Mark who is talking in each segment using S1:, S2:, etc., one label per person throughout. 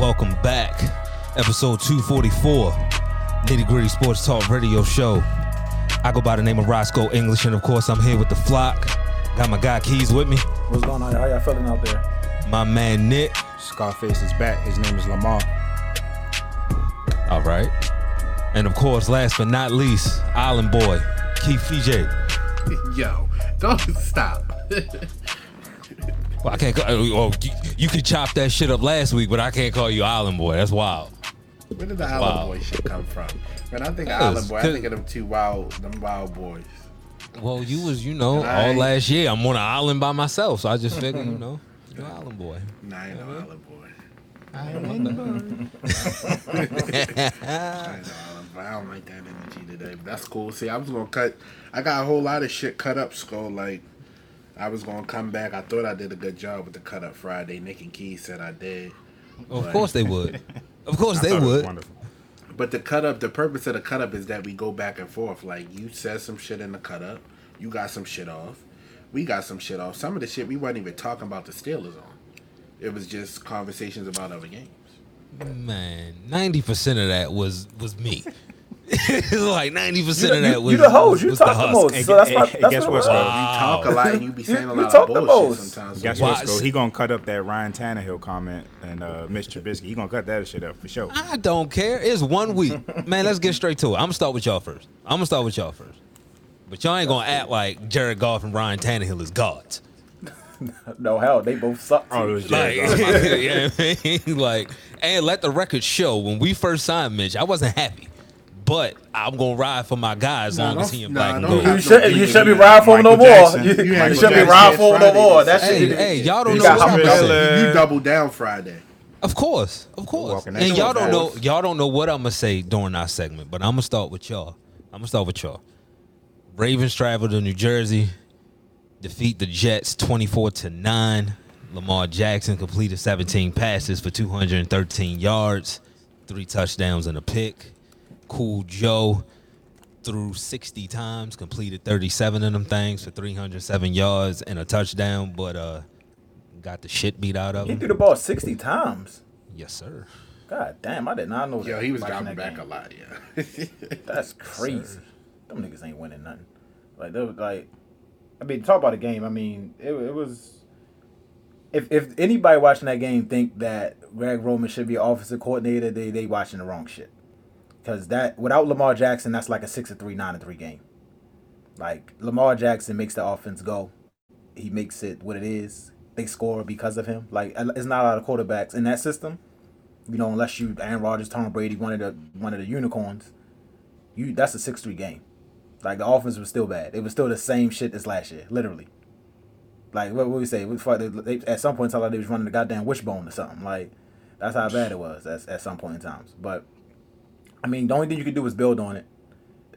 S1: Welcome back. Episode 244, Nitty Gritty Sports Talk Radio Show. I go by the name of Roscoe English, and of course, I'm here with the flock. Got my guy Keys with me,
S2: What's going on? How y'all feeling out there?
S1: my man Nick.
S3: Scarface is back. His name is Lamar.
S1: All right. And of course, last but not least, Island Boy, Keith PJ.
S4: Yo, don't stop.
S1: Well, I can't call uh, oh, you, you could chop that shit up last week, but I can't call you Island Boy. That's wild.
S4: Where did the Island
S1: Wow.
S4: Boy shit come from? When I think of Island Boy, I think of them two wild, them wild boys.
S1: Well, you was, you know, all
S4: Right.
S1: last year. I'm on an island by myself, so I just figured, you know, you're an Island Boy.
S4: Nah, I ain't no Island Boy.
S1: Island
S4: I ain't no Island Boy. I don't like that energy today. But that's cool. See, I was gonna cut. I got a whole lot of shit cut up, skull. Like, I was gonna come back. I thought I did a good job with the cut up Friday. Nick and Keys said I did.
S1: Of course they would. Of course
S3: I
S1: they
S3: thought it was
S1: would.
S3: Wonderful.
S4: But the cut up, the purpose of the cut up is that we go back and forth. Like you said some shit in the cut up, you got some shit off, we got some shit off. Some of the shit we weren't even talking about the Steelers on. It was just conversations about other games.
S1: Man, ninety percent of that was was me. It's like ninety percent of
S2: You-
S1: that was
S2: you the host. You talk the
S1: husk.
S2: most. So that's
S3: hey,
S2: what
S3: hey,
S2: that's
S3: guess
S2: what
S3: what,
S2: it
S3: Skull?
S4: You talk a lot and you be saying a
S2: you
S4: lot
S2: talk
S4: of
S2: the
S4: bullshit
S2: most.
S4: sometimes.
S3: Guess what, Skull? He gonna cut up that Ryan Tannehill comment and uh, Mitch Trubisky. He gonna cut that shit up for sure.
S1: I don't care. It's one week. Man, let's get straight to it. I'm gonna start with y'all first. I'm gonna start with y'all first. But y'all ain't gonna act like Jared Goff and Ryan Tannehill is gods.
S2: No hell, they both suck.
S3: Oh, it was
S1: Like,
S3: Jared
S1: you
S3: Goff.
S1: know I mean? like, and let the record show when we first signed Mitch, I wasn't happy. But I'm gonna ride for my guy as
S4: Nah,
S1: long as he in black and
S4: don't
S1: gold.
S2: you should you should be riding for him no more. You,
S3: You
S2: you should be riding for him no more.
S4: this-
S2: That
S1: Hey,
S2: shit.
S1: hey, y'all don't know what I'm
S2: humble
S1: saying.
S4: You, you doubled down Friday.
S1: Of course, of course. And y'all don't know y'all don't know what I'm gonna say during our segment, but I'm gonna start with y'all. I'm gonna start with y'all. Ravens travel to New Jersey, defeat the Jets 24 to 9. Lamar Jackson completed 17 passes for 213 yards, three touchdowns and a pick. Cool Joe threw 60 times, completed 37 of them things for 307 yards and a touchdown, but uh got the shit beat out of him.
S2: He threw the ball sixty times.
S1: Yes, sir.
S2: God damn, I did not know that.
S4: Yo, he was
S2: watching
S4: dropping
S2: that
S4: back a lot, yeah.
S2: That's crazy. Them niggas ain't winning nothing. Like they was like, I mean, talk about a game. I mean, it, it was. If if anybody watching that game think that Greg Roman should be offensive coordinator, they they watching the wrong shit. Because that without Lamar Jackson, that's like a six and three, nine and three game. Like Lamar Jackson makes the offense go. He makes it what it is. They score because of him. Like it's not a lot of quarterbacks in that system. You know, unless you Aaron Rodgers, Tom Brady, one of the one of the unicorns you that's a six three game. Like the offense was still bad. It was still the same shit as last year, literally. Like what would we say? At some point in time like they was running the goddamn wishbone or something. Like that's how bad it was at, at some point in times. But I mean, the only thing you could do is build on it.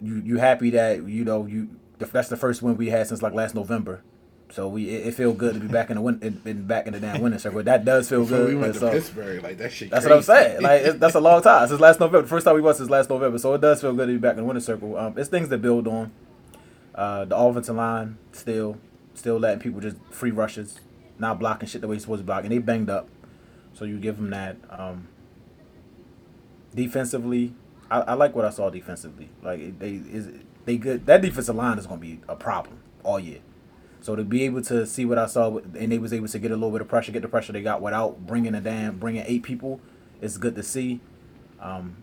S2: You you happy that you know you that's the first win we had since like last November. So we it, it feel good to be back in the win in, in back in the damn winning circle. That does feel
S4: Before
S2: good.
S4: we went to
S2: so-
S4: Pittsburgh, like that shit.
S2: that's what I'm saying. Like it, that's a long time since last November. The first time we went since last November, so it does feel good to be back in the winning circle. Um, it's things to build on. Uh, the offensive line still, still letting people just free rushes, not blocking shit the way you're supposed to block, and they banged up. So you give them that. Um, defensively, I, I like what I saw defensively. Like they is they good. That defensive line is going to be a problem all year. So to be able to see what I saw, and they was able to get a little bit of pressure, get the pressure they got without bringing a damn, bringing eight people, it's good to see. Um,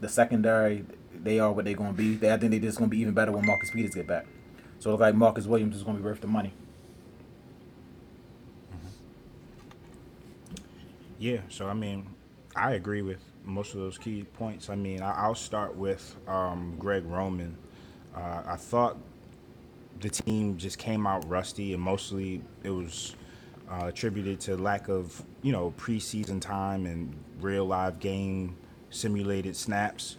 S2: the secondary, they are what they're going to be. They, I think they're just going to be even better when Marcus Peters get back. So it looks like Marcus Williams is going to be worth the money.
S3: Yeah, so I mean, I agree with most of those key points. I mean, I, I'll start with um, Greg Roman. Uh, I thought the team just came out rusty, and mostly it was uh, attributed to lack of you know preseason time and real live game simulated snaps.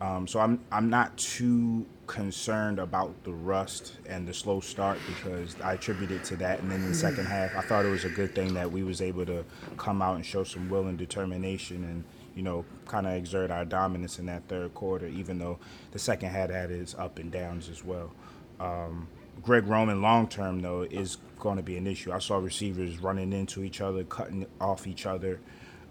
S3: Um, so I'm I'm not too concerned about the rust and the slow start because I attribute it to that. And then in the second half, I thought it was a good thing that we was able to come out and show some will and determination and you know kind of exert our dominance in that third quarter, even though the second half had its up and downs as well. Um, Greg Roman long term though is going to be an issue. I saw receivers running into each other, cutting off each other.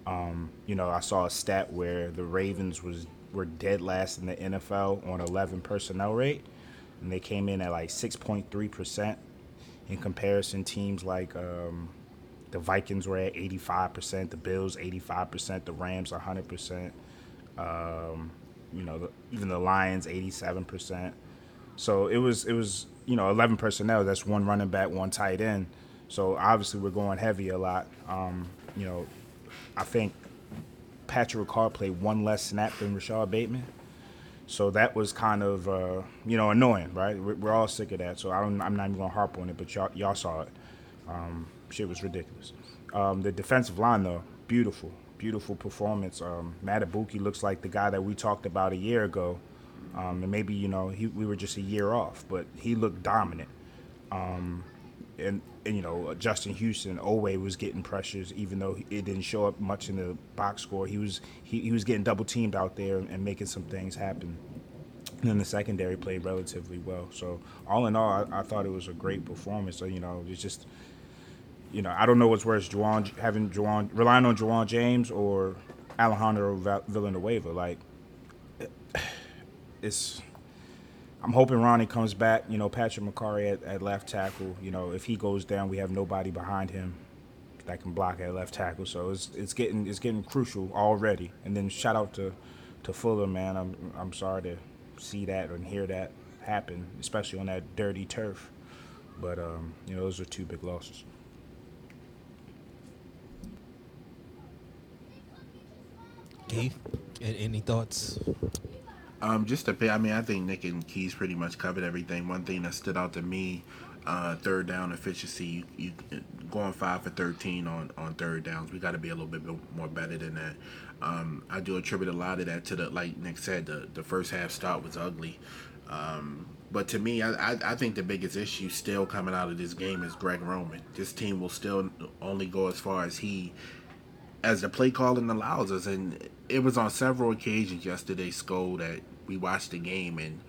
S3: Um, you know, I saw a stat where the Ravens was were dead last in the NFL on 11 personnel rate, and they came in at like 6.3 percent. In comparison, teams like um, the Vikings were at 85 percent, the Bills 85 percent, the Rams 100 percent. Um, you know, the, even the Lions 87 percent. So it was it was you know 11 personnel. That's one running back, one tight end. So obviously we're going heavy a lot. Um, you know, I think Patrick Ricard played one less snap than Rashad Bateman. So that was kind of uh, you know annoying, right? We're, all sick of that. So I don't, I'm not even gonna harp on it, but y'all, y'all saw it. Um, shit was ridiculous. Um, the defensive line though, beautiful, beautiful performance. Um, Madubuike looks like the guy that we talked about a year ago, um, and maybe you know he, we were just a year off, but he looked dominant. Um, and, and, you know Justin Houston Oweh was getting pressures even though it didn't show up much in the box score. He was he, he was getting double teamed out there and making some things happen. And then the secondary played relatively well. So all in all, I, I thought it was a great performance. So you know it's just you know I don't know what's worse, Ja'Wuan having Ja'Wuan relying on Ja'Wuan James or Alejandro Villanueva. Like it's I'm hoping Ronnie comes back. You know, Patrick Mekari at, at left tackle. You know, if he goes down, we have nobody behind him that can block at left tackle. So it's it's getting it's getting crucial already. And then shout out to to Fuller, man. I'm I'm sorry to see that and hear that happen, especially on that dirty turf. But um, you know, those are two big losses.
S1: Any thoughts?
S4: Um, just to pay, I mean, I think Nick and Keys pretty much covered everything. One thing that stood out to me, uh, third down efficiency. You, you going five for thirteen on on third downs. We got to be a little bit more better than that. Um, I do attribute a lot of that to the like Nick said. The the first half start was ugly. Um, but to me, I, I, I think the biggest issue still coming out of this game is Greg Roman. This team will still only go as far as he, as the play calling allows us. And it was on several occasions yesterday, Skull, that we watched the game and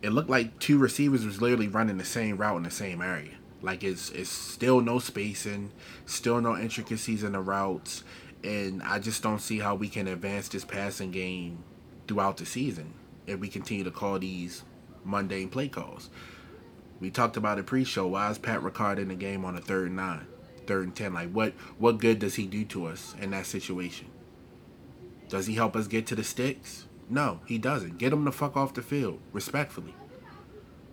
S4: it looked like two receivers was literally running the same route in the same area. Like it's it's still no spacing, still no intricacies in the routes, and I just don't see how we can advance this passing game throughout the season if we continue to call these mundane play calls. We talked about it pre-show. Why is Pat Ricard in the game on a third and nine, third and ten? Like what what good does he do to us in that situation? Does he help us get to the sticks? No, he doesn't. Get him the fuck off the field, respectfully.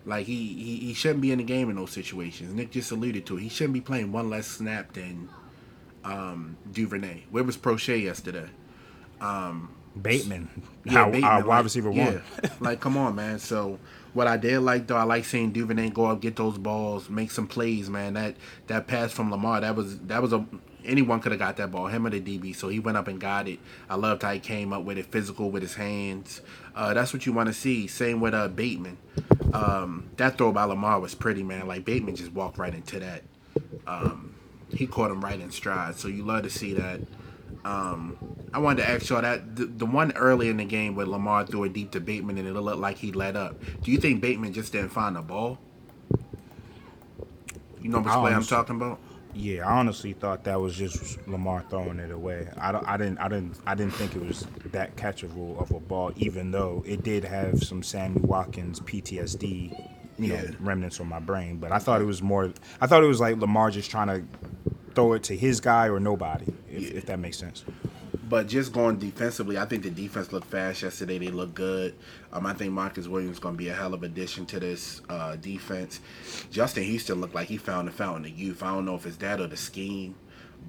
S4: Like he, he, he shouldn't be in the game in those situations. Nick just alluded to it. He shouldn't be playing one less snap than um, Duvernay. Where was Proche yesterday? Um,
S3: Bateman, yeah, Bateman, our wide like, receiver yeah. one.
S4: like, come on, man. So what I did like though, I like seeing Duvernay go up, get those balls, make some plays, man. That that pass from Lamar, that was that was a anyone could have got that ball, him or the DB. So he went up and got it. I loved how he came up with it, physical with his hands. Uh, that's what you want to see. Same with uh, Bateman. Um, that throw by Lamar was pretty, man. Like Bateman just walked right into that. Um, he caught him right in stride. So you love to see that. Um, I wanted to ask y'all that the, the, one early in the game where Lamar threw it deep to Bateman and it looked like he let up. Do you think Bateman just didn't find the ball? You know which play I'm talking about?
S3: Yeah, I honestly thought that was just Lamar throwing it away. I, don't, I didn't, I didn't, I didn't think it was that catchable of a ball, even though it did have some Sammy Watkins PTSD, you yeah. know, remnants on my brain. But I thought it was more. I thought it was like Lamar just trying to throw it to his guy or nobody, if, yeah. if that makes sense.
S4: But just going defensively, I think the defense looked fast yesterday. They looked good. Um, I think Marcus Williams is going to be a hell of addition to this uh, defense. Justin Houston looked like he found the fountain of youth. I don't know if it's that or the scheme,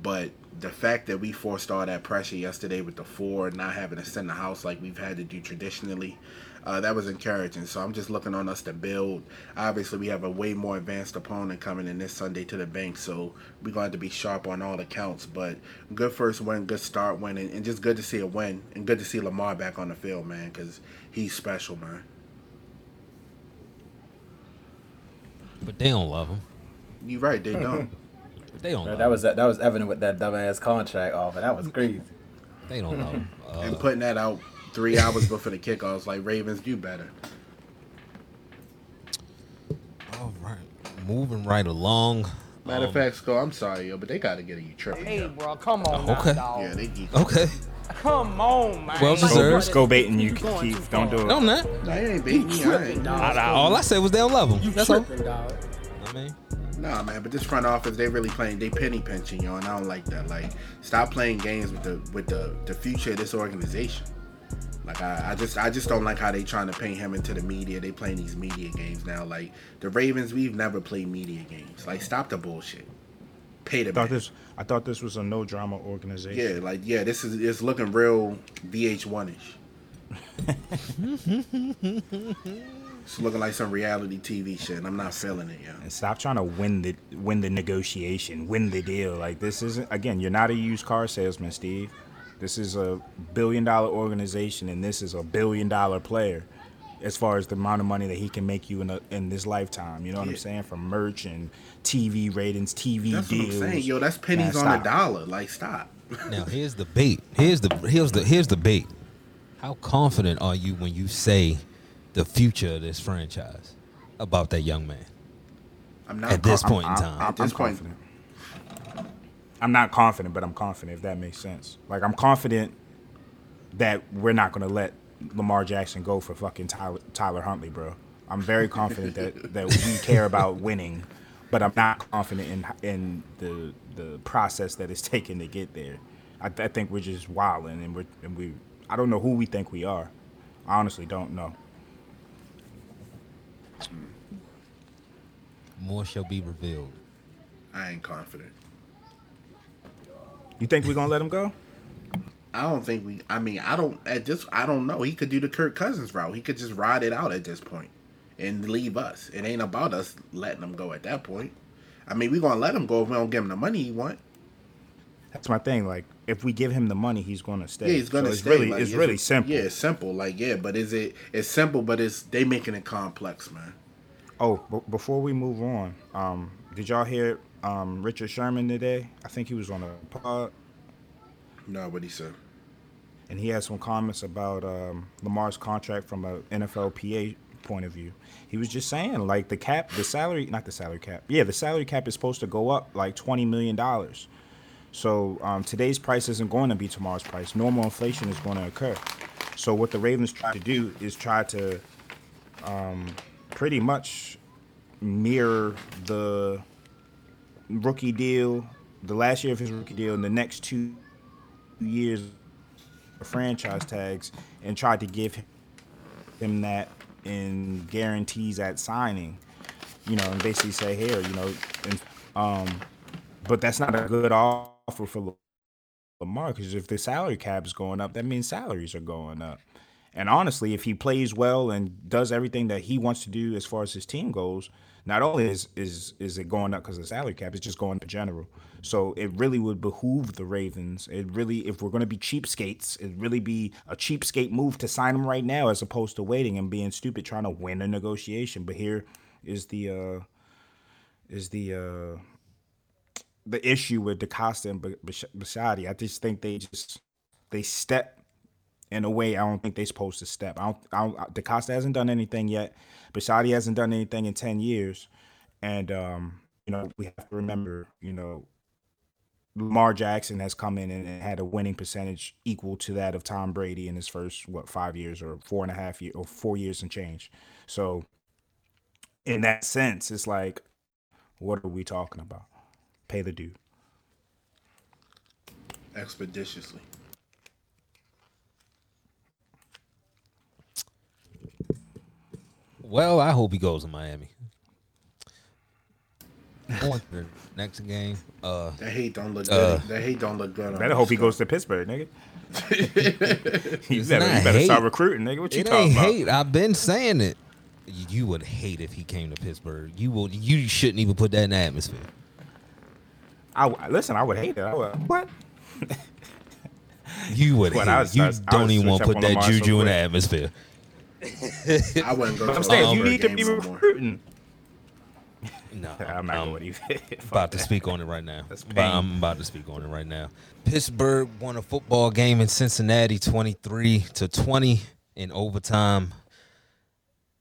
S4: but the fact that we forced all that pressure yesterday with the four, and not having to send the house like we've had to do traditionally, uh, that was encouraging. So I'm just looking on us to build. Obviously, we have a way more advanced opponent coming in this Sunday to the bank, so we're going to be sharp on all accounts. But good first win, good start win, and, and just good to see a win, and good to see Lamar back on the field, man, because he's special, man.
S1: But they don't love him.
S4: You're right, they don't.
S1: they don't.
S2: that was that was evident with that dumbass contract offer. That was crazy.
S1: They don't love him.
S4: Uh, and putting that out three hours before the kickoffs. Like Ravens, do better.
S1: All right, moving right along.
S4: Matter
S1: Um,
S4: of fact, Skull, I'm sorry, yo, but they gotta get a you tripping.
S5: Hey,
S4: yo.
S5: bro, come on now,
S1: Okay.
S5: dog.
S4: Yeah, they geek.
S1: Okay.
S5: Come on, man.
S1: Well
S3: Go,
S1: deserved.
S3: go baiting you, Keith. Don't do it.
S1: No, I'm not.
S4: Nah, they ain't beating me. I ain't.
S5: dog.
S1: All I said was they don't love him.
S5: You
S1: That's all.
S5: tripping, dog.
S1: I mean,
S4: Nah, man, but this front office, they really playing, they penny pinching, yo, and I don't like that. Like, stop playing games with the with the the future of this organization. Like, I, I just I just don't like how they trying to paint him into the media. They playing these media games now. Like the Ravens, we've never played media games. Like, stop the bullshit. Pay the
S3: I thought
S4: man.
S3: this. I thought this was a no drama organization.
S4: Yeah, like yeah, this is it's looking real VH1 ish. it's looking like some reality TV shit, and I'm not feeling it, yo.
S3: And stop trying to win the win the negotiation, win the deal. Like this isn't again. You're not a used car salesman, Steve. This is a billion dollar organization, and this is a billion dollar player. As far as the amount of money that he can make you in a, in this lifetime, you know what
S4: Yeah.
S3: I'm saying? From merch and TV ratings, TV
S4: That's what I'm saying, yo. That's pennies
S3: Man,
S4: on
S3: stop.
S4: the dollar. Like, stop.
S1: now here's the bait. Here's the here's the here's the bait. How confident are you when you say the future of this franchise about that young man?
S4: I'm not
S1: At this
S4: con-
S1: point in time.
S4: At this point,
S3: confident. I'm not confident, but I'm confident if that makes sense. Like I'm confident that we're not gonna let Lamar Jackson go for fucking Tyler, Tyler Huntley, bro. I'm very confident that that we care about winning, but I'm not confident in in the the process that it's taken to get there. I, I think we're just wilding, and we're and we. I don't know who we think we are. I honestly don't know.
S1: More shall be revealed.
S4: I ain't confident.
S3: You think we're gonna let him go?
S4: I don't think we. I mean, I don't. At this, I don't know. He could do the Kirk Cousins route. He could just ride it out at this point and leave us. It ain't about us letting him go at that point. I mean, we gonna let him go if we don't give him the money he want.
S3: That's my thing. Like, if we give him the money, he's gonna stay.
S4: Yeah, he's gonna
S3: so it's. Really,
S4: like,
S3: it's really
S4: it-
S3: simple.
S4: Yeah, it's simple. Like, yeah, but is it? It's simple, but it's they making it complex, man.
S3: Oh, b- before we move on, um, did y'all hear um, Richard Sherman today? I think he was on a pod,
S4: No, what he said.
S3: and he had some comments about um, Lamar's contract from a NFLPA point of view. He was just saying, like the cap, the salary, not the salary cap. Yeah, the salary cap is supposed to go up like twenty million dollars. So um, today's price isn't going to be tomorrow's price. Normal inflation is going to occur. So what the Ravens try to do is try to um, pretty much mirror the rookie deal, the last year of his rookie deal, and the next two years of franchise tags, and tried to give him that in guarantees at signing. You know, and basically say, here, you know, and, um, but that's not a good offer for Lamar because if the salary cap is going up, that means salaries are going up. And honestly, if he plays well and does everything that he wants to do as far as his team goes, not only is is is it going up because of the salary cap, it's just going up in general. So it really would behoove the Ravens. It really, if we're going to be cheapskates, it'd really be a cheapskate move to sign him right now as opposed to waiting and being stupid trying to win a negotiation. But here is the uh is the uh the issue with DeCosta and B- Bisciotti. I just think they just they step in a way I don't think they're supposed to step. I don't, I don't DeCosta hasn't done anything yet. Bisciotti hasn't done anything in ten years, and um, you know we have to remember, you know, Lamar Jackson has come in and, had a winning percentage equal to that of Tom Brady in his first what five years or four and a half year or four years and change. So in that sense, it's like, what are we talking about? Pay the dude.
S4: Expeditiously.
S1: Well, I hope he goes to Miami. On to the next game. Uh,
S4: That hate don't look
S1: Uh,
S4: good. that hate don't look good. on
S3: Better
S4: us,
S3: hope he goes to Pittsburgh, nigga. you better,
S1: not
S3: you better start recruiting, nigga. What you
S1: it
S3: talking
S1: ain't
S3: about?
S1: hate. I've been saying it. You, you would hate if he came to Pittsburgh. You will. You shouldn't even put that in the atmosphere.
S3: I w- listen. I would hate it. I would, what?
S1: You would
S3: What,
S1: hate.
S3: I
S1: it.
S3: was-
S1: you
S3: I was-
S1: don't
S3: was
S1: even want to put that
S3: Lamar so
S1: juju in the atmosphere.
S4: I wouldn't go
S3: But
S4: to
S3: I'm
S4: a
S3: saying you need to be recruiting.
S1: No,
S3: I'm not um,
S1: I'm
S3: going even.
S1: about to speak on it right now.
S3: That's pain.
S1: I'm about to speak on it right now. Pittsburgh won a football game in Cincinnati, 23 to 20 in overtime.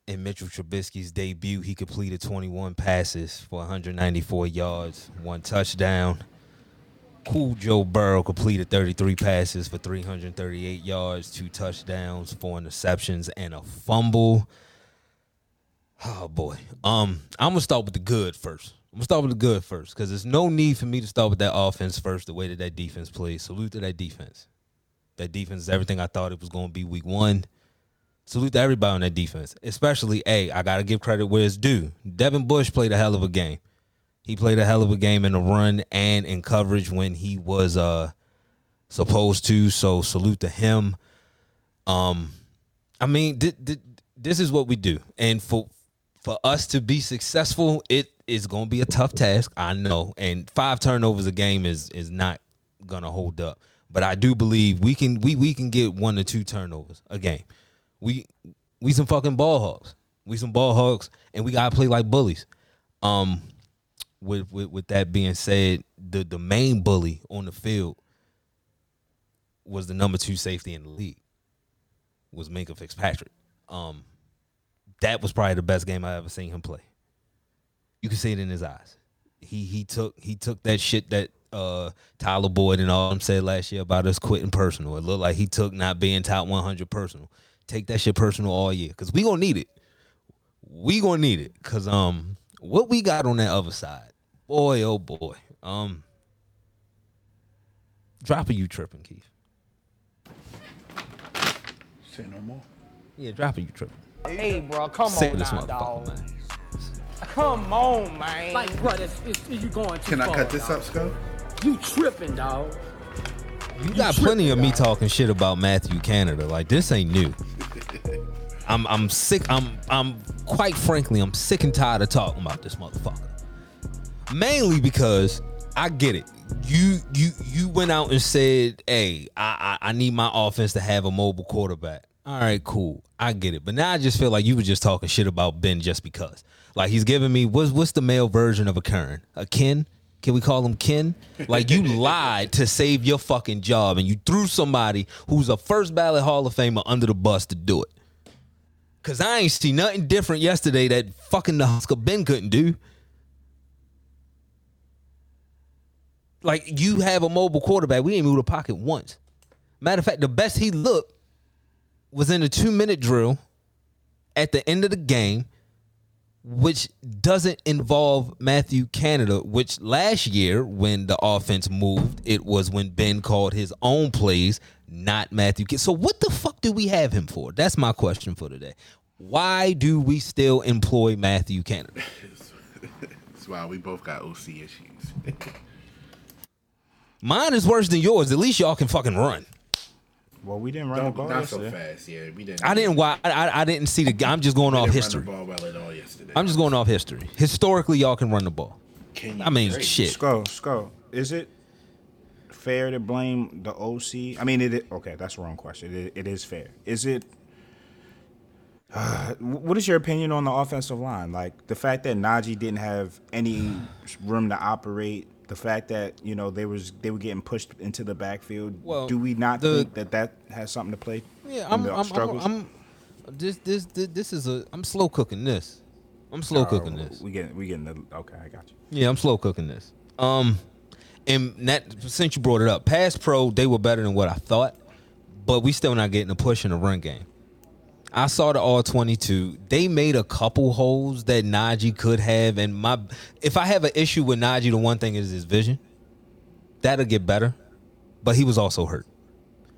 S1: in Mitchell Trubisky's debut, he completed 21 passes for 194 yards, one touchdown. Cool Joe Burrow completed 33 passes for 338 yards, two touchdowns, four interceptions, and a fumble. Oh boy. Um, I'm gonna start with the good first. I'm gonna start with the good first because there's no need for me to start with that offense first. The way that that defense plays. Salute to that defense. That defense is everything I thought it was gonna be week one. Salute to everybody on that defense, especially a. I gotta give credit where it's due. Devin Bush played a hell of a game. He played a hell of a game in the run and in coverage when he was uh supposed to. So salute to him. Um, I mean, th- th- this is what we do, and for for us to be successful, it is going to be a tough task. I know, and five turnovers a game is is not going to hold up. But I do believe we can we we can get one or two turnovers a game. We we some fucking ball hogs. We some ball hogs, and we gotta play like bullies. Um, with with with that being said, the the main bully on the field was the number two safety in the league. Was Minkah Fitzpatrick. Um, that was probably the best game I ever seen him play. You can see it in his eyes. He he took he took that shit that uh Tyler Boyd and all them said last year about us quitting personal. It looked like he took not being top 100 personal. Take that shit personal all year because we gonna need it. We gonna need it because um what we got on that other side, boy oh boy. Um, dropping you tripping, Keith.
S4: Say no more.
S1: Yeah, dropping you tripping.
S5: Hey, bro, come
S1: Say
S5: on
S1: this
S5: now, dog.
S1: man.
S5: Come on, man.
S6: Like, bro, it's, it's, you going too
S4: Can I
S6: far,
S4: cut this
S6: dog.
S4: up, Scott?
S6: You tripping, dog.
S1: You got plenty of me talking shit about Matthew Canada. Like this ain't new. I'm I'm sick. I'm I'm quite frankly I'm sick and tired of talking about this motherfucker. Mainly because I get it. You you you went out and said, "Hey, I I, I need my offense to have a mobile quarterback." All right, cool. I get it. But now I just feel like you were just talking shit about Ben just because. Like he's giving me what's what's the male version of a Kern? A Ken? Can we call him Ken? Like you lied to save your fucking job and you threw somebody who's a first ballot Hall of Famer under the bus to do it. Cause I ain't see nothing different yesterday that fucking the Husker Ben couldn't do. Like you have a mobile quarterback. We ain't moved the pocket once. Matter of fact, the best he looked was in a two minute drill at the end of the game, which doesn't involve Matthew Canada, which last year when the offense moved, it was when Ben called his own plays, not Matthew. So what the fuck do we have him for? That's my question for today. Why do we still employ Matthew Canada?
S4: That's why we both got OC issues.
S1: Mine is worse than yours. At least y'all can fucking run.
S3: Well, we didn't run
S4: Don't,
S3: ball
S4: not so fast. Yeah, we didn't.
S1: I didn't. Why? I, I, I didn't see the. I'm just going
S4: we
S1: off
S4: didn't
S1: history.
S4: Run the ball well at all yesterday.
S1: I'm just going off history. Historically, y'all can run the ball.
S4: Can you
S1: I mean,
S4: straight?
S1: shit.
S3: Sko, Sko, is it fair to blame the OC? I mean, it. Okay, that's the wrong question. It, it is fair. Is it? Uh, what is your opinion on the offensive line? Like the fact that Najee didn't have any room to operate. The fact that you know they was they were getting pushed into the backfield.
S1: Well,
S3: do we not
S1: the-
S3: think that that has something to play?
S1: Yeah, I'm. I'm, I'm. I'm. This. This. This. Is a. I'm slow cooking this. I'm slow cooking this.
S3: We get we getting the okay. I got you.
S1: Yeah, I'm slow cooking this. Um, and that since you brought it up, pass pro they were better than what I thought, but we still not getting a push in the run game. I saw the all 22. They made a couple holes that Najee could have, and my if I have an issue with Najee, the one thing is his vision. That'll get better, but he was also hurt.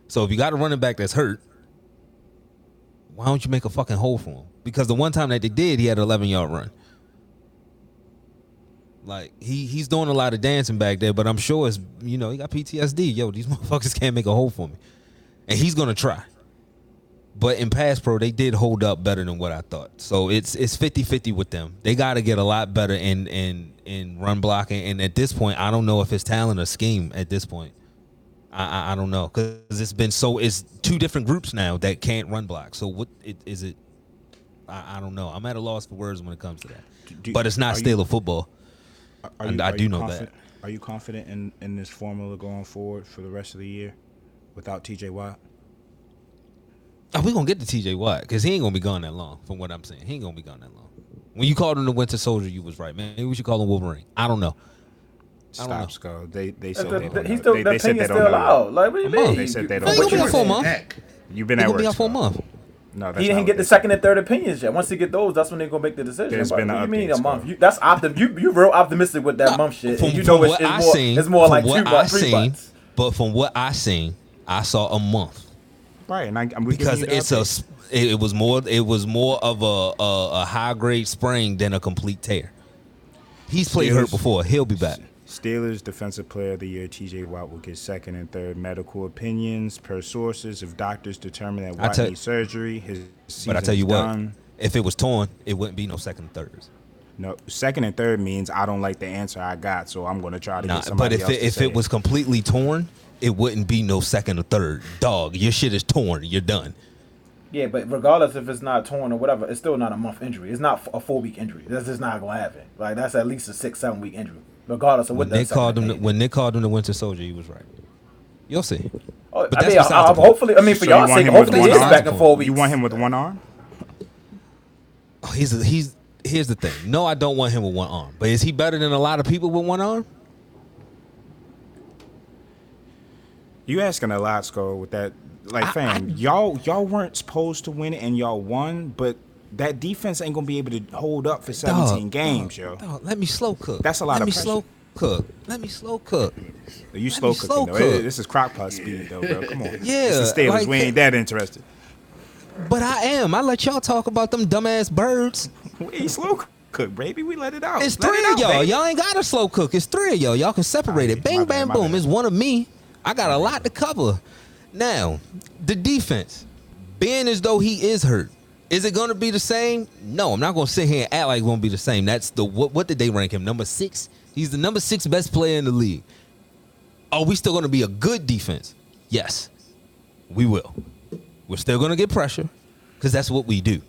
S1: So if you got a running back that's hurt, why don't you make a fucking hole for him? Because the one time that they did, he had an 11 yard run. Like he he's doing a lot of dancing back there, but I'm sure it's you know he got PTSD. Yo, these motherfuckers can't make a hole for me, and he's gonna try. But in pass pro, they did hold up better than what I thought. So it's it's 50-50 with them. They got to get a lot better in in in run blocking. And at this point, I don't know if it's talent or scheme. At this point, I I, I don't know because it's been so it's two different groups now that can't run block. So what it, is it? I, I don't know. I'm at a loss for words when it comes to that.
S3: Do-
S1: but it's not still
S3: you-
S1: a football.
S3: Are
S1: And I do know that.
S3: Are you confident in, in this formula going forward for the rest of the year without TJ Watt?
S1: Oh, we gonna get to TJ Watt because he ain't gonna be gone that long. From what I'm saying, he ain't gonna be gone that long. When you called him the Winter Soldier, you was right, man. Maybe we should call him Wolverine. I don't know. I don't know.
S3: Stop, Skull. They they said
S2: The-
S3: they don't
S2: he's
S3: know.
S2: still,
S3: They,
S2: the
S3: they said
S2: opinion's
S3: they don't know.
S2: out. Like, what do you
S1: A month.
S2: mean?
S3: They said they don't
S1: you gonna be out for a month.
S3: You've been at
S1: gonna
S3: work.
S1: be out for a
S3: Skull.
S1: month.
S3: No, that's
S2: He didn't get the
S3: they
S2: second and third opinions yet. Once he get those, that's when they're gonna make the decision.
S3: There's
S2: But
S3: been
S2: what
S3: an
S2: do you mean a month? You, that's optim. You you real optimistic with that
S1: Nah,
S2: month shit.
S1: From,
S2: and you know it's,
S1: what
S2: it's
S1: I
S2: more.
S1: seen,
S2: it's more like
S1: what
S2: two
S1: I
S2: months, three
S1: seen,
S2: months.
S1: but from what I seen, I saw a month
S3: said. Right, and I, I'm we
S1: because
S3: giving you the
S1: it's a it, it was more it was more of a a, a high grade sprain than a complete tear. He's played hurt before. He'll be back.
S3: Steelers Defensive Player of the Year TJ Watt will get second and third medical opinions per sources. If doctors determine that
S1: I
S3: Watt
S1: tell-
S3: needs surgery, his
S1: But I tell you
S3: is
S1: what,
S3: done.
S1: if it was torn, it wouldn't be no second and thirds.
S3: No, second and third means I don't like the answer I got, so I'm going to try to
S1: Nah,
S3: get somebody
S1: but if
S3: else
S1: it, if
S3: say
S1: it was completely torn, it wouldn't be no second or third. Dog, your shit is torn. You're done.
S2: Yeah, but regardless if it's not torn or whatever, it's still not a month injury. It's not a four week injury. That's just not gonna happen. Like that's at least a six seven week injury, regardless of what
S1: When
S2: the
S1: Nick called him, the, when they called him the Winter Soldier, he was right. You'll see.
S2: Oh,
S1: But
S2: I
S1: that's
S2: mean, I, I, hopefully, I mean, for
S3: So you
S2: y'all's
S3: want
S2: sake, hopefully
S3: one
S2: he is
S3: arm?
S2: back in four weeks.
S3: You want him with one arm?
S1: Oh, he's a, he's here's the thing. No, I don't want him with one arm. But is he better than a lot of people with one arm?
S3: You asking a lot, Skull, with that. Like, fam, y'all y'all weren't supposed to win it, and y'all won, but that defense ain't gonna be able to hold up for 17
S1: Dog,
S3: games,
S1: dog,
S3: yo.
S1: dog, let me slow cook.
S3: That's a lot
S1: Let
S3: of
S1: me
S3: pressure.
S1: slow cook. Let me slow cook.
S3: You
S1: Let
S3: slow cooking
S1: slow
S3: though.
S1: cook.
S3: This is crock pot speed though, bro. Come on.
S1: Yeah,
S3: It's the Steelers.
S1: like-
S3: we ain't that interested.
S1: But I am. I let y'all talk about them dumbass birds.
S3: We ain't slow cook, baby. We let it out.
S1: It's
S3: Let
S1: three
S3: it
S1: of
S3: out,
S1: y'all.
S3: baby.
S1: Y'all ain't got a slow cook. It's three of y'all. Y'all can separate it.
S3: Alright,
S1: Bang,
S3: my bad,
S1: bang, boom.
S3: bad.
S1: It's one of me. I got a lot to cover. Now, the defense, being as though he is hurt, is it going to be the same? No, I'm not going to sit here and act like it won't be the same. That's the what? What did they rank him? Number six. He's the number six best player in the league. Are we still going to be a good defense? Yes, we will. We're still going to get pressure because that's what we do.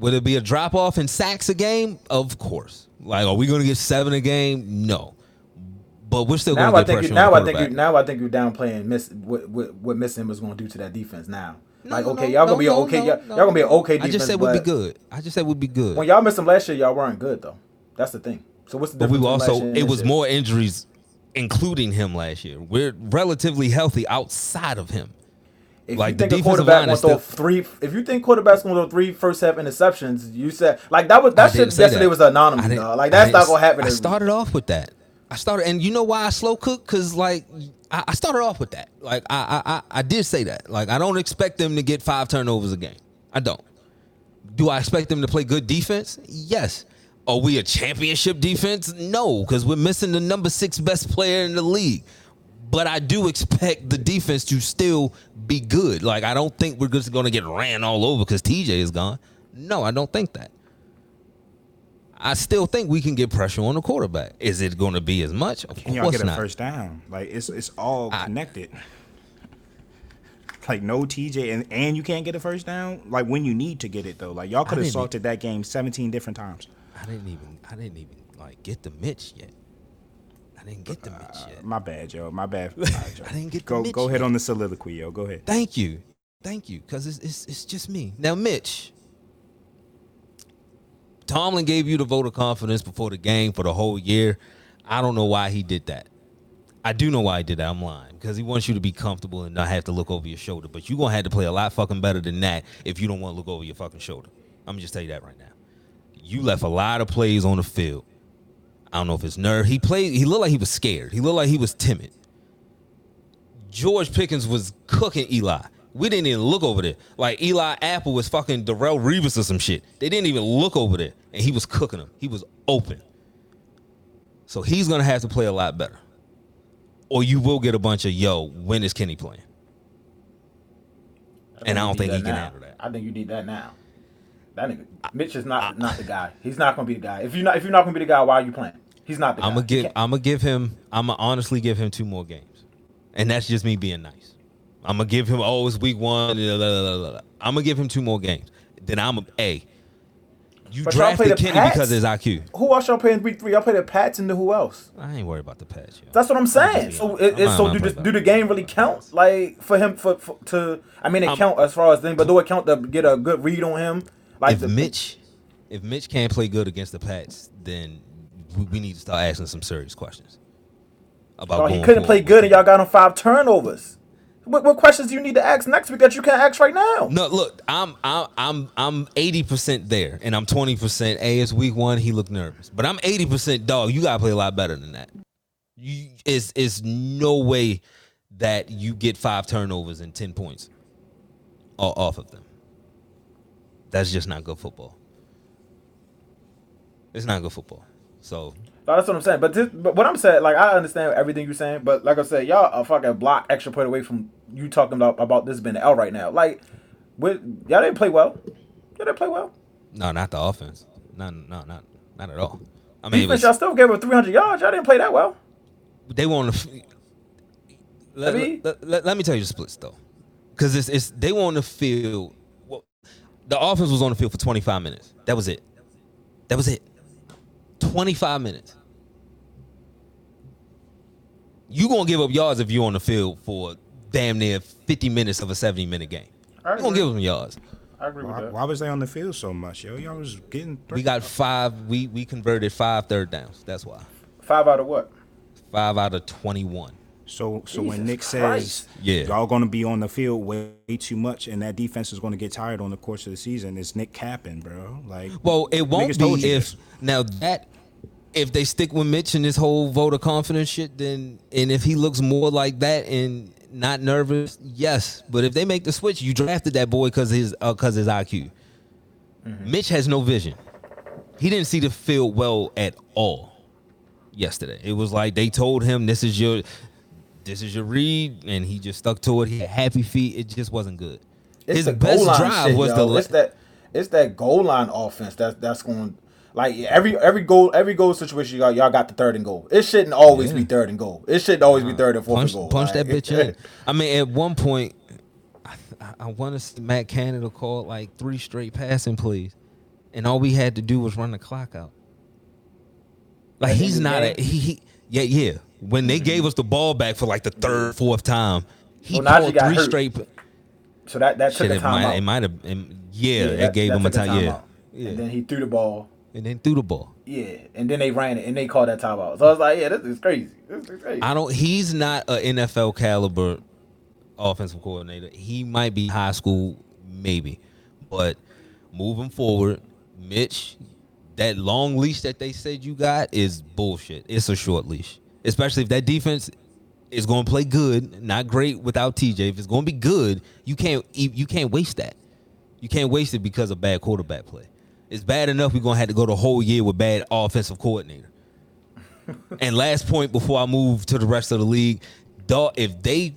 S1: Would it be a drop off in sacks a game? Of course. Like, are we going to get seven a game? No. But we're still going
S2: Now I
S1: get
S2: think
S1: pressure
S2: you, now
S1: on
S2: I
S1: the
S2: think you, now I think you're downplaying miss what what, what missing was going to do to that defense. Now,
S1: No,
S2: like okay,
S1: no,
S2: y'all
S1: no,
S2: gonna be okay, y'all, y'all gonna be okay
S1: I
S2: defense.
S1: just said we'd be good. I just said we'd be good.
S2: When y'all missed them last year, y'all weren't good though. That's the thing. So what's the difference?
S1: but we
S2: difference?
S1: were
S2: between last
S1: also it was
S2: year?
S1: more injuries, including him last year. We're relatively healthy outside of him.
S2: If
S1: like,
S2: you
S1: the
S2: think a quarterback gonna throw three, if you think quarterback's gonna throw three first half interceptions, you said like that was that shit yesterday
S1: that.
S2: was anonymous. Dog. Like that's not gonna happen.
S1: I started off with that. I started, and you know why I slow cook? Cause like I, I started off with that. Like I, I, I, I did say that. Like I don't expect them to get five turnovers a game. I don't. Do I expect them to play good defense? Yes. Are we a championship defense? No, because we're missing the number six best player in the league. But I do expect the defense to still be good. Like I don't think we're just going to get ran all over because TJ is gone. No, I don't think that. I still think we can get pressure on the quarterback. Is it going to be as much? Of
S3: Can y'all get a
S1: not.
S3: first down? Like it's it's all
S1: I-
S3: connected. Like no TJ and and you can't get a first down. Like when you need to get it though. Like y'all could have salted that game 17 different times.
S1: I didn't even. I didn't even like get the Mitch yet. I didn't get the Mitch yet.
S3: My bad, yo. My bad. All right, yo.
S1: I didn't get the
S3: go go ahead
S1: yet.
S3: on the soliloquy, yo. Go ahead.
S1: Thank you, thank you, because it's, it's it's just me now. Mitch, Tomlin gave you the vote of confidence before the game for the whole year. I don't know why he did that. I do know why he did that. I'm lying because he wants you to be comfortable and not have to look over your shoulder. But you're gonna have to play a lot fucking better than that if you don't want to look over your fucking shoulder. I'm gonna just tell you that right now. You left a lot of plays on the field. I don't know if it's nerve. He played. He looked like he was scared. He looked like he was timid. George Pickens was cooking Eli. We didn't even look over there. Like Eli Apple was fucking Darrelle Revis or some shit. They didn't even look over there, and he was cooking him. He was open. So he's gonna have to play a lot better, or you will get a bunch of yo. When is Kenny playing? And I don't think he can
S2: now.
S1: handle that.
S2: I think you need that now. That nigga, Mitch is not not the guy. He's not gonna be the guy. If you're not if you're not gonna be the guy, why are you playing? He's not the guy.
S1: I'm gonna give. I'm gonna give him. I'm gonna honestly give him two more games, and that's just me being nice. I'm gonna give him. Oh, it's week one. blah, blah, blah. I'm gonna give him two more games. Then I'm a. A. You
S2: But
S1: drafted
S2: the
S1: Kenny
S2: Pats?
S1: because of his IQ.
S2: Who else y'all playing week three? Y'all play the Pats and the who else?
S1: I ain't worried about the patch. Yo.
S2: That's what I'm saying.
S1: just
S2: So, it,
S1: honest.
S2: it, so
S1: I'm
S2: do do the game really count? Like for him for, for to? I mean, it
S1: I'm-
S2: count as far as thing, but do it count to get a good read on him? Like
S1: if Mitch, if Mitch can't play good against the Pats, then we, we need to start asking some serious questions about.
S2: Oh, he couldn't play good, and y'all got him five turnovers. What, what questions do you need to ask next week that you can't ask right now?
S1: No, look, I'm I'm I'm I'm eighty percent there, and I'm twenty percent. A it's week one. He looked nervous, but I'm eighty percent dog. You gotta play a lot better than that. You it's it's no way that you get five turnovers and ten points off of them. That's just not good football. It's not good football. So
S2: No, that's what I'm saying. But this, but what I'm saying, like I understand everything you're saying, but like I said, y'all a fucking block extra point away from you talking about about this being L right now. Like, with y'all didn't play well. Y'all didn't play well.
S1: no, not the offense. No, no, not not at all. I mean,
S2: Defense,
S1: was,
S2: y'all still gave up 300 yards. Y'all didn't play that well.
S1: they want to. Let,
S2: I mean-
S1: let, let- let me tell you the splits though, because it's, it's they want field. Well, the offense was on the field for 25 minutes. That was it. That was it. 25 minutes. You gonna give up yards if you're on the field for damn near 50 minutes of a 70 minute game.
S2: I
S1: You gonna give them yards.
S2: I agree with
S3: Why,
S2: that.
S3: why was they on the field so much, yo? Y'all was getting.
S1: We got five. We we converted five third downs. That's why.
S2: Five out of what?
S1: Five out of 21.
S3: So so when Nick
S2: Christ.
S3: says
S1: Yeah.
S3: y'all going to be on the field way, too much and that defense is going to get tired on the course of the season, it's Nick capping, bro. Like
S1: Well, it won't be if now that if they stick with Mitch and this whole vote of confidence shit, then and if he looks more like that and not nervous, yes. But if they make the switch, you drafted that boy because his uh, because his IQ. Mm-hmm. Mitch has no vision. He didn't see the field well at all yesterday. It was like they told him this is your this is your read, and he just stuck to it. He had happy feet. It just wasn't good.
S2: It's
S1: his best drive
S2: shit,
S1: was
S2: yo.
S1: the le-
S2: It's that. It's that goal line offense. That's that's going. Like every every goal every goal situation y'all y'all got the third and goal. It shouldn't always
S1: Yeah.
S2: be third and goal. It shouldn't always be third and fourth
S1: punch,
S2: and goal.
S1: punch that bitch in. I mean, at one point, I, I, I want to see Matt Canada call like three straight passing plays, and all we had to do was run the clock out. Like he's not a he, he yeah yeah. When they gave mm-hmm. us the ball back for like the third fourth time, he
S2: Well, got
S1: three
S2: hurt.
S1: straight.
S2: So that that took
S1: Shit,
S2: a
S1: it might,
S2: timeout.
S1: it might have. Yeah,
S2: that-
S1: it gave
S2: that
S1: him a
S2: took
S1: time. Yeah,
S2: timeout.
S1: yeah,
S2: And then he threw the ball.
S1: and then threw the ball.
S2: Yeah, and then they ran it and they called that timeout. So I was like, yeah, this is crazy. This is crazy.
S1: I don't. He's not a NFL caliber offensive coordinator. He might be high school, maybe, but moving forward, Mitch, that long leash that they said you got is bullshit. It's a short leash, especially if that defense is going to play good, not great without TJ. If it's going to be good, you can't you can't waste that. You can't waste it because of bad quarterback play. It's bad enough we're gonna have to go the whole year with bad offensive coordinator. and last point before I move to the rest of the league, if they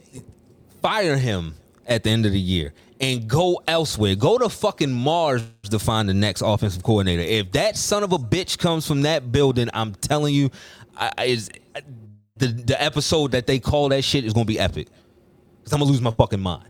S1: fire him at the end of the year and go elsewhere, go to fucking Mars to find the next offensive coordinator. If that son of a bitch comes from that building, I'm telling you, I, is the the episode that they call that shit is gonna be epic. Cause I'm gonna lose my fucking mind.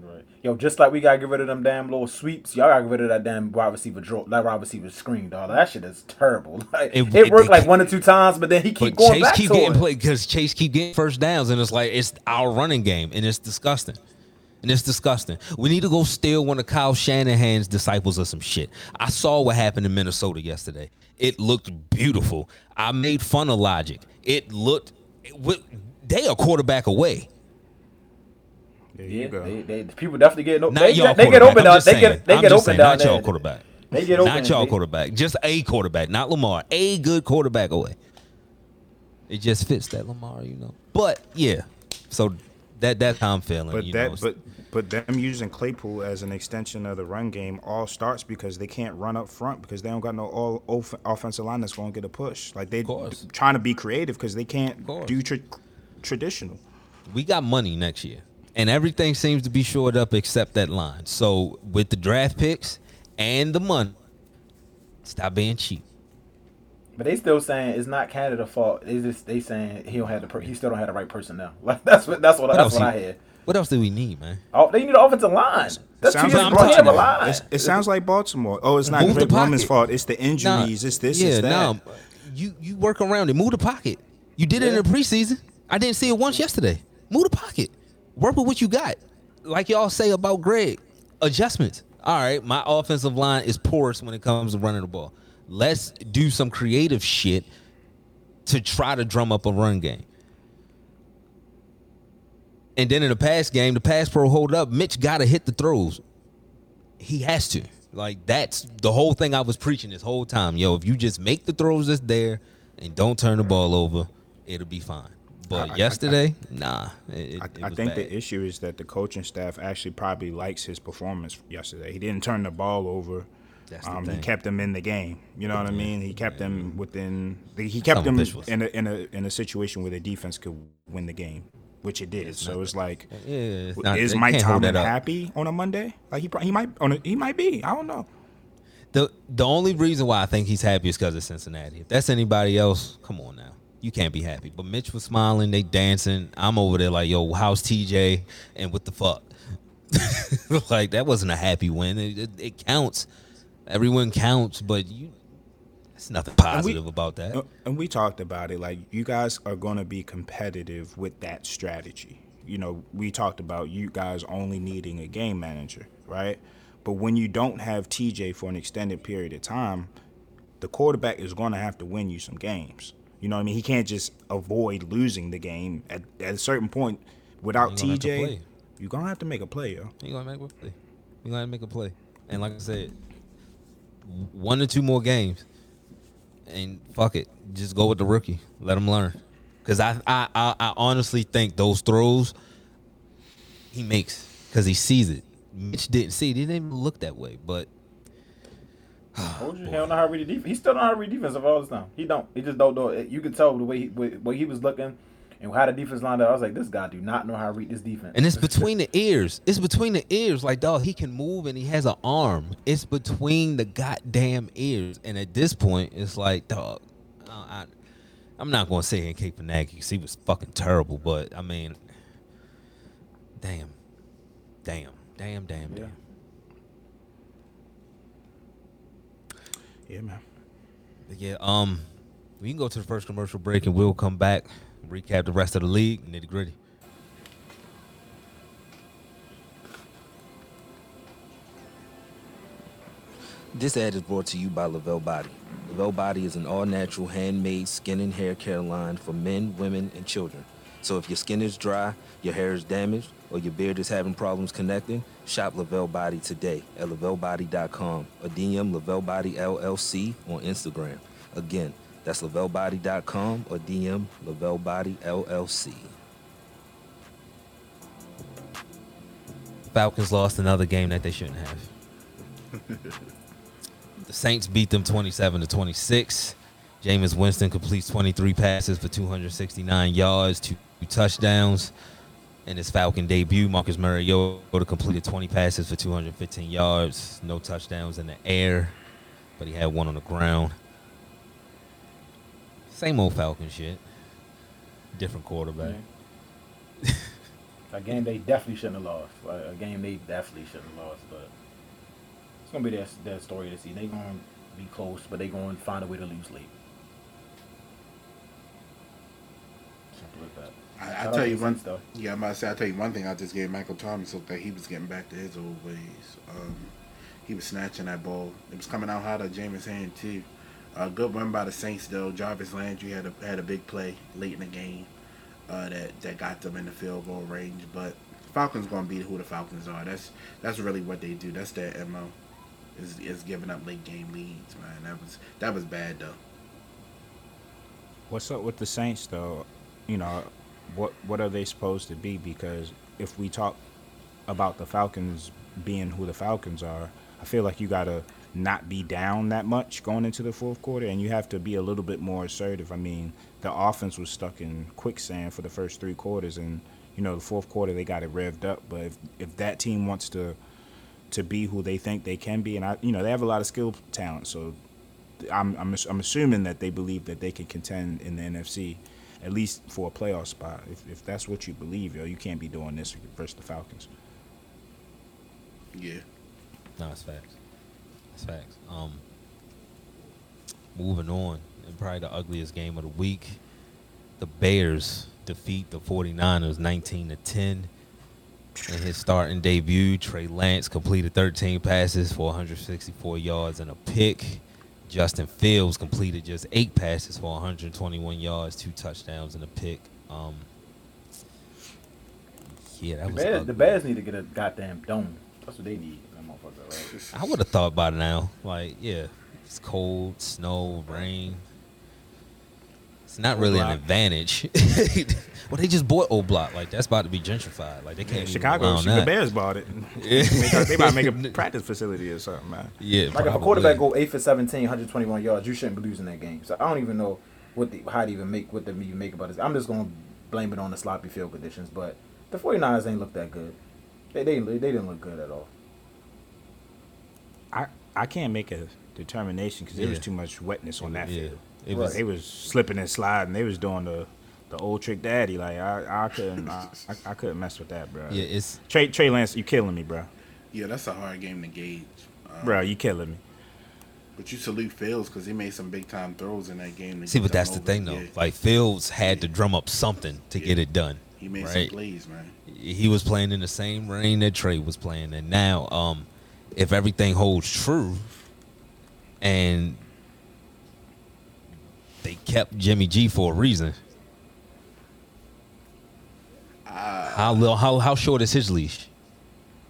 S2: Right. Yo, just like we gotta get rid of them damn little sweeps, y'all gotta get rid of that damn wide receiver draw, that wide receiver screen, dog. That shit is terrible. Like,
S1: It-
S2: it, worked
S1: it-
S2: like one or two times, but then he keep going
S1: Chase
S2: back
S1: keep
S2: to
S1: getting
S2: it.
S1: played because Chase keep getting first downs, and it's like it's our running game, and it's disgusting. And it's disgusting. We need to go steal one of Kyle Shanahan's disciples or some shit. I saw what happened in Minnesota yesterday. It looked beautiful. I made fun of logic. It looked. It, they are quarterback away.
S3: There you
S2: Yeah,
S3: go.
S2: they, they, people definitely get
S1: Not
S2: they,
S1: y'all
S2: they get
S1: quarterback.
S2: open down. They get they
S1: I'm
S2: get
S1: just
S2: open
S1: saying,
S2: down
S1: Not y'all quarterback.
S2: They get open.
S1: Not y'all quarterback. Just a quarterback, not Lamar. A good quarterback away. It just fits that Lamar, you know. But yeah, so that that's how I'm feeling.
S3: But
S1: you
S3: that
S1: know.
S3: but but them using Claypool as an extension of the run game all starts because they can't run up front because they don't got no all off- offensive line that's going to get a push. Like they
S1: course.
S3: trying to be creative because they can't do tra- traditional.
S1: we got money next year, and everything seems to be shored up except that line. So with the draft picks and the money, stop being cheap.
S2: But they still saying it's not Canada's fault. They just they saying he don't have the per- he still don't have the right personnel. Like that's what that's what
S1: What
S2: that's
S1: else?
S2: what I
S1: you-
S2: hear.
S1: What else do we need, man?
S2: Oh, they need an offensive line. That's
S3: sounds
S2: two
S3: like
S2: years
S1: Baltimore.
S3: Baltimore. It's- it sounds like Baltimore. Oh, it's not
S1: Move the
S3: Greg Roman's fault. It's the
S1: Nah,
S3: injuries. It's this.
S1: Yeah,
S3: it's that.
S1: no. You you work around it. Move the pocket. You did it in the preseason. I didn't see it once yesterday. Move the pocket. Work with what you got. Like y'all say about Greg, adjustments. All right, my offensive line is porous when it comes to running the ball. Let's do some creative shit to try to drum up a run game. And then in the pass game, the pass pro hold up. Mitch got to hit the throws. He has to. Like that's the whole thing I was preaching this whole time. Yo, if you just make the throws that's there and don't turn the ball over, it'll be fine. But
S3: I- I-
S1: yesterday, nah. It, it-
S3: I, I think
S1: bad.
S3: the issue is that the coaching staff actually probably likes his performance yesterday. He didn't turn the ball over.
S1: That's the
S3: Um, he kept them in the game. You know what I mean? He kept them within. He kept them in a, in a in a situation where the defense could win the game, which it did. so it's like,
S1: it's not-
S3: is Mike Tomlin happy on a Monday? Like he he might on a, he might be. I don't know.
S1: The the only reason why I think he's happy is because of Cincinnati. If that's anybody else, come on now. You can't be happy. But Mitch was smiling, they dancing. I'm over there like, yo, how's TJ? And what the fuck? like that wasn't a happy win. It, it, it counts. Everyone counts, but you it's nothing positive about that.
S3: Uh, And we talked about it. Like you guys are going to be competitive with that strategy. You know, we talked about you guys only needing a game manager, right? But when you don't have TJ for an extended period of time, the quarterback is going to have to win you some games. You know what I mean? He can't just avoid losing the game at, at a certain point. Without
S1: You're
S3: TJ, you're going to have to make a play, yo.
S1: You gonna make a play. You're gonna make a play. And like I said, one or two more games, and fuck it, just go with the rookie. Let him learn. Cause I I I, I honestly think those throws he makes because he sees it. Mitch didn't see. It. He didn't even look that way. But
S2: Told you, he don't how to read the defense. He still don't know how to read defense of all this time. He don't. He just don't know. You could tell the way he way he was looking and how the defense lined up. I was like, this guy do not know how to read this defense.
S1: and it's between the ears. It's between the ears. Like dog, he can move and he has an arm. It's between the goddamn ears. And at this point, it's like dog. uh, I, I'm not gonna say in Cape Panagi because he was fucking terrible. But I mean, damn, damn, damn, damn, damn.
S3: Yeah, man.
S1: Yeah, um, we can go to the first commercial break and we'll come back, recap the rest of the league, nitty gritty.
S7: This ad is brought to you by Lavelle Body. Lavelle Body is an all natural handmade skin and hair care line for men, women, and children. So if your skin is dry, your hair is damaged, or your beard is having problems connecting, shop Lavelle Body today at lavellebody.com or DM Lavelle Body LLC on Instagram. Again, that's lavellebody.com or DM Lavelle Body LLC.
S1: Falcons lost another game that they shouldn't have. the Saints beat them 27 to 26. Jameis Winston completes 23 passes for 269 yards, two touchdowns. In his Falcon debut, Marcus Mariota completed 20 passes for 215 yards, no touchdowns in the air, but he had one on the ground. Same old Falcon shit. Different quarterback.
S2: a game they definitely shouldn't have lost. A game they definitely shouldn't have lost. But it's gonna be their their story to see. They gonna be close, but they gonna find a way to lose late. Simple as that.
S4: I,
S2: Shout
S4: I tell you one
S2: Saints, though.
S4: Yeah, I'm about to say. I tell you one thing. I just gave Michael Thomas looked like he was getting back to his old ways. Um, he was snatching that ball. It was coming out hot at Jameis' hand too. Uh, good run by the Saints though. Jarvis Landry had a had a big play late in the game uh, that that got them in the field goal range. But Falcons gonna be who the Falcons are. That's that's really what they do. That's their mo. Is is giving up late game leads, man. That was that was bad though.
S3: What's up with the Saints though? You know, what what are they supposed to be? Because if we talk about the Falcons being who the Falcons are, I feel like you gotta not be down that much going into the fourth quarter, and you have to be a little bit more assertive. I mean, the offense was stuck in quicksand for the first three quarters, and you know the fourth quarter they got it revved up. But if if that team wants to to be who they think they can be, and I, you know, they have a lot of skill talent, so I'm, I'm I'm assuming that they believe that they can contend in the NFC, at least for a playoff spot. If, if that's what you believe, yo, you can't be doing this versus the Falcons.
S4: Yeah.
S1: No, it's facts. It's facts. Um, moving on, and probably the ugliest game of the week. The Bears defeat the 49ers 19 to 10. In his starting debut, Trey Lance completed 13 passes for 164 yards and a pick. Justin Fields completed just eight passes for 121 yards, two touchdowns and a pick. Um, yeah, that
S2: The
S1: was
S2: Bears,
S1: ugly.
S2: the Bears need to get a goddamn dome. That's what they need. That motherfucker, right?
S1: I would have thought by now. Like, yeah, it's cold, snow, rain. It's not really an advantage. well, they just bought old block. Like that's about to be gentrified. Like they can't. even
S3: Chicago,
S1: allow
S3: the. Bears bought it.
S1: Yeah.
S3: they might make a practice facility or something, man.
S1: Yeah,
S2: Like if a quarterback go eight for 17, 121 yards, you shouldn't be losing that game. So I don't even know what the, how to even make what to even make about this. I'm just gonna blame it on the sloppy field conditions. But the 49ers ain't look that good. They they, they didn't look good at all.
S3: I I can't make a determination because there was too much wetness on that
S1: Yeah,
S3: field.
S1: it was.
S3: They was slipping and sliding. They was doing the the old trick daddy. Like I I couldn't I, I, I couldn't mess with that, bro.
S1: Yeah, it's
S3: Trey Trey Lance, you killing me, bro.
S4: Yeah, that's a hard game to gauge. Um,
S3: Bro, you killing me.
S4: But you salute Fields because he made some big time throws in that game. to
S1: see, but that's the thing though.
S4: Yeah.
S1: Like Fields had to drum up something to get it done.
S4: he made
S1: right?
S4: some plays, man.
S1: he was playing in the same rain that Trey was playing, and now, um, if everything holds true, and they kept Jimmy G for a reason, how little, how how short is his leash?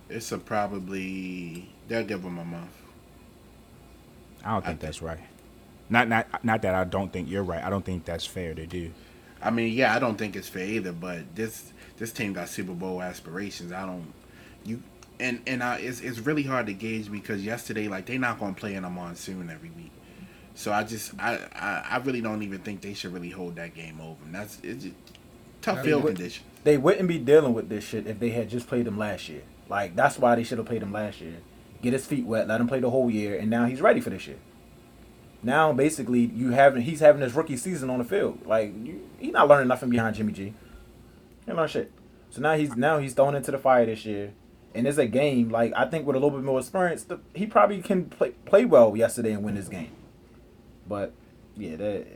S4: It's a probably they'll give him a month.
S3: I don't think that's right. Not not not that I don't think you're right. I don't think that's fair to do.
S4: I mean, yeah, I don't think it's fair either. But this this team got Super Bowl aspirations. I don't you and and I, it's it's really hard to gauge because yesterday, like they're not gonna play in a monsoon every week. So I just I, I I really don't even think they should really hold that game over. And that's it's just tough field
S2: would-
S4: condition.
S2: They wouldn't be dealing with this shit if they had just played him last year. Like that's why they should have played him last year. Get his feet wet, let him play the whole year, and now he's ready for this year. Now basically you having he's having his rookie season on the field. Like he's not learning nothing behind Jimmy G. He ain't learn shit. So now he's now he's thrown into the fire this year. And it's a game, like I think with a little bit more experience, the, he probably can play play well yesterday and win this game. But yeah, that,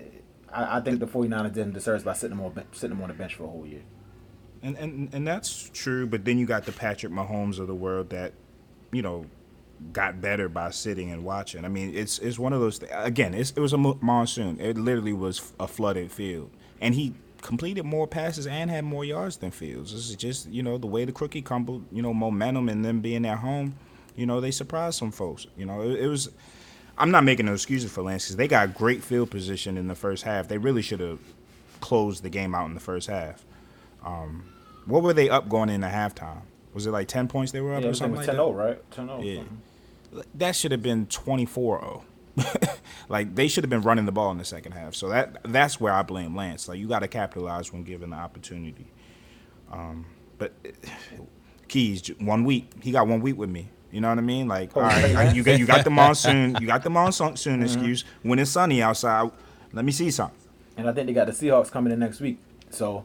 S2: I, I think the 49ers didn't deserve by sitting him on sitting him on the bench for a whole year.
S3: And, and and that's true, but then you got the Patrick Mahomes of the world that, you know, got better by sitting and watching. I mean, it's it's one of those. Th- again, it was a monsoon. It literally was a flooded field, and he completed more passes and had more yards than Fields. This is just you know the way the cookie crumbled. You know, momentum and them being at home. You know, they surprised some folks. You know, it, it was. I'm not making no excuses for Lance because they got great field position in the first half. They really should have closed the game out in the first half. Um, what were they up going into halftime? Was it like 10 points they were up
S2: Yeah,
S3: or something
S2: like
S3: like
S2: 10
S3: that?
S2: right? 10-0.
S3: Yeah.
S2: something.
S3: That should have been 24 0. like they should have been running the ball in the second half. So that that's where I blame Lance. Like you got to capitalize when given the opportunity. Um, but Keys one week. He got one week with me. You know what I mean? Like, all right, you got you got the monsoon, you got the monsoon
S2: Mm-hmm.
S3: excuse. When it's sunny outside, let me see something.
S2: And I think they got the Seahawks coming in next week. So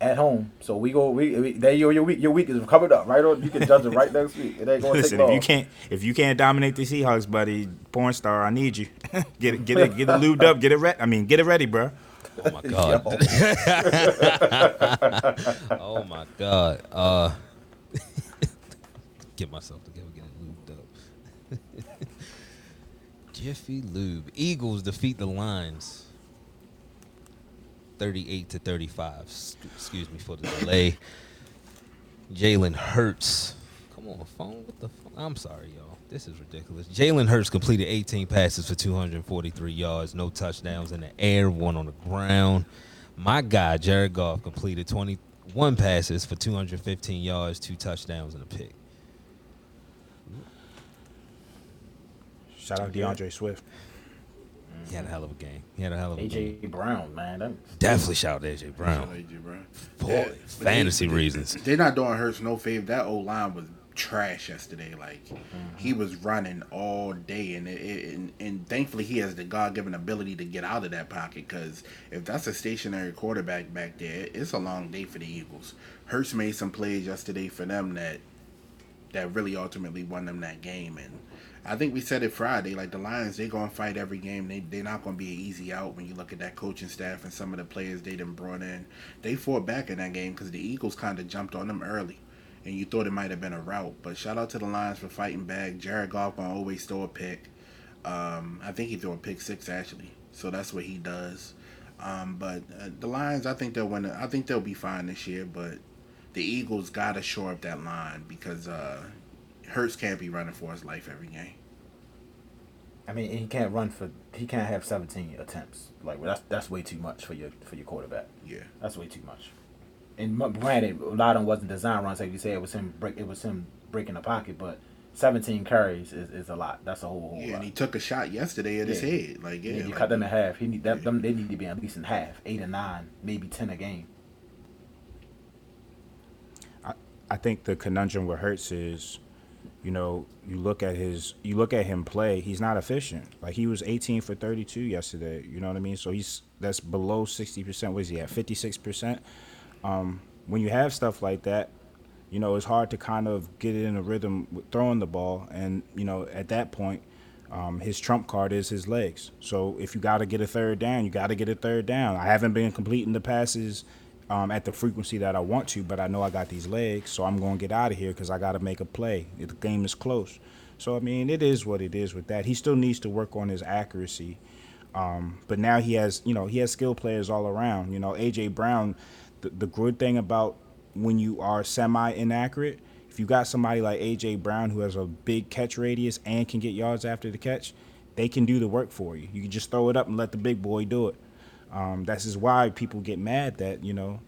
S2: at home. So we go we, we there your your week your week is covered up, right? Or you can judge it right next week. It ain't gonna
S3: Listen,
S2: take
S3: if you can't if you can't dominate the Seahawks, buddy, porn star, I need you. get it, get it, get it lubed up, get it ready. I mean, get it ready, bro.
S1: Oh my god. oh my god. Uh get myself together, get it lubed up. Jiffy Lube. Eagles defeat the Lions. 38 to 35. Excuse me for the delay. Jalen Hurts. Come on, phone. What the fuck? I'm sorry, y'all. This is ridiculous. Jalen Hurts completed 18 passes for 243 yards, no touchdowns in the air, one on the ground. My guy, Jared Goff, completed 21 passes for 215 yards, two touchdowns, and a pick.
S3: Shout out D'Andre Swift.
S1: He had a hell of a game. He had a hell of a game.
S2: AJ Brown, man. That,
S1: Definitely shout out AJ Brown.
S4: AJ Brown.
S1: Boy,
S4: Yeah,
S1: fantasy
S4: they-
S1: reasons.
S4: They're not doing Hurts no favor. That old line was trash yesterday. Like he was running all day, and it, it, and, and thankfully he has the God given ability to get out of that pocket. Because if that's a stationary quarterback back there, it's a long day for the Eagles. Hurts made some plays yesterday for them that that really ultimately won them that game. And I think we said it Friday, like the Lions, they're gonna fight every game. They they're not gonna be an easy out when you look at that coaching staff and some of the players they done brought in. They fought back in that game because the Eagles kind of jumped on them early, and you thought it might have been a rout. But shout out to the Lions for fighting back. Jared Goff gonna always throw a pick. Um, I think he threw a pick six actually, so that's what he does. Um, but uh, the Lions, I think they'll win. I think they'll be fine this year. But the Eagles gotta shore up that line because uh, Hurts can't be running for his life every game.
S2: I mean, he can't run for. He can't have 17 attempts. Like that's that's way too much for your for your quarterback.
S4: Yeah.
S2: That's way too much. And granted, a lot of them wasn't design runs. Like you said, it was him break. It was him breaking the pocket. But 17 carries is, is a lot. That's a whole, whole
S4: Yeah,
S2: lot.
S4: and he took a shot yesterday at his head. Like, yeah,
S2: Yeah, you
S4: like,
S2: cut them in half. He need that. Them, they need to be at least in half, eight or nine, maybe ten a game.
S3: I think the conundrum with Hurts is, you know, you look at his, you look at him play. He's not efficient. Like he was 18 for 32 yesterday. You know what I mean? So he's that's below 60 percent. What is he at? 56 percent. Um, when you have stuff like that, you know, it's hard to kind of get it in a rhythm with throwing the ball. And you know, at that point, um, his trump card is his legs. So if you got to get a third down, you got to get a third down. I haven't been completing the passes um, at the frequency that I want to, but I know I got these legs, so I'm going to get out of here because I got to make a play. The game is close. So I mean, it is what it is with that. He still needs to work on his accuracy. Um, but now he has, you know, he has skill players all around. You know, AJ Brown. The, the good thing about when you are semi inaccurate, if you got somebody like AJ Brown who has a big catch radius and can get yards after the catch, they can do the work for you. You can just throw it up and let the big boy do it. Um, that's is why people get mad that you know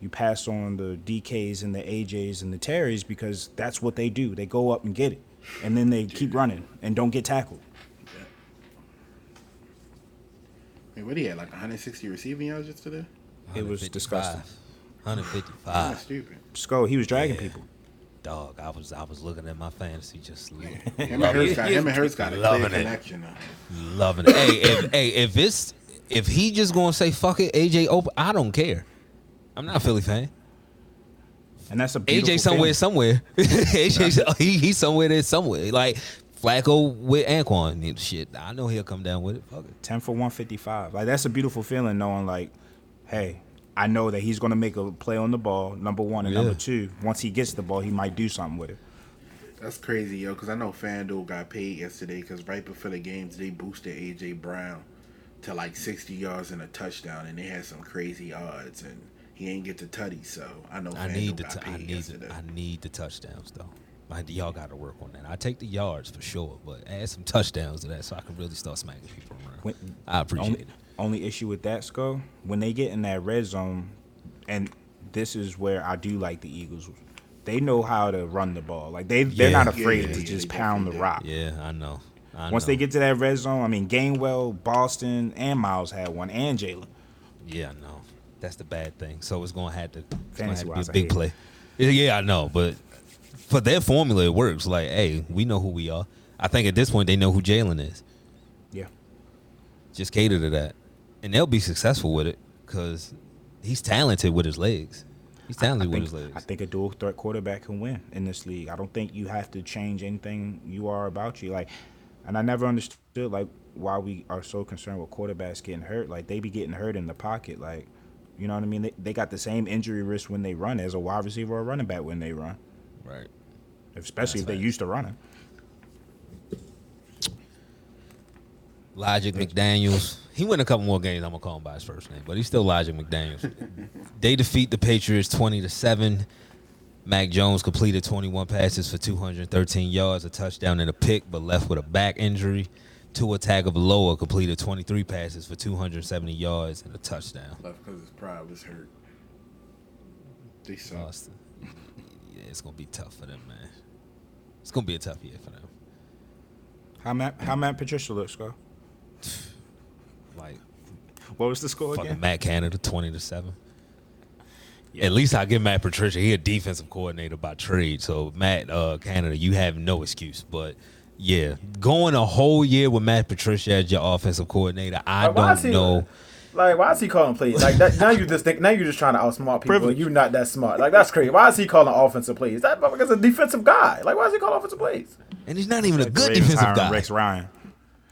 S3: you pass on the DKs and the AJs and the Terrys because that's what they do. They go up and get it, and then they keep running and don't get tackled.
S4: I mean, what he had like 160 receiving yards yesterday.
S3: It was disgusting.
S1: 155.
S4: That's stupid.
S3: Skull, he was dragging
S1: Yeah.
S3: people.
S1: Dog, I was I was looking at my fantasy just lo-
S4: Him and Hurts got, him and Hurts got a clear
S1: Loving it.
S4: connection. Though.
S1: loving it. hey, if, hey, if it's if he just gonna say fuck it, AJ open, I don't care. I'm not a Philly fan.
S3: And that's a beautiful
S1: AJ somewhere,
S3: feeling.
S1: somewhere. AJ, he he's somewhere there, somewhere. Like Flacco with Anquan, and shit. I know he'll come down with it. Fuck it.
S3: 10 for 155. Like that's a beautiful feeling knowing like, hey, I know that he's gonna make a play on the ball, number one and
S1: Yeah.
S3: number two. Once he gets the ball, he might do something with it.
S4: That's crazy, yo. Because I know FanDuel got paid yesterday because right before the games they boosted AJ Brown to like 60 yards and a touchdown, and they had some crazy odds, and he ain't get the tutty. So I know
S1: I need the
S4: got
S1: t- I need the, I need the touchdowns though. Like y'all got to work on that. I take the yards for sure, but add some touchdowns to that so I can really start smacking people around.
S3: When-
S1: I appreciate
S3: only,
S1: it.
S3: Only issue with that, Skull, when they get in that red zone, and this is where I do like the Eagles. They know how to run the ball. Like they they're
S1: Yeah.
S3: not afraid
S4: Yeah,
S3: to
S4: yeah,
S3: just pound the rock.
S1: Yeah, I know. I
S3: Once
S1: know.
S3: they get to that red zone, I mean Gainwell, Boston, and Miles had one, and Jalen.
S1: Yeah, no. That's the bad thing. So it's gonna have to, gonna have to be a
S3: I
S1: big play. Yeah, I know, but for their formula, it works. Like, hey, we know who we are. I think at this point they know who Jalen is.
S3: Yeah.
S1: Just cater to that, and they'll be successful with it because he's talented with his legs. He's
S3: I
S1: talented with
S3: think,
S1: his legs.
S3: I think a dual threat quarterback can win in this league. I don't think you have to change anything you are about you. Like, and I never understood like why we are so concerned with quarterbacks getting hurt. Like they be getting hurt in the pocket. Like, you know what I mean? They, they got the same injury risk when they run as a wide receiver or a running back when they run,
S1: right.
S3: especially
S1: That's
S3: if they're
S1: right.
S3: used to running.
S1: Logic McDaniels. He win a couple more games. I'm gonna call him by his first name, but he's still Logic McDaniels. they defeat the Patriots 20 to seven. Mac Jones completed 21 passes for 213 yards, a touchdown and a pick, but left with a back injury. Tua Tagovailoa completed 23 passes for 270 yards and a touchdown.
S4: Left because his pride was hurt. They suck.
S1: Lost. Yeah, it's gonna be tough for them, man. It's gonna be a tough year for them.
S3: How Matt how Matt Patricia looks, go?
S1: Like
S3: What was the score
S1: fucking
S3: again?
S1: Matt Canada, 20 to seven.
S3: Yeah.
S1: At least I give Matt Patricia. He a defensive coordinator by trade. So Matt uh, Canada, you have no excuse. But yeah, going a whole year with Matt Patricia as your offensive coordinator, I
S2: Why- why
S1: don't
S2: he-
S1: know.
S2: Like, why is he calling plays? Like that, now you just think now you're just trying to outsmart people.
S3: Privilege.
S2: You're not that smart. Like that's crazy. Why is he calling offensive plays? That motherfucker's a defensive guy. Like, why is he calling offensive plays?
S1: And he's not even a good
S3: Ravens
S1: defensive guy.
S3: Rex Ryan.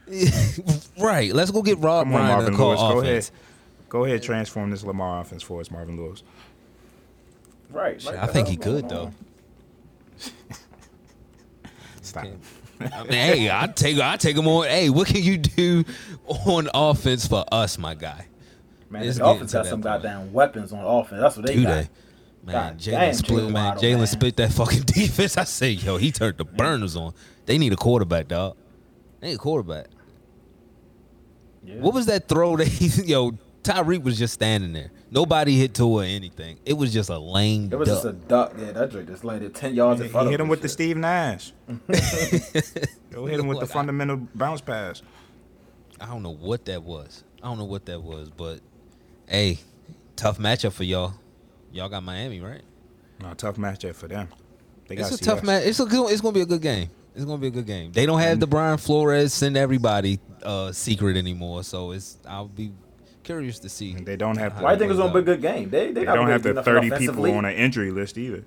S1: right. Let's go get Rob
S3: Come on, Marvin
S1: to call
S3: Lewis. Go
S1: offense.
S3: ahead. Go ahead, transform this Lamar offense for us, Marvin Lewis.
S2: Right.
S1: Shit, I think he
S2: hell's going
S1: could though.
S2: on?
S3: Stop.
S1: I mean, hey, I take I take him on. Hey, what can you do on offense for us, my guy?
S2: Man,
S1: It's
S2: the
S1: getting
S2: offense
S1: to
S2: got some
S1: point.
S2: goddamn weapons on offense. That's what they
S1: Do
S2: got.
S1: they? Man, Jalen
S2: damn,
S1: split,
S2: Jalen
S1: man. Jalen split that fucking defense. I say, yo, he turned the burners on. They need a quarterback, dog. They need a quarterback.
S2: Yeah.
S1: What was that throw that he, yo, Tyreek was just standing there. Nobody hit to or anything. It was just a lame
S2: It was
S1: duck.
S2: just a duck. Yeah, that joint just landed ten yards
S3: He
S2: in front of
S3: hit him with the. Steve Nash. Go hit him with the
S1: I-
S3: fundamental bounce pass.
S1: I don't know what that was. I don't know what that was, but hey, tough matchup for y'all. Y'all got Miami, right?
S3: No, tough matchup for them. They
S1: It's
S3: gotta
S1: a
S3: see
S1: tough match. It's a good, it's gonna be a good game. It's gonna be a good game. They don't have the Brian Flores send everybody uh, secret anymore, so it's I'll be curious to see.
S3: And they don't have
S1: how
S3: to-
S2: Why
S1: it
S2: do you think it's gonna be a good game? They they,
S3: They don't have the 30 people on an injury list either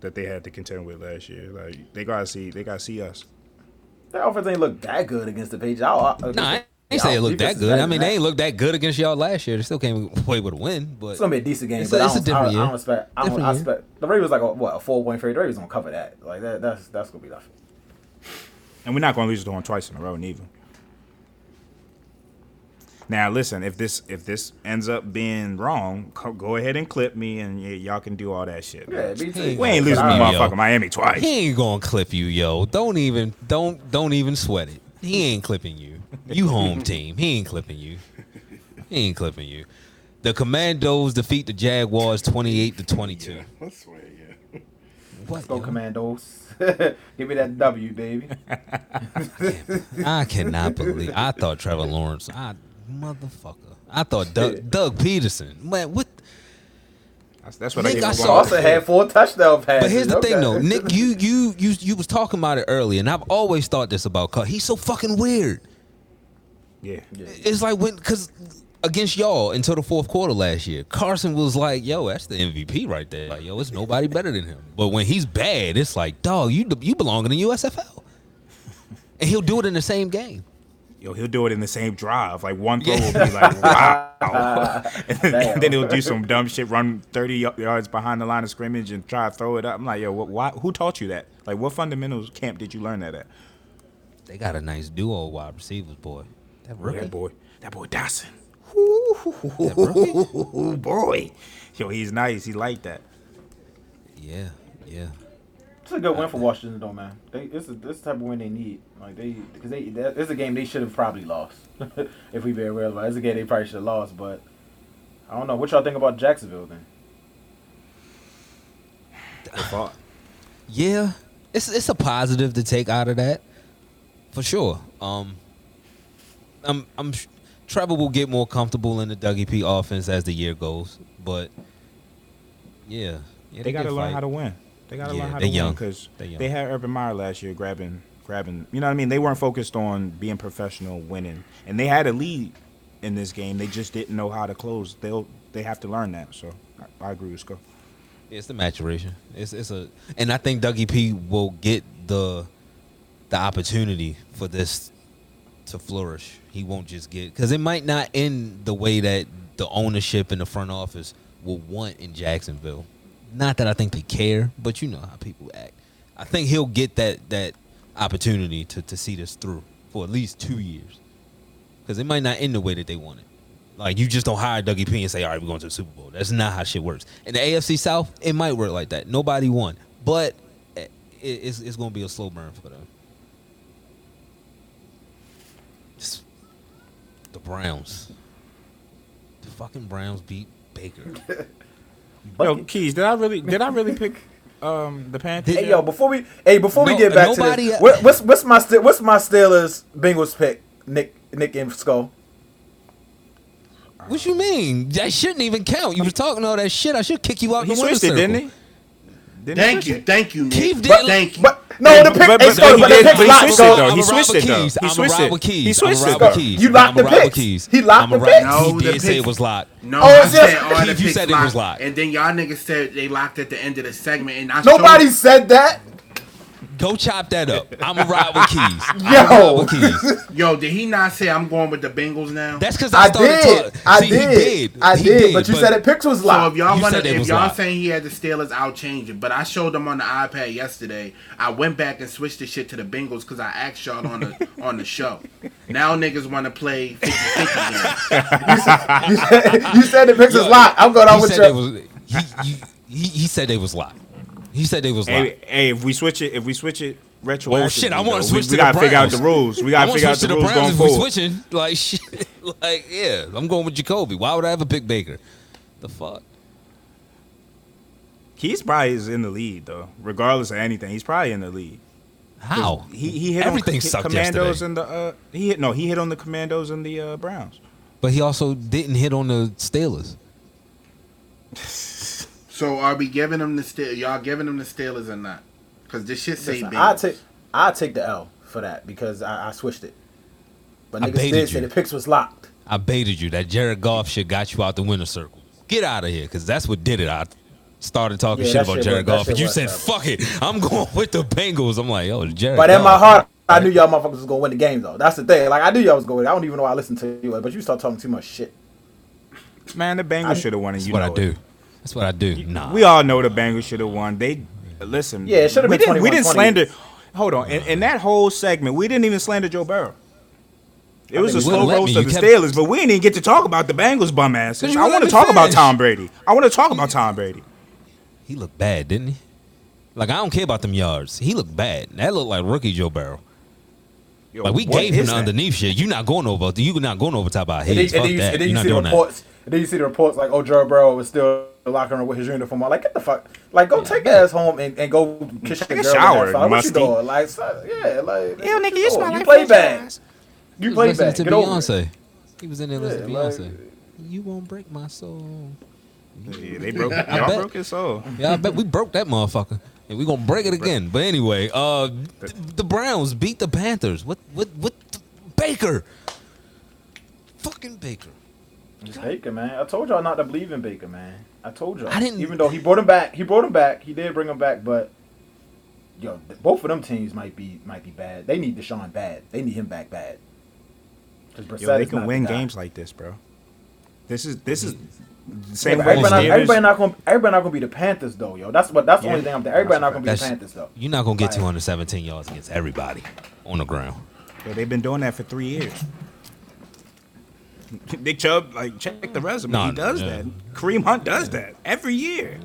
S3: that they had to contend with last year. Like they gotta see, they gotta see us.
S2: Their offense ain't look that good against the Patriots. I, I,
S1: No, I ain't
S2: Yeah,
S1: say it
S2: our
S1: looked that good. I mean,
S2: than
S1: they ain't looked that good against y'all last year. They still came away with a win, but
S2: It's gonna be a decent game,
S1: It's
S2: but
S1: a-
S2: I
S1: it's a
S2: don't,
S1: different
S2: I, don't- I don't expect. I don't I expect the Ravens like a, what a four point favorite. The Ravens gonna cover that. Like that. That's that's gonna be nothing.
S3: And we're not gonna lose to them twice in a row, neither. Now, listen, if this if this ends up being wrong, co- go ahead and clip me, and y- y'all can do all that shit.
S2: Yeah,
S3: we ain't losing
S1: Clip
S3: to motherfucking Miami twice.
S1: he ain't gonna clip you, yo. Don't even don't don't even sweat it. He ain't clipping you. You home team. He ain't clipping you. He ain't clipping you. The Commandos defeat the Jaguars twenty eight to twenty two.
S4: I swear, yeah.
S1: What?
S2: Go
S1: yo?
S2: Commandos. Give me that W, baby.
S1: I cannot believe. I thought Trevor Lawrence. I motherfucker. I thought Doug, Doug Pederson. Man, what?
S3: That's, that's what
S1: Nick,
S3: I gave
S1: I
S3: him
S1: saw-
S3: going.
S2: Saucer had four touchdown passes.
S1: But here's the thing, though, Nick. You you you you was talking about it earlier, and I've always thought this about Carr. He's so fucking weird.
S3: Yeah.
S1: It's like when because against y'all until the fourth quarter last year, Carson was like, "Yo, that's the MVP right there." Like, yo, it's nobody better than him. But when he's bad, it's like, dog, you you belong in the USFL, and he'll do it in the same game.
S3: Yo, he'll do it in the same drive. Like one throw will be like, wow. and, then,
S2: Damn.
S3: then he'll do some dumb shit, run 30 yards behind the line of scrimmage and try to throw it up. I'm like, yo, what, why, who taught you that? Like, what fundamentals camp did you learn that at?
S1: They got a nice duo wide receivers, boy. That rookie,
S3: That boy, that boy Dotson.
S1: that rookie?
S3: Oh boy, yo, he's nice. He like that.
S1: yeah, yeah.
S2: It's a good win for Washington, though, man. They, it's a, this type of win they need. Like they, because they, that, it's a game they should have probably lost. if we be real about it, it's a game they probably should have lost. But I don't know. What y'all think about Jacksonville then?
S1: Yeah, it's it's a positive to take out of that, for sure. Um, I'm I'm Trevor will get more comfortable in the Dougie P offense as the year goes, but yeah, yeah
S3: They got to
S1: did
S3: learn
S1: fight.
S3: how to win. They got to
S1: Yeah,
S3: learn how to
S1: young.
S3: win because
S1: They young.
S3: they had Urban Meyer last year grabbing, grabbing. You know what I mean? They weren't focused on being professional, winning, and they had a lead in this game. They just didn't know how to close. They'll they have to learn that. So I, I agree with Scott.
S1: It's the maturation. It's it's a, and I think Dougie P will get the the opportunity for this to flourish. He won't just get because it might not end the way that the ownership and the front office will want in Jacksonville. Not that I think they care, but you know how people act. I think he'll get that that opportunity to to see this through for at least two years because it might not end the way that they want it. Like you just don't hire Dougie P and say, "All right, we're going to the Super Bowl." That's not how shit works. In the AFC South, it might work like that. Nobody won, but eh, it, it's it's going to be a slow burn for them. Just the Browns, the fucking Browns beat Baker.
S3: Yo, Keys, did I really did I really pick um the Panthers?
S2: Hey yo, before we hey before we get back to
S1: nobody-
S2: this, what, what's what's my what's my Steelers Bengals pick? Nick Nick and Skull.
S1: What you mean? That shouldn't even count. You was talking all that shit. I should kick you out
S3: he
S1: the winner
S3: switched it,
S1: circle.
S3: didn't he? Didn't
S4: Thank you, thank you, Nick.
S1: Keith
S4: But
S1: did-
S4: thank you.
S2: But no,
S3: Yeah,
S2: the pick.
S3: but-
S2: They
S3: but
S2: stole,
S3: he
S2: but
S3: did-
S2: the
S3: but
S2: pick
S3: he switched it, though. He switched it, though. He switched it.
S1: with Keys.
S3: He switched it,
S1: ride with
S3: though.
S1: Keys.
S2: You locked the
S1: ride with
S2: picks. He locked the
S1: ride-
S2: picks.
S4: No,
S1: He did say it was locked.
S4: No,
S2: Oh,
S4: I said all the
S1: Keith, you
S4: picks
S1: said it was
S4: locked,
S1: locked.
S4: and then y'all niggas said they locked at the end of the segment, and I
S2: Nobody
S4: showed,
S2: said that.
S1: Go chop that up. I'm a ride with Keys. I'm a
S2: Yo.
S1: ride with Keys.
S4: Yo, did he not say I'm going with the Bengals now?
S1: That's because I
S2: I
S1: started
S2: did.
S1: talking.
S2: I
S1: See,
S2: did.
S1: He did.
S2: I
S1: He
S2: did. But you said it. Picks was
S4: so if y'all
S1: wanna,
S4: if y'all
S1: locked.
S4: saying he had the Steelers, I'll change it. But I showed them on the iPad yesterday. I went back and switched the shit to the Bengals because I asked y'all on the on the show. Now niggas want to play 50-50
S2: you, said, you said the picks was
S1: Yo,
S2: locked. I'm going
S1: he
S2: on with you.
S1: was, he, he, he, he said they was locked. He said they was locked.
S3: Hey, hey, if we switch it, if we switch it retroactively,
S1: Well, shit, I wanna
S3: though,
S1: switch
S3: we,
S1: to
S3: we
S1: the
S3: gotta figure out the rules. We gotta figure out the
S1: the
S3: rules
S1: Browns
S3: going
S1: if we
S3: forward.
S1: switching. Like shit. Like yeah, I'm going with Jacoby. Why would I ever pick Baker? The fuck.
S3: He's probably is in the lead though, regardless of anything. He's probably in the lead.
S1: How?
S3: He he hit
S1: Everything
S3: on,
S1: sucked
S3: Commandos
S1: yesterday.
S3: and the uh, he hit no he hit on the Commandos and the uh, Browns.
S1: But he also didn't hit on the Steelers.
S4: So are we giving them the Steelers? Y'all giving them the Steelers or not? Because this shit say
S2: Listen,
S4: Bengals.
S2: I take I take the L for that because I, I switched it. But
S1: I
S2: niggas
S1: baited
S2: did say
S1: you.
S2: the picks was locked.
S1: I baited you. That Jared Goff shit got you out the winner circle. Get out of here, because that's what did it. I started talking
S2: Yeah,
S1: shit about
S2: shit
S1: Jared
S2: was-
S1: Goff, and you
S2: was
S1: said,
S2: terrible.
S1: "Fuck it, I'm going with the Bengals." I'm like, "Yo, Jared."
S2: But in my heart, I knew y'all motherfuckers was gonna win the game though. That's the thing. Like I knew y'all was going. I don't even know why I listened to you, but you start talking too much shit.
S3: Man, the Bengals should have won, and
S1: that's
S3: you
S1: what
S3: know
S1: I
S3: it.
S1: Do. That's what I do. Nah,
S3: We all know the Bengals should have won. They listen.
S2: Yeah, it should've been
S3: didn't, We didn't slander. Hold on. In, in that whole segment, we didn't even slander Joe Burrow. It was a slow roast of the
S1: kept-
S3: Steelers, but we didn't even get to talk about the Bengals bum asses. I want to
S1: let me
S3: talk about. Tom Brady. I want to talk about Tom Brady.
S1: he looked bad, didn't he? Like I don't care about them yards. He looked bad. That looked like rookie Joe Burrow.
S3: Yo,
S1: Like we gave him the
S3: that?
S1: underneath shit. You're not going over. You're not going over top of our
S2: And then,
S1: heads.
S2: and then you,
S1: that.
S2: and then
S1: You're
S2: you
S1: not
S2: see the
S1: doing that.
S2: reports. And then you see the reports like, oh, Joe Burrow was still in the locker room with his uniform. on. Like, get the fuck, like, go take your ass home and, and go kiss your
S3: Take a
S2: girl.
S3: shower,
S2: in the What
S3: musty.
S2: you doing? Like, so, yeah, like,
S3: Yo, nigga,
S2: you
S3: you
S2: doing?
S3: smell
S2: You
S3: like
S2: play
S3: French
S2: bad. You play
S1: listening
S2: bad.
S1: to
S2: Get over.
S1: Beyonce. He was in there listening to
S2: Yeah, like-
S1: Beyonce. You won't break my soul.
S3: Yeah, they broke.
S1: I
S3: Y'all
S1: bet.
S3: broke his soul.
S1: Yeah, I bet we broke that motherfucker, and we gonna break it again. But anyway, uh, th- the Browns beat the Panthers. What? What? What? Baker. Fucking Baker.
S2: Baker, man. I told y'all not to believe in Baker, man. I told y'all.
S1: I didn't-
S2: Even though he brought him back, he brought him back. He did bring him back, but yo, both of them teams might be might be bad. They need Deshaun bad. They need him back bad. 'Cause Brissett
S3: Yo, they can win
S2: the
S3: games like this, bro. This is this is the
S2: Yeah,
S3: same
S2: but everybody, not, everybody not gonna everybody not gonna be the Panthers though, yo. That's what that's the
S3: Yeah.
S2: only thing I'm. Everybody not gonna be the Panthers though.
S1: You're not gonna get
S2: Like-
S1: 217 yards against everybody on the ground.
S3: Yo, they've been doing that for three years. Nick Chubb, like, check the mm. resume.
S1: No,
S3: he does
S1: yeah.
S3: that. Kareem Hunt does that every year.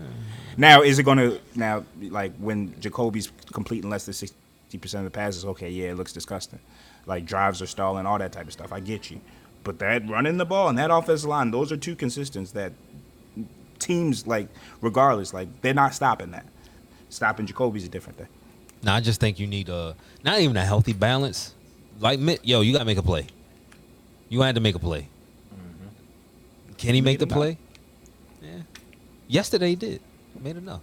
S3: Now, is it going to now like when Jacoby's completing less than sixty percent of the passes? Okay, yeah, it looks disgusting. Like drives are stalling, all that type of stuff. I get you, but that running the ball and that offensive line, those are two consistents that teams like, regardless, like they're not stopping that. Stopping Jacoby's a different thing.
S1: Now I just think you need a not even a healthy balance. Like yo, you gotta make a play. You had to make a play. Can he make the play? Yeah. Yesterday he did. Made enough.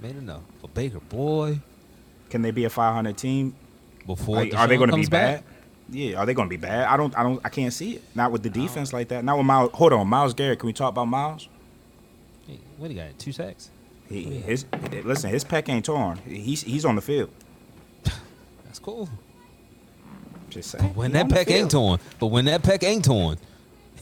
S1: Made enough. For Baker, boy,
S3: Can they be a 500 team?
S1: before
S3: Like, are they going to be
S1: comes back,
S3: bad? Yeah, are they going to be bad? I don't, I don't, I can't see it. Not with the defense like that. Not with Myles. Hold on, Myles Garrett. Can we talk about Myles?
S1: Hey, what do you got? Two sacks?
S3: He, his, listen, his pec ain't torn. He's, he's on the field.
S1: That's cool.
S3: Just saying.
S1: But When
S3: He
S1: that pec ain't torn, but when that pec ain't torn,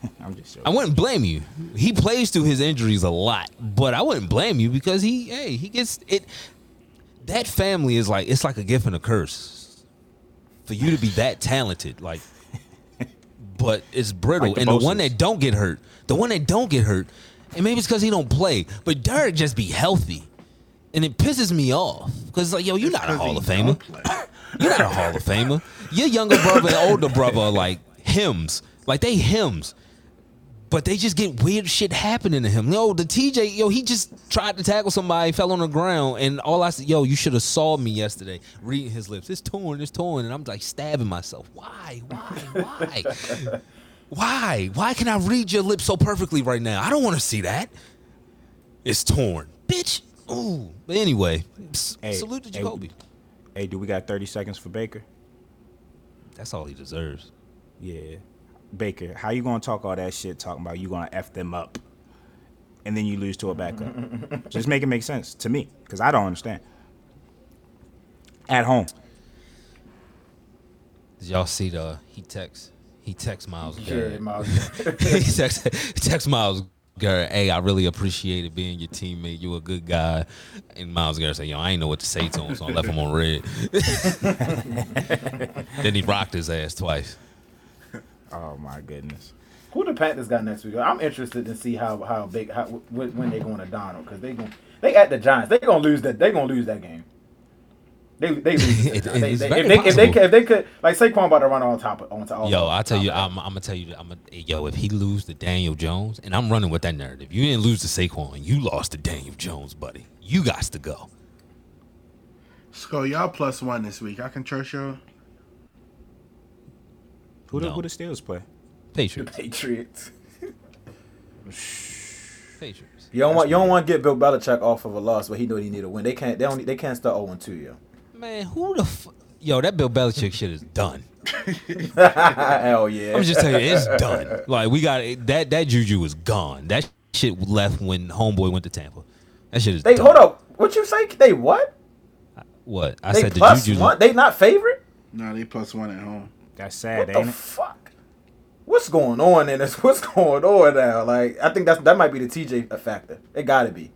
S3: I'm just
S1: I wouldn't blame you. He plays through his injuries a lot, but I wouldn't blame you because he, hey, he gets it. That family is like it's like a gift and a curse for you to be that talented. Like, but it's brittle,
S3: Like the
S1: and the one that don't get hurt, the one that don't get hurt, and maybe it's because he don't play, but Derek just be healthy, and it pisses me off because like, yo, you're not a Hall of Famer. You're not a Hall of Famer. Your younger brother and older brother are like hymns. Like they hymns. But they just get weird shit happening to him. Yo, the TJ, yo, he just tried to tackle somebody, fell on the ground, and all I said, yo, you should have saw me yesterday reading his lips. It's torn, it's torn, and I'm like stabbing myself. Why? Why? Why? Why? Why can I read your lips so perfectly right now? I don't want to see that. It's torn, bitch. Ooh. But anyway,
S3: Hey,
S1: salute to
S3: hey,
S1: Jacoby.
S3: Hey, do we got 30 seconds for Baker?
S1: That's all he deserves.
S3: Yeah. Baker, how you gonna talk all that shit talking about you gonna F them up and then you lose to a backup? Just make it make sense to me, because I don't understand. At home.
S1: Did y'all see the he text he text Myles
S2: Yeah,
S1: Garrett.
S2: Myles.
S1: he text text Myles Garrett, hey, I really appreciated being your teammate. You a good guy. And Myles Garrett said, Yo, I ain't know what to say to him, so I left him on red. then he rocked his ass twice.
S3: Oh my goodness.
S2: Who the Panthers got next week? I'm interested to see how how big how when, when they going to Donald because they going they at the Giants. They gonna lose that. They gonna lose that game. They they lose.
S1: It-
S2: that. They-
S1: it's
S2: they-
S1: very
S2: if they if they could, if they could like Saquon about to run on top of on top.
S1: Yo, I tell you, I'm, I'm gonna tell you, I'm gonna, yo, if he lose to Daniel Jones, and I'm running with that narrative, you didn't lose to Saquon, you lost to Daniel Jones, buddy. You got to go.
S4: So y'all plus one this week. I can trust y'all.
S3: Who the
S1: No.
S3: who the Steelers play?
S1: Patriots,
S2: Patriots.
S1: Patriots.
S2: You don't want you don't want to get Bill Belichick off of a loss, but he know he need a win. They can't they don't they can't start 0 2 yo.
S1: Man, who the f- yo? That Bill Belichick shit is done.
S2: Hell yeah.
S1: I'm just telling you, it's done. Like we got that that juju is gone. That shit left when homeboy went to Tampa. That shit is
S2: they
S1: done.
S2: hold up. What you say? They what?
S1: What I
S2: They
S1: said? The
S2: plus
S1: juju.
S2: one. They not favorite.
S4: No, they plus one at home.
S3: That's
S2: What
S3: sad,
S2: the
S3: ain't it?
S2: fuck? What's going on in this? What's going on now? Like I think that's that might be the TJ factor. It got to be.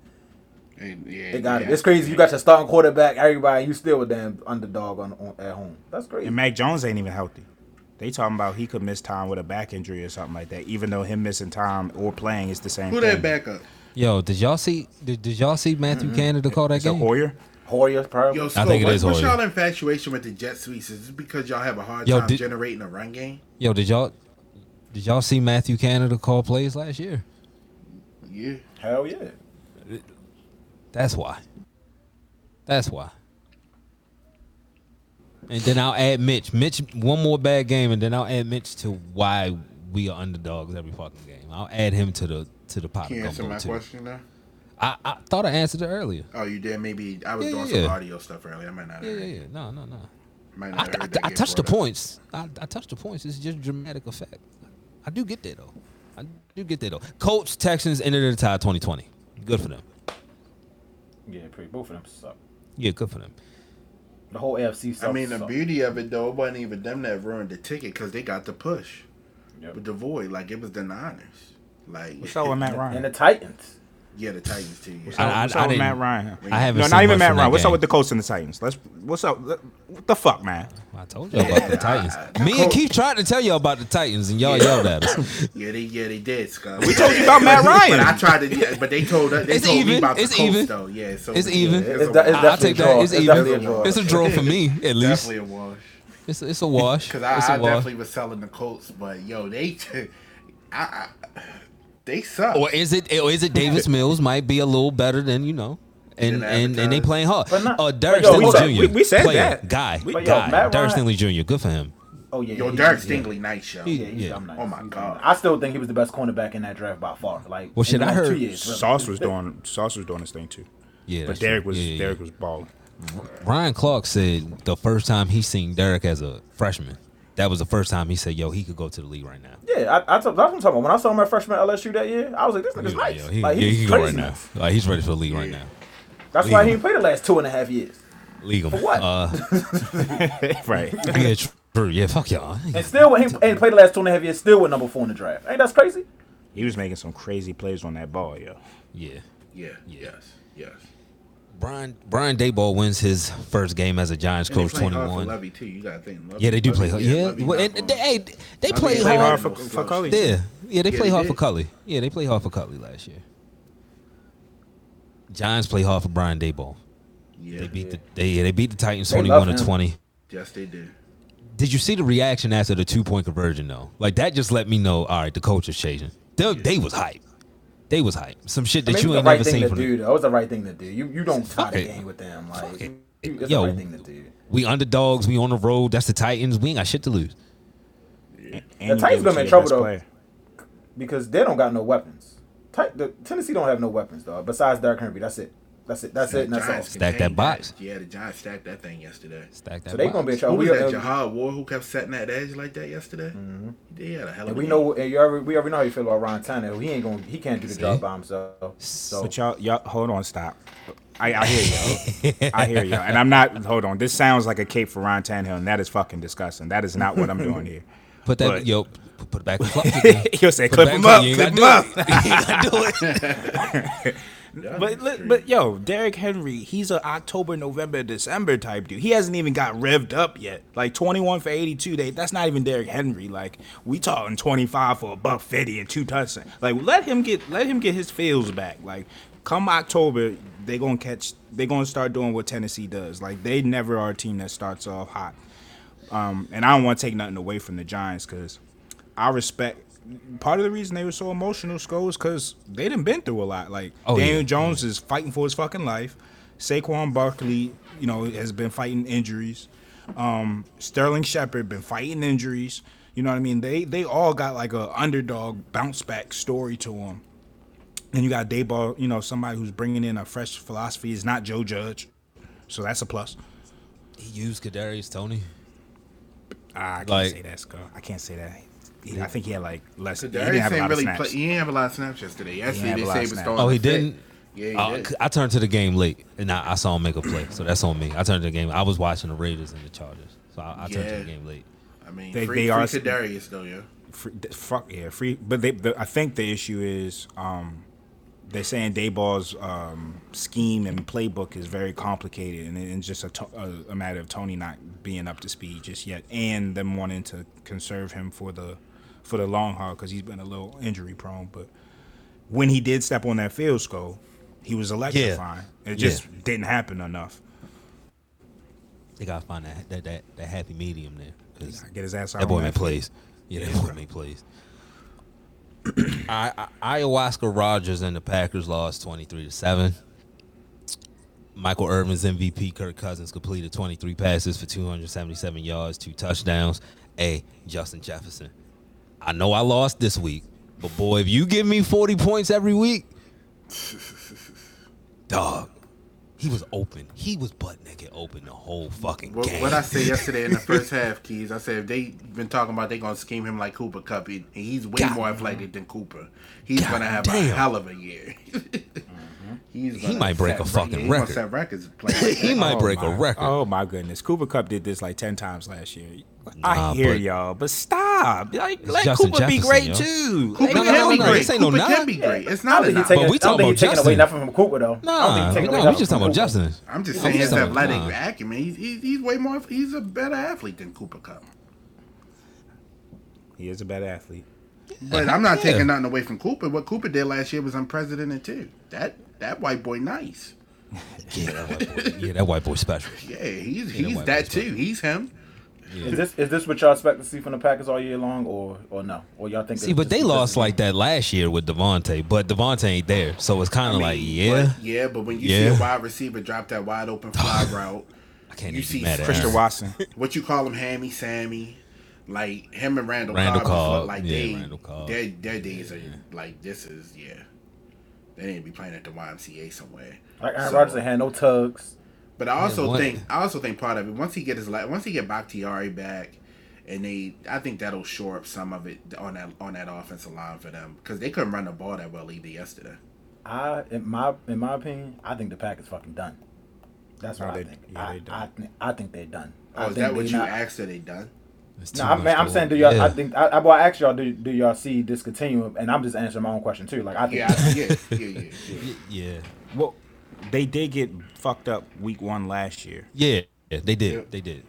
S4: They, yeah,
S2: It got to
S4: yeah.
S2: be. It's crazy. You got your starting quarterback. Everybody, you still a damn underdog on, on at home. That's crazy.
S3: And Mac Jones ain't even healthy. They talking about he could miss time with a back injury or something like that. Even though him missing time or playing is the same
S4: Who
S3: thing.
S4: that backup?
S1: Yo, did y'all see? Did, did y'all see Matthew mm-hmm. Canada call that
S3: So
S1: game?
S3: Hoyer?
S2: Hoyer probably.
S4: Yo, Scope,
S1: think it
S4: what,
S1: is
S4: what's
S1: Hoyer.
S4: y'all infatuation with the Jet Sweeps? Is it because y'all have a hard
S1: Yo,
S4: time
S1: did-
S4: generating a run game?
S1: Yo, did y'all did y'all see Matthew Canada call plays last year?
S4: Yeah.
S2: Hell yeah.
S1: That's why. That's why. And then I'll add Mitch. Mitch, one more bad game, and then I'll add Mitch to why we are underdogs every fucking game. I'll add him to the to the pot
S4: Can you answer my
S1: too.
S4: question now?
S1: I, I thought I answered it earlier.
S4: Oh, you did? Maybe I was
S1: Yeah,
S4: doing
S1: yeah,
S4: some audio stuff earlier. I might not have
S1: Yeah, yeah, yeah. No, no, no.
S4: Might
S1: I,
S4: not have
S1: I,
S4: heard that
S1: I
S4: get
S1: touched the
S4: up.
S1: points. I, I touched the points. It's just dramatic effect. I do get that though. I do get that though. Colts Texans ended the tie 2020. Good for them.
S2: Yeah, pretty. Both of them suck.
S1: Yeah, good for them.
S2: The whole AFC sucks.
S4: I mean, the
S2: suck.
S4: beauty of it though, it wasn't even them that ruined the ticket because they got the push
S2: Yep.
S4: with the void. Like it was the Niners. Like
S3: What's up with Matt Ryan?
S2: And the Titans.
S4: Yeah, the Titans too.
S3: What's
S4: Yeah.
S3: up,
S1: I-
S3: what's
S1: I
S3: up with Matt Ryan?
S1: I haven't
S3: No,
S1: seen
S3: not even Matt Ryan.
S1: that
S3: What's up with the Colts and the Titans? Let's. What's up? What the fuck, man?
S1: I told you about the Titans. Me and Keith tried to tell you about the Titans, and y'all yelled at us.
S4: Yeah, they yeah they did, Scott.
S3: We told you about Matt
S4: But
S3: Ryan.
S4: I tried to, yeah, but they told us. They
S1: It's
S4: told me
S1: even.
S4: about the
S1: It's
S4: Colts
S1: even.
S4: though. Yeah, so
S1: It's
S4: yeah,
S1: even.
S4: It's,
S2: It's,
S4: a,
S2: de- it's
S1: I'll take that.
S2: draw.
S1: It's
S2: It's
S1: even.
S2: definitely a draw.
S1: It's a draw for me, at least.
S4: It's definitely a wash.
S1: It's a, it's a wash.
S4: Because I,
S1: It's
S4: I
S1: a wash.
S4: definitely was selling the Colts, but yo, they, I, I, they suck.
S1: Or is it? Or is it? Davis Mills might be a little better than you know, and and, and they playing hard.
S2: But not-
S1: uh, Derek
S2: yo,
S1: Stingley
S2: hold up.
S1: Jr.
S3: We- we said
S1: player,
S3: that.
S1: guy,
S2: But yo,
S1: guy.
S2: Matt
S1: Derek
S2: Ryan-
S1: Stingley Jr. Good for him.
S2: Oh yeah.
S4: yo,
S2: he-
S4: Derek
S2: yeah.
S4: Stingley, nice show.
S1: He-
S2: Yeah, he's
S1: Yeah.
S2: Nice.
S4: Oh my
S2: He's
S4: God.
S2: nice. I still think he was the best cornerback in that draft by far. Like,
S1: Well, shit, I
S2: last two
S1: heard
S2: years, really.
S3: Sauce was doing. Sauce was doing his thing too.
S1: Yeah,
S3: But
S1: that's
S3: Derek
S1: true.
S3: was.
S1: Yeah, yeah,
S3: Derek was balling.
S1: Ryan Clark said the first time he seen Derek as a freshman, that was the first time he said, "Yo, he could go to the league right now."
S2: Yeah, I, I that's what I'm talking about. When I saw him at freshman at LSU that year, I was like, this nigga's
S1: was like,
S2: nice.
S1: "Yo, he,
S2: like,
S1: yeah, he
S2: he's
S1: can go right
S2: crazy.
S1: now. Like he's ready for the league right now.
S2: That's why he
S1: Legal.
S2: didn't play the last two and a half years.
S1: League him.
S2: For what?
S1: Uh,
S3: right.
S1: yeah, true. Yeah, fuck y'all.
S2: And still, when he and played the last two and a half years, still with number four in the draft. Ain't that crazy?
S3: He was making some crazy plays on that ball, yo.
S1: Yeah.
S4: Yeah, yes, yes.
S1: Brian Brian Daboll wins his first game as a Giants
S4: And
S1: coach, twenty
S4: for
S1: one.
S4: Levy too. You gotta think. Levy,
S1: Yeah, they do
S4: Levy-
S1: play hard. Yeah, well, and they, hey, they play
S4: play
S1: hard.
S3: hard for- for Cully.
S1: Yeah, yeah, they
S4: Yeah,
S1: play
S4: they
S1: hard for
S4: did.
S1: Cully. Yeah, they play hard for Cully last year. Giants play hard for Brian Daboll.
S4: Yeah,
S1: They beat the they yeah, they beat the Titans twenty one to twenty.
S4: Yes, they did.
S1: Did you see the reaction after the two point conversion though? Like that just let me know. All right, the coach is changing. They, they was hype. They was hype. Some shit
S2: I
S1: that
S2: mean,
S1: you
S2: it was
S1: ain't
S2: the right
S1: never
S2: thing
S1: seen
S2: to
S1: from
S2: do.
S1: them.
S2: Though. Was the right thing to do. You you don't tie
S1: Fuck
S2: the
S1: it.
S2: game with them. Like
S1: it.
S2: you- it's
S1: Yo,
S2: the right thing to do.
S1: We underdogs. We on the road. That's the Titans. We ain't got shit to lose.
S3: And
S2: The Titans
S3: give
S2: gonna be in trouble, though.
S3: player.
S2: because they don't got no weapons. Ti- the, Tennessee don't have no weapons though. Besides Derrick Henry, that's it. That's it. That's it. And that's all.
S1: Stack that
S4: contained
S1: box.
S4: Yeah, the Giants stacked that thing yesterday.
S1: Stack that.
S2: So they gonna be in
S1: box.
S2: trouble.
S4: Who was that? Jihad Ward who kept setting that edge like that yesterday. Mm-hmm. He had a hell of
S2: and
S4: a
S2: we
S4: game.
S2: know. And you already, we already know how you feel about Ron Tannehill. He ain't gonna. He can't do the
S1: See?
S2: job by himself. So
S3: But y'all, y'all, hold on, stop. I, I hear you. I hear you. And I'm not. Hold on. This sounds like a cape for Ron Tannehill, and that is fucking disgusting. That is not what I'm doing here.
S1: Put that.
S3: But-
S1: yo, put it back. in the
S3: You'll say,
S1: Put it
S3: clip
S1: back
S3: him up,
S1: you ain't
S3: clip him
S1: gotta
S3: up.
S1: Do it. You ain't gotta do it.
S3: But but yo, Derrick Henry, he's a October, November, December type dude. He hasn't even got revved up yet. Like 21 for 82, they, that's not even Derrick Henry. Like we talking 25 for a buck 50 and two touchdowns. Like let him get let him get his feels back. Like come October, they gonna catch. They gonna start doing what Tennessee does. Like they never are a team that starts off hot. Um, and I don't want to take nothing away from the Giants because I respect. Part of the reason they were so emotional, Sko, is because they done been through a lot. Like
S1: Oh,
S3: Daniel
S1: yeah.
S3: Jones is fighting for his fucking life. Saquon Barkley, you know, has been fighting injuries. Um, Sterling Shepard been fighting injuries. You know what I mean? They they all got like a underdog bounce back story to them. And you got Daboll, you know, somebody who's bringing in a fresh philosophy. Is not Joe Judge, so that's a plus.
S1: He used Kadarius Toney.
S3: Ah, I can't
S1: Like-
S3: say that, Scott. I can't say that. He- I think he had like less. He
S4: Darius
S3: didn't have a
S4: ain't
S3: lot
S4: really
S3: of snaps.
S4: play, he didn't have a lot of snaps yesterday. Yesterday
S3: have
S4: they
S3: a lot
S4: say
S3: of
S4: was
S3: snaps.
S1: Oh, he didn't.
S4: Yeah, he
S1: Uh,
S4: did.
S1: I turned to the game late, and I, I saw him make a play. So that's on me. I turned to the game. I was watching the Raiders and the Chargers, so I, I turned to the game late.
S4: I mean,
S3: They-
S4: free,
S3: they are-
S4: free Kadarius though, yeah.
S3: free, fuck yeah, free. But they, the, I think the issue is um, they're saying Daboll's um, scheme and playbook is very complicated, and it's just a, to- a, a matter of Toney not being up to speed just yet, and them wanting to conserve him for the for the long haul because he's been a little injury prone. But when he did step on that field skull, he was electrifying. It just didn't happen enough.
S1: They gotta find that that that, that happy medium there. 'cause
S3: Get his ass out.
S1: that boy
S3: field.
S1: plays. Yeah, that boy make plays. I, I, Ayahuasca Rogers and the Packers lost twenty three to seven. Michael Irvin's MVP Kirk Cousins completed 23 passes for 277 yards, two touchdowns. A Justin Jefferson. I know I lost this week, but boy, if you give me 40 points every week, dog, he was open. He was butt naked open the whole fucking
S4: What,
S1: game.
S4: what I said yesterday in the first half, Keys, I said if they been talking about they gonna scheme him like Cooper Kupp, and he's way
S1: God.
S4: more athletic than Cooper. He's
S1: God
S4: gonna have a hell of a year. He's
S1: He might break a fucking
S4: yeah, he
S1: record.
S4: set records like
S1: he might
S3: Oh
S1: break
S3: my-
S1: a record.
S3: Oh my goodness, Cooper Kupp did this like ten times last year.
S1: Nah,
S3: I hear
S1: but-
S3: y'all, but stop. Like, let
S1: Justin
S3: Cooper be great
S1: yo.
S3: too.
S4: Cooper
S1: No,
S3: Like,
S1: no,
S4: can be
S1: no,
S4: great.
S1: this ain't
S4: Cooper
S1: knock.
S4: can be great. It's
S2: I
S4: not
S2: don't
S4: a
S2: think
S4: knock.
S2: he's taking,
S1: But we
S2: I don't
S1: talking
S2: think he's
S1: about
S2: taking away nothing from Cooper though. I don't think
S1: Nah,
S2: he's taking
S1: no,
S2: away
S1: we
S2: nothing
S1: just
S2: from
S1: talking about
S2: Cooper.
S1: Justin.
S4: I'm just
S1: I'm
S4: saying
S1: just
S4: his athletic acumen. He's, he's he's way more. He's a better athlete than Cooper Kupp.
S3: He is a better athlete.
S4: But I'm not
S1: Yeah.
S4: taking nothing away from Cooper. What Cooper did last year was unprecedented too. That that white boy nice.
S1: Yeah, that white boy. Yeah, that white boy special.
S4: Yeah, he's
S1: Yeah, that
S4: he's
S1: white
S4: that too. He's him.
S2: Is this is this what y'all expect to see from the Packers all year long, or or no? Or y'all think?
S1: See,
S2: it's
S1: but they lost
S2: of-
S1: like that last year with Davante, but Davante ain't there, so it's kind
S4: I
S1: of
S4: mean,
S1: like, yeah,
S4: but, yeah. But when you
S1: Yeah.
S4: see a wide receiver drop that wide open fly route,
S1: I can't
S4: you
S1: even
S4: see
S1: be mad at
S3: Christian
S1: Aaron.
S3: Watson.
S4: what you call him, Hammy Sammy, like him and Randall,
S1: Randall
S4: Cobb,
S1: Cobb,
S4: like
S1: yeah,
S4: they
S1: Randall Cobb.
S4: their their days are like this is yeah. They need to be playing at the YMCA somewhere.
S2: Like Aaron
S4: So-
S2: Rodgers had no tugs.
S4: But I also
S1: what?
S4: think I also think part of it once he get his la- once he get Bakhtiari back, and they I think that'll shore up some of it on that on that offensive line for them because they couldn't run the ball that well either yesterday.
S2: I in my in my opinion, I think the pack is fucking done. That's what
S3: No,
S2: I
S3: they-
S2: think.
S3: yeah,
S2: I,
S3: they done.
S2: I, think I think they're done. I
S4: Oh, is that what you
S2: not-
S4: asked? Are they done?
S1: It's too
S2: No, I'm, I'm saying, do y'all?
S1: yeah.
S2: I think I, I, well, I asked y'all, do, do y'all see this continuum? And I'm just answering my own question too. Like I think,
S4: Yeah, I- yeah, yeah, yeah, yeah.
S1: yeah,
S3: Well, they did get fucked up week one last year,
S1: yeah, yeah, they did,
S4: Yeah.
S1: they did.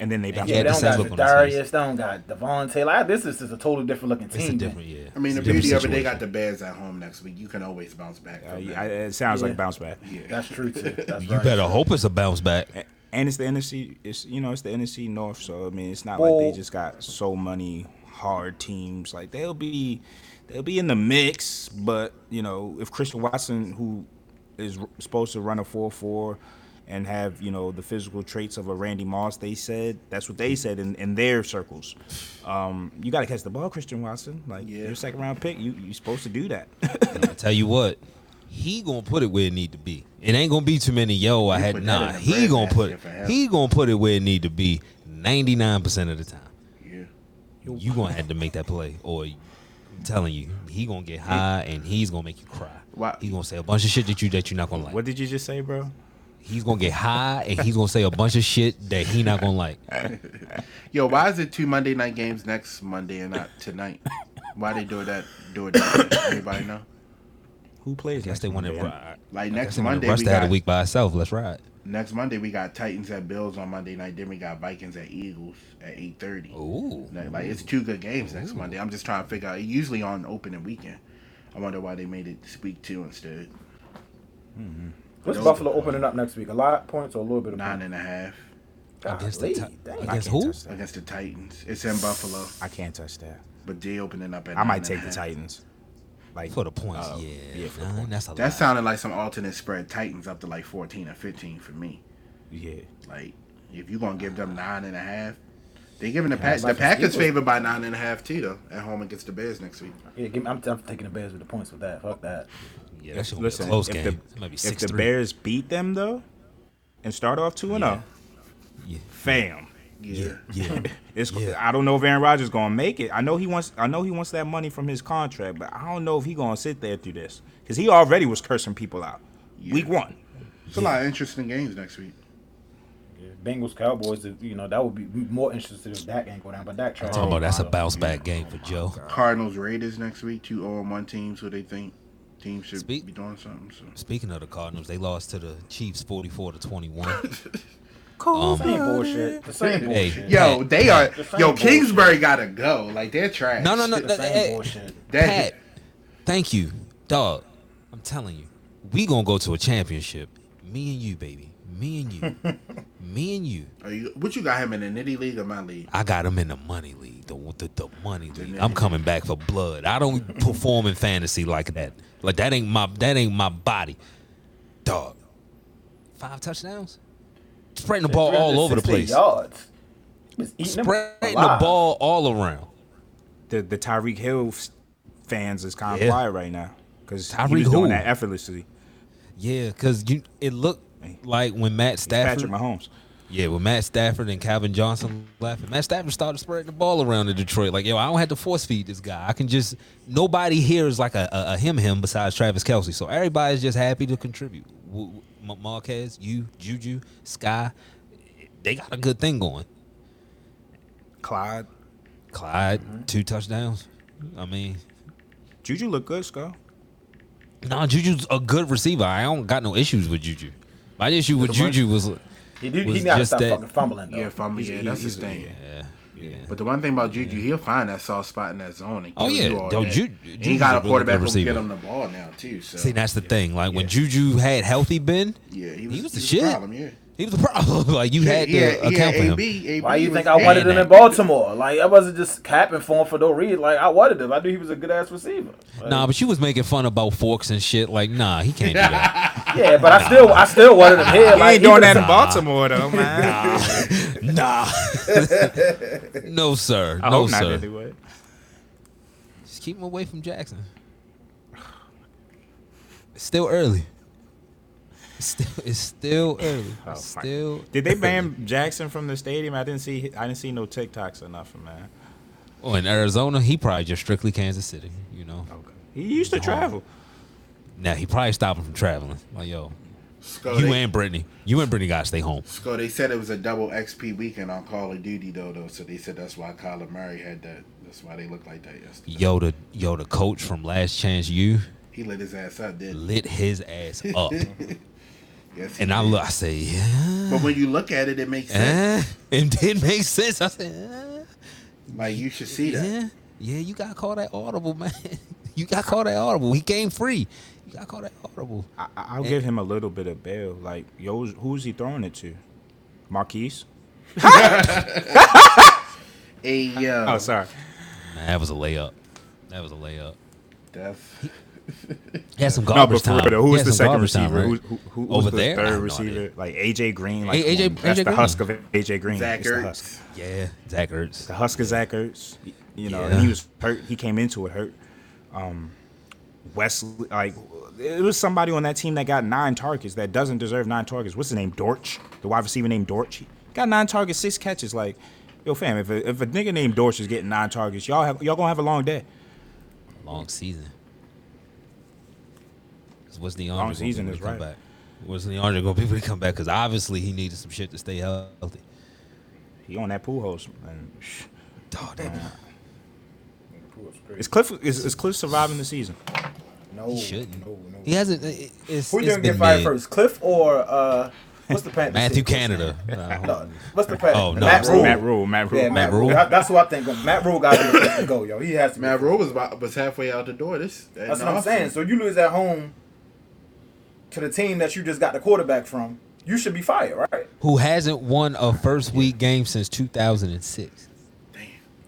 S3: and then they bounced
S2: yeah,
S1: Yeah,
S2: they don't got
S1: look on his
S2: Darius, they don't got Davante. Like this is just a totally different looking
S1: It's
S2: team.
S1: a different, yeah.
S4: I mean, the
S1: It's a different
S4: beauty of it, they got the Bears at home next week. You can always bounce back.
S3: Uh, yeah, it sounds
S2: Yeah.
S3: like bounce back.
S4: yeah.
S2: That's true too. That's
S1: You
S2: very
S1: better hope it's a bounce back.
S3: And it's the NFC. It's you know it's the NFC North, so I mean it's not like they just got so many hard teams. Like they'll be they'll be in the mix, but you know if Christian Watson, who is supposed to run a four four. And have you know the physical traits of a Randy Moss? They said that's what they said in, in their circles. Um, you got to catch the ball, Christian Watson. Like
S4: Yeah.
S3: you're second round pick, you you supposed to do that.
S1: I tell you what, he gonna put it where it need to be. It ain't gonna be too many. Yo, I had nah. He gonna put
S4: him.
S1: he gonna put it where it need to be. Ninety nine percent of the time,
S4: Yeah.
S1: you gonna have to make that play, or I'm telling you, he gonna get high and he's gonna make you cry.
S4: Why-
S1: He gonna say a bunch of shit that you that you're not gonna like.
S3: what did you just say, bro?
S1: He's gonna get high and he's gonna say a bunch of shit that he not gonna like.
S4: Yo, why is it two Monday night games next Monday and not tonight? Why they do that? Do it? that? Anybody know?
S3: Who plays?
S1: I guess
S3: next
S1: they want to.
S3: Monday?
S4: Like
S1: I
S4: next
S1: they wanna
S4: Monday,
S1: rush
S4: we
S1: to have
S4: got
S1: a week by itself. Let's ride.
S4: next Monday we got Titans at Bills on Monday night. Then we got Vikings at Eagles at eight thirty.
S1: Ooh.
S4: Like it's two good games next Monday. I'm just trying to figure out. Usually on opening weekend. I wonder why they made it week two instead. Mm-hmm.
S2: What's Buffalo opening up next week? A lot of points or a little bit of
S4: Nine
S2: points?
S4: and a half
S1: Against the Ti-
S2: dang.
S1: against who?
S4: against the Titans. It's in Buffalo,
S3: I can't touch that.
S4: but they opening up at.
S3: I might take
S4: and
S3: the
S4: half.
S3: Titans. Like
S1: For the points,
S3: uh,
S1: yeah.
S3: yeah, for the points.
S1: that's a
S4: That
S1: lot.
S4: sounded like some alternate spread. Titans up to like fourteen or fifteen for me.
S3: Yeah.
S4: Like if you're gonna give them nine and a half, they giving the Pack the Packers favored by nine and a half too though at home against the Bears next week.
S2: Yeah, give me, I'm, I'm taking the Bears with the points with that. Fuck that.
S1: Yeah, that should be a
S3: Listen,
S1: close
S3: if
S1: game.
S3: the,
S1: it might
S3: if the. Bears beat them though, and start off two and zero,
S1: Yeah.
S3: fam.
S4: Yeah.
S1: Yeah.
S3: It's,
S1: Yeah.
S3: I don't know if Aaron Rodgers gonna make it. I know he wants. I know he wants that money from his contract, but I don't know if he gonna sit there through this because he already was cursing people out. Week one.
S4: It's a lot of interesting games next week.
S2: Yeah, Bengals Cowboys. You know that would be more interesting if Dak ain't go down, but Dak tried.
S1: Talking about that's a oh, bounce back game for Joe.
S4: Oh, Cardinals Raiders next week, two 0 1 teams who they think teams should
S1: Speak-
S4: be doing something. So
S1: Speaking of the Cardinals, they lost to the Chiefs forty four to twenty one.
S2: Um, same bullshit. The same
S1: Hey,
S2: bullshit.
S4: Yo, they are
S2: The same
S4: yo.
S2: bullshit.
S4: Kingsbury gotta go. Like they're trash.
S1: No, no, no.
S2: The
S1: that-
S2: same
S1: hey,
S2: bullshit.
S4: That-
S1: Pat, thank you, dog. I'm telling you, we gonna go to a championship. Me and you, baby. Me and you. Me and you.
S4: Are you, what you got him in the nitty league or my league?
S1: I got him in the money league, the the, the money league.
S4: nitty
S1: I'm coming back for blood. I don't perform in fantasy like that. Like that ain't my that ain't my body, dog. Five touchdowns, spreading the ball all over the place,
S2: Yards. Was
S1: spreading the ball all around.
S3: The the Tyreek Hill fans is kind of
S1: Yeah.
S3: quiet right now because he
S1: Tyreek
S3: was doing
S1: who?
S3: that effortlessly.
S1: Yeah, because you it looked like when Matt
S3: It's
S1: Stafford,
S3: Patrick Mahomes.
S1: yeah, when Matt Stafford and Calvin Johnson laughing. Matt Stafford started spreading the ball around in Detroit. Like, yo, I don't have to force feed this guy. I can just nobody here is like a, a, a him him besides Travis Kelce. So everybody's just happy to contribute. W- w- M- Marquez, you, Juju, Sky, they got a good thing going.
S3: Clyde.
S1: Clyde, mm-hmm. two touchdowns. I mean,
S3: Juju look good, Skull.
S1: nah, Juju's a good receiver. I don't got no issues with Juju. My issue with Juju was,
S2: He, do, he
S1: was
S2: got
S1: just
S2: stop
S1: that-
S2: fucking fumbling though.
S4: Yeah,
S3: fumbling.
S4: Yeah, that's
S3: he's-
S4: his thing.
S1: yeah, yeah.
S4: But the one thing about Juju, he'll find that soft spot in that zone. And
S1: Oh, yeah.
S4: you all
S1: Yo,
S4: day.
S1: Ju-
S4: And he got
S1: a
S4: a
S1: really
S4: quarterback
S1: good
S4: who can get him the ball now too. So
S1: See, that's the thing. Like when Juju had healthy Ben,
S4: yeah, he
S1: he
S4: was,
S1: was the
S4: he
S1: shit.
S4: problem, yeah.
S1: he was the problem. like you had to
S4: yeah,
S1: account
S4: yeah,
S1: for him.
S4: AB, AB
S2: Why you think I wanted him
S1: that.
S2: in Baltimore? Like I wasn't just capping for him for no reason. Like I wanted him. I knew he was a good ass receiver. Like,
S1: Nah, but you was making fun about forks and shit. Like, nah, he can't do that.
S2: yeah, but I still, I still wanted him here.
S3: He
S2: Like
S3: ain't doing that in Baltimore though, man.
S1: Nah, no sir,
S3: I
S1: no
S3: hope not
S1: sir.
S3: anyway.
S1: Just keep him away from Jackson. It's still early. It's still, it's still oh, early.
S3: Oh,
S1: It's still.
S3: Did they ban Jackson from the stadium? I didn't see. I didn't see no TikToks or nothing, man.
S1: Oh, in Arizona, he probably just strictly Kansas City. You know.
S3: Okay. He used to travel.
S1: Now he probably stopped him from traveling. Like, yo,
S4: Sco,
S1: you
S4: they,
S1: and Brittany, you and Brittany got to stay home.
S4: Sco, they said it was a double XP weekend on Call of Duty though, though. So they said that's why Kyler Murray had that. That's why they looked like that yesterday.
S1: Yo, the yo, the coach from Last Chance U
S4: He lit his ass up, did.
S1: lit his ass up,
S4: Yes, he
S1: and I
S4: did.
S1: look, I say, yeah,
S4: But when you look at it, it makes sense.
S1: eh? it did make sense. I said,
S4: Like you should see
S1: eh?
S4: that.
S1: yeah, yeah, you got called that audible, man. You got called that audible. He came free. You call that horrible.
S3: I, I- I'll give him a little bit of bail. Like, yo, who's he throwing it to? Marquise.
S4: Hey yo,
S3: Oh, sorry.
S1: Man, that was a layup. That was a layup.
S4: Death.
S1: He had some
S3: No,
S1: garbage
S3: but for
S1: time.
S3: real, though, who was the second
S1: garbage time,
S3: receiver?
S1: right?
S3: Who, who, who
S1: Over
S3: was the
S1: there?
S3: Third receiver?
S1: idea.
S3: like AJ Green. Like,
S1: A- AJ
S3: come that's
S1: AJ
S3: the
S1: Green.
S3: husk of AJ Green.
S4: Zach
S3: It's the
S4: Ertz.
S3: husk.
S1: Yeah, Zach Ertz.
S3: The husk of Zach Ertz. You know,
S1: Yeah.
S3: and he was hurt. He came into it hurt. Um, Wesley, like it was somebody on that team that got nine targets that doesn't deserve nine targets. What's his name? Dortch, the wide receiver named Dortch. He got nine targets, six catches. Like, yo, fam, if a, if a nigga named Dortch is getting nine targets, y'all have y'all gonna have a long day.
S1: Long season. 'Cause What's the
S3: Long
S1: Andre
S3: season
S1: gonna
S3: is
S1: be able to come
S3: right.
S1: back? What's the Andre gonna be able to come back? Because obviously he needed some shit to stay healthy.
S3: He on that pool host, and shh.
S1: Dog, that
S3: is Cliff is, is Cliff surviving the season?
S2: No,
S1: he shouldn't.
S2: No, no.
S1: He hasn't. it- It's,
S2: Who you gonna get
S1: been
S2: fired
S1: mid.
S2: first, Cliff or uh, what's the Panthers?
S1: Matthew
S2: coach
S1: Canada.
S2: No, what's the Panthers?
S1: Oh, no,
S2: Matt Rhule.
S3: Matt Rhule, Matt Rhule.
S2: Yeah, Matt, Rhule. Rhule. That's what I think. Matt Rhule got to be the first to go, yo. He has to.
S4: Matt
S2: Rhule
S4: was about, was halfway out the door. This
S2: That's what I'm saying. So you lose at home to the team that you just got the quarterback from. You should be fired, right?
S1: who hasn't won a first week game since 2006?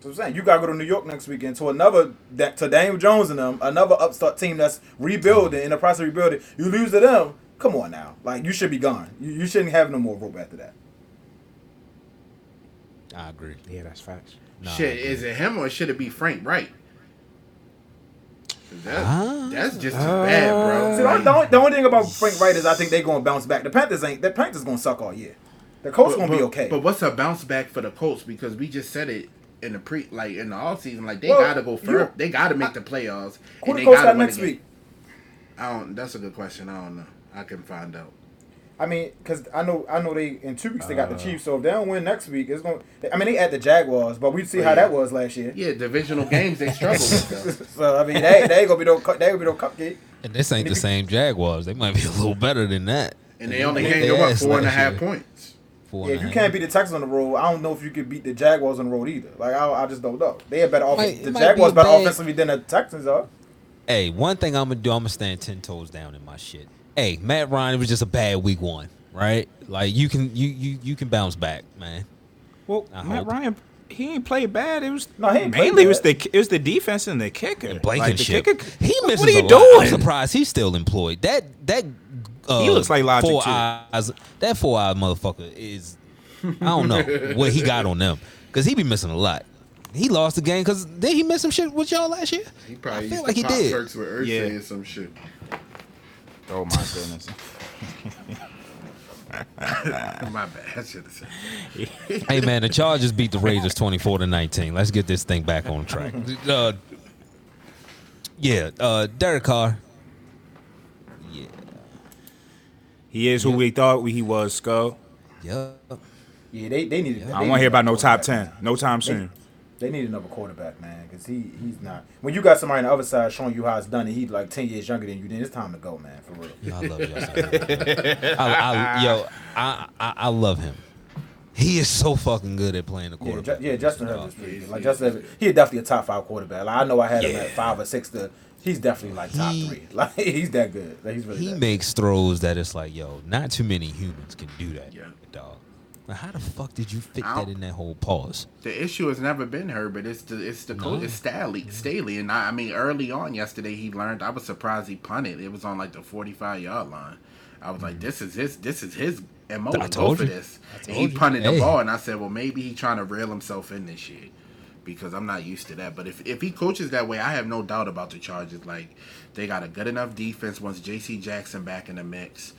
S2: So I'm saying you gotta go to New York next weekend to another that to Daniel Jones and them, another upstart team that's rebuilding in the process of rebuilding. You lose to them. Come on now, like you should be gone. You, you shouldn't have no more rope after that.
S1: I agree.
S3: Yeah, that's facts.
S1: Nah, I
S4: Shit, is it him or should it be Frank Reich? 'Cause That,
S1: Ah.
S4: that's just as bad, bro.
S2: See, the, only- the, only, the only thing about Frank Reich is I think they're gonna bounce back. The Panthers ain't. The Panthers gonna suck all year. The Colts gonna be okay.
S4: But what's a bounce back for the Colts? Because we just said it in the pre, like in the off season, like they
S2: Well,
S4: gotta go
S2: you-
S4: first. They gotta make the playoffs.
S2: Who
S4: and
S2: the
S4: they gotta win
S2: next week?
S4: I don't. That's a good question. I don't know. I can find out.
S2: I mean, because I know, I know they in two weeks they got
S3: Uh.
S2: the Chiefs. So if they don't win next week, it's gonna. I mean, they at the Jaguars, but we see
S4: Oh,
S2: how that was last year.
S4: Yeah, divisional games they struggle with.
S2: So I mean, they, they ain't gonna be no, cu- they ain't gonna be no cupcake.
S1: And this ain't the same Jaguars. They might be a little better than that.
S4: And they only
S1: beat
S4: came
S1: their
S4: to what
S1: ass
S4: four and a
S1: last
S4: half
S1: year.
S4: points.
S1: Four
S2: Yeah, if you
S1: half.
S2: can't beat the Texans on the road, I don't know if you could beat the Jaguars on the road either. Like I, I just don't know. They are better
S1: Might-
S2: offense. The Jaguars
S1: be
S2: better
S1: bad.
S2: offensively than the Texans are.
S1: Hey, one thing I'm gonna do, I'm gonna stand ten toes down in my shit. Hey, Matt Ryan, it was just a bad week one, right? Like you can you you you can bounce back, man.
S3: Well,
S1: I
S3: Matt
S1: hope.
S3: Ryan, he ain't played bad. It was
S2: No, he ain't played
S3: mainly it was the it was the defense and the kicker.
S1: And
S3: Like, the kicker,
S1: he misses
S3: What are you
S1: a lot. I'm
S3: doing?
S1: surprised he's still employed. That that uh,
S3: He looks like Logic,
S1: four
S3: too.
S1: eyes. That four eye motherfucker is. I don't know what he got on them because he be missing a lot. He lost the game because did he miss some shit with y'all last year?
S4: He probably
S1: I feel
S4: used
S1: like
S4: to
S1: he
S4: pop
S1: did.
S4: perks with Ursay
S3: Yeah.
S4: and some shit.
S3: Oh my goodness.
S4: My bad. I should said.
S1: Hey man, the Chargers beat the Raiders twenty four to nineteen. Let's get this thing back on track. Uh, yeah, uh, Derek Carr. Yeah,
S3: He is who we thought he was, Skull.
S1: yeah.
S2: Yeah, they they need.
S3: I don't want to hear about no top ten. No time soon.
S2: They need another quarterback, man, because he he's not. When you got somebody on the other side showing you how it's done, and he's like ten years younger than you, then it's time to go, man, for real.
S1: Yo, I love Justin. I, I, yo, I, I I love him. He is so fucking good at playing the
S2: Yeah, Ju-
S1: quarterback.
S2: yeah, Justin Herbert's pretty good. Like Justin Herbert, he's definitely a top five quarterback. Like I know I had him at five or six. To he's definitely like top
S1: He-
S2: three. Like he's that good. Like, he's really.
S1: He
S2: that good.
S1: makes throws that it's like, yo, not too many humans can do that,
S4: Yeah.
S1: dog. Like, how the fuck did you fit that in that whole pause?
S4: The issue has never been her, but It's the it's the coach. It's Staley. Staley, and I, I mean, early on yesterday, he learned. I was surprised he punted. It was on like the forty-five yard line. I was like, mm. this is his. This is his mo.
S1: I
S4: to go
S1: told
S4: for
S1: you.
S4: this.
S1: I
S4: And
S1: told
S4: he
S1: you.
S4: punted the
S1: Hey.
S4: ball, and I said, well, maybe he trying to reel himself in this year because I'm not used to that. But if if he coaches that way, I have no doubt about the Chargers. Like they got a good enough defense once J.C. Jackson back in the mix.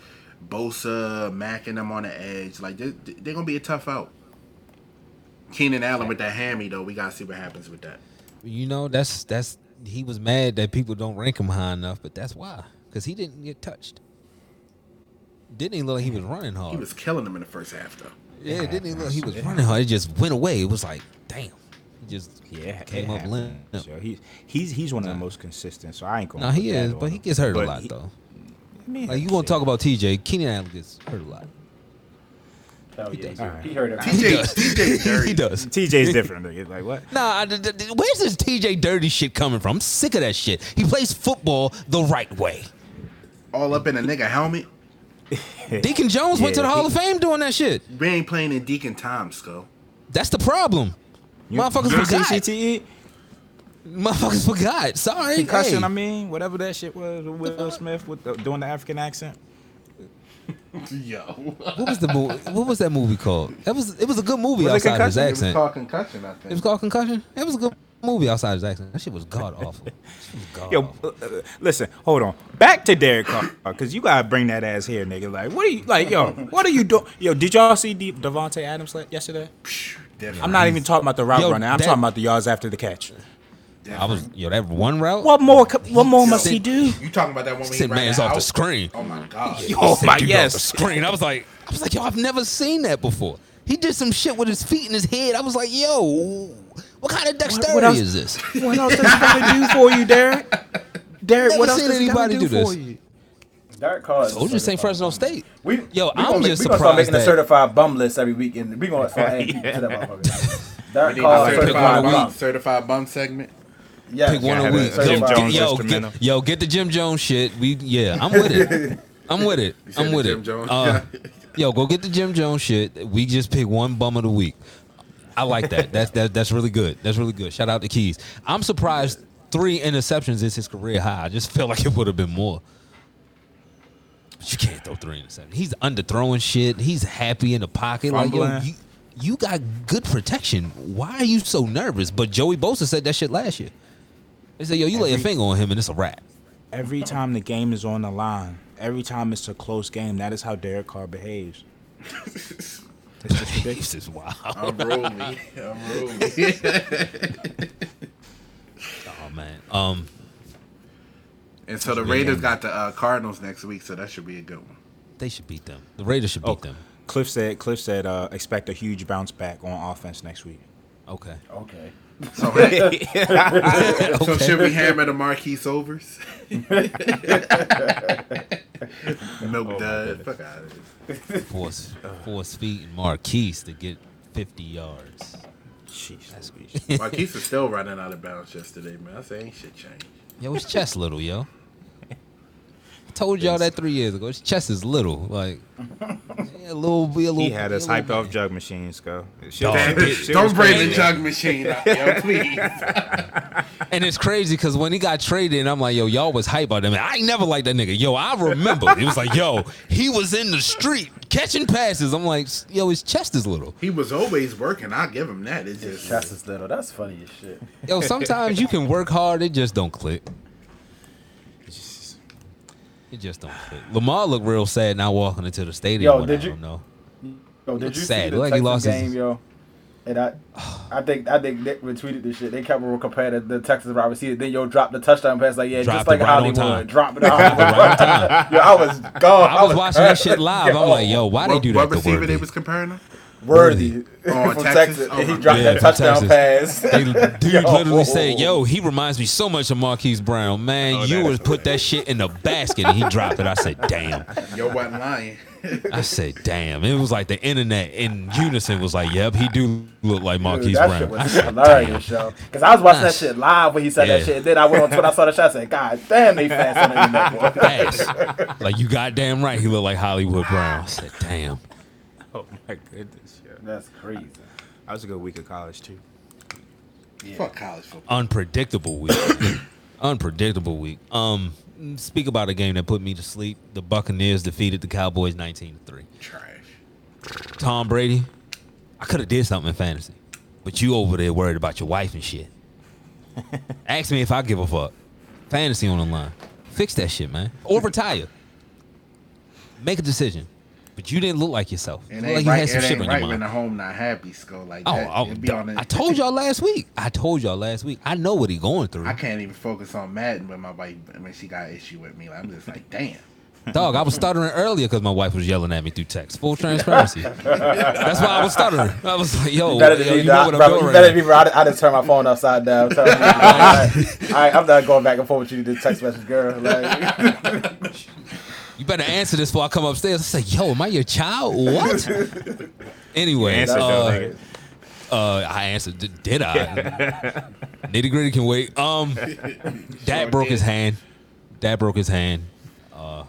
S4: Bosa, Mack, and them on the edge. Like they, they're gonna be a tough out. Keenan Allen with that hammy though, we gotta see what happens with that.
S1: You know, that's that's he was mad that people don't rank him high enough, but that's why because he didn't get touched. Didn't he look like he was running hard?
S4: He was killing them in the first half though.
S1: yeah, didn't he look like he was running hard? It just went away. It was like, damn. He just
S3: Yeah,
S1: came
S3: it
S1: up limp.
S3: So he, he's he's one of the most consistent. So I ain't going.
S1: No, he is, but he gets hurt a lot though. Like you want to talk about TJ? Keenan Allen gets hurt a lot.
S2: Hell yeah,
S3: All right.
S2: he heard it.
S1: He
S4: TJ,
S1: does.
S4: TJ dirty.
S1: he does.
S3: TJ's different. nigga. Like what?
S1: Nah, where's this TJ dirty shit coming from? I'm sick of that shit. He plays football the right way.
S4: All up in a nigga helmet.
S1: Deacon Jones went to
S3: Yeah,
S1: the Hall
S3: he-
S1: of Fame doing that shit.
S4: We ain't playing in Deacon Tom, Skull.
S1: That's the problem. Motherfuckers
S3: You
S1: forgot.
S3: CTE?
S1: Motherfuckers forgot. Sorry.
S3: Concussion,
S1: Hey.
S3: I mean, whatever that shit was with Will Smith with the, doing the African accent.
S4: Yo.
S1: What was the movie? What was that movie called? It was it was a good movie
S3: Was it
S1: outside his
S3: Concussion?
S4: It was called concussion, I think.
S1: It was called Concussion. It was a good movie outside his accent. That shit was god awful. God
S3: Yo,
S1: awful.
S3: uh, uh, listen, hold on. Back to Derek Carr, because you gotta bring that ass here, nigga. Like, what are you like, yo? What are you doing? Yo, did y'all see De- Davante Adams like, yesterday?
S4: Different.
S3: I'm not even talking about the route
S1: Yo,
S3: running. I'm
S1: that-
S3: talking about the yards after the catch.
S1: I was yo that one route.
S3: What more? co- What more must he do?
S4: You talking about that one when he
S1: Sent
S4: ran
S1: man's
S4: it
S1: off the
S4: out?
S1: screen.
S4: Oh my god.
S3: Oh
S1: Sent
S3: my
S1: dude off
S3: yes.
S1: the screen. I was like, I was like, yo, I've never seen that before. He did some shit with his feet and his head. I was like, yo, what kind of dexterity What
S3: else-
S1: is this?
S3: What else does he gotta do for you, Derek? Derek,
S1: Never
S3: what else
S1: seen
S3: does he gotta
S1: anybody
S3: do,
S1: do this.
S3: for you?
S2: Derek Carr. is
S1: Oh, just St. Fresno State.
S2: We,
S1: Yo,
S2: we
S1: I'm
S2: gonna
S1: just
S2: we gonna start
S1: surprised
S2: making a certified bum list every week, and we gonna start adding people to that motherfucker. Derek
S4: We need a
S1: pick
S2: certified
S1: a
S2: bum.
S4: certifified bum segment.
S2: Yes.
S1: Pick one a
S3: the
S1: week.
S3: Jim
S1: Yo,
S2: Jones
S1: yo, get, yo, get the Jim Jones shit. We yeah, I'm with it. I'm with it. I'm with it. Uh, yo, go get the Jim Jones shit. We just pick one bum of the week. I like that. That's that, that's really good. That's really good. Shout out to Keys. I'm surprised three interceptions is his career high. I just feel like it would have been more. But you can't throw three interceptions. He's underthrowing shit. He's happy in the pocket. Like yo,
S3: Fumbling.
S1: you, you got good protection. Why are you so nervous? But Joey Bosa said that shit last year. They said, yo, you lay a finger on him and it's a wrap.
S3: Every time the game is on the line, every time it's a close game, that is how Derek Carr behaves. It's just ridiculous.
S1: This is wild.
S4: I'm rolling. I'm rolling.
S1: Oh man. Um,
S4: and so the Raiders got the uh, Cardinals next week, so that should be a good one.
S1: they should beat them. The Raiders should beat
S3: Oh,
S1: them.
S3: Cliff said. Cliff said. Uh, expect a huge bounce back on offense next week.
S1: Okay.
S2: Okay.
S4: So, so should we hammer the Marquise overs? Milk dud. Fuck out of here.
S1: Force force feet and Marquise to get fifty yards.
S3: Jesus.
S4: Marquise is still running out of bounds yesterday, man. I say ain't shit changed.
S1: Yo, his chest little, yo. I told y'all that three years ago. His chest is little. Like yeah, a little be a little
S3: He had us
S1: be a
S3: hyped off jug machines, go.
S1: Dog, it-
S4: Don't bring the jug machine out, yo, please.
S1: And it's crazy because when he got traded, I'm like, yo, y'all was hype about him. I ain't never liked that nigga. Yo, I remember. it was like, yo, he was in the street catching passes. I'm like, yo, his chest is little.
S4: He was always working. I'll give him that. It's just
S2: Chest is little. That's funny as shit.
S1: Yo, sometimes you can work hard, it just don't click. It just don't fit. Lamar looked real sad now walking into the stadium.
S2: Yo, did you-
S1: know.
S2: Yo, did you
S1: sad.
S2: see the
S1: Look like he
S2: Texas
S1: lost his-
S2: game, yo? And I, I think I think Nick retweeted this shit. They kept comparing the, the Texas wide receiver. Then yo dropped the touchdown pass like yeah,
S1: Dropped
S2: just like
S1: it right on
S2: Hollywood.
S1: time.
S2: Drop it Hollywood. yo, I was gone.
S1: I was watching that shit live. I'm like, yo, why they
S4: what,
S1: do that to
S4: receiver
S1: Worthy?
S4: they was comparing him?
S2: Worthy
S4: Oh,
S2: from
S4: Texas?
S2: Texas,
S4: Oh,
S2: and he dropped
S1: God.
S2: that
S1: Yeah, from
S2: touchdown pass.
S1: They, dude
S2: Yo.
S1: literally said, "Yo, he reminds me so much of Marquise Brown, man.
S3: Oh,
S1: you
S3: that
S1: would put that shit in the basket and he dropped it." I said, "Damn."
S4: Yo wasn't lying.
S1: I said, "Damn." It was like the internet in unison was like, "Yep, he do look like Marquise
S2: Dude, that
S1: Brown."
S2: shit
S1: I
S2: was
S1: said,
S2: hilarious, yo. Because I was watching that shit live when he said
S1: Yeah.
S2: that shit. And then I went on Twitter, I saw the shot, I said, God damn, they fast on the internet, boy.
S1: Fast. like you goddamn right, he looked like Hollywood Brown. I said, "Damn."
S3: Oh my goodness. Yeah.
S2: That's crazy.
S3: That was a good week of college too.
S4: Fuck college football.
S1: unpredictable week. unpredictable week. Um, speak about a game that put me to sleep. The Buccaneers defeated the Cowboys 19 to 3.
S4: Trash.
S1: Tom Brady, I could have did something in fantasy. But you over there worried about your wife and shit. Ask me if I give a fuck. Fantasy on the line. Fix that shit, man. Or retire. Make a decision. But you didn't look like yourself. You
S4: It ain't
S1: like you
S4: right,
S1: had some
S4: it
S1: shit
S4: ain't
S1: on
S4: right
S1: your
S4: when
S1: mind.
S4: the home not happy, Skull. Like
S1: Oh,
S4: that.
S1: oh,
S4: be on the-
S1: I told y'all last week. I told y'all last week. I know what he going through.
S4: I can't even focus on Madden when my wife when she got an issue with me. Like, I'm just like, damn.
S1: Dog, I was stuttering earlier because my wife was yelling at me through text. Full transparency. That's why I was stuttering. I was like, yo,
S2: You better than
S1: yo,
S2: me,
S1: you know
S2: dog,
S1: what I'm
S2: brother.
S1: doing
S2: You
S1: right
S2: better
S1: now.
S2: be, bro. I, I just turned my phone upside down. Tell me, all right, all right, I'm not going back and forth with you to this text message, girl. Like,
S1: You better answer this before I come upstairs. I say, yo, am I your child? What? anyway,
S3: Answer
S1: uh, uh, I answered. Did I? Nitty gritty can wait. Um, Dad broke his hand. Dad broke his hand. Uh,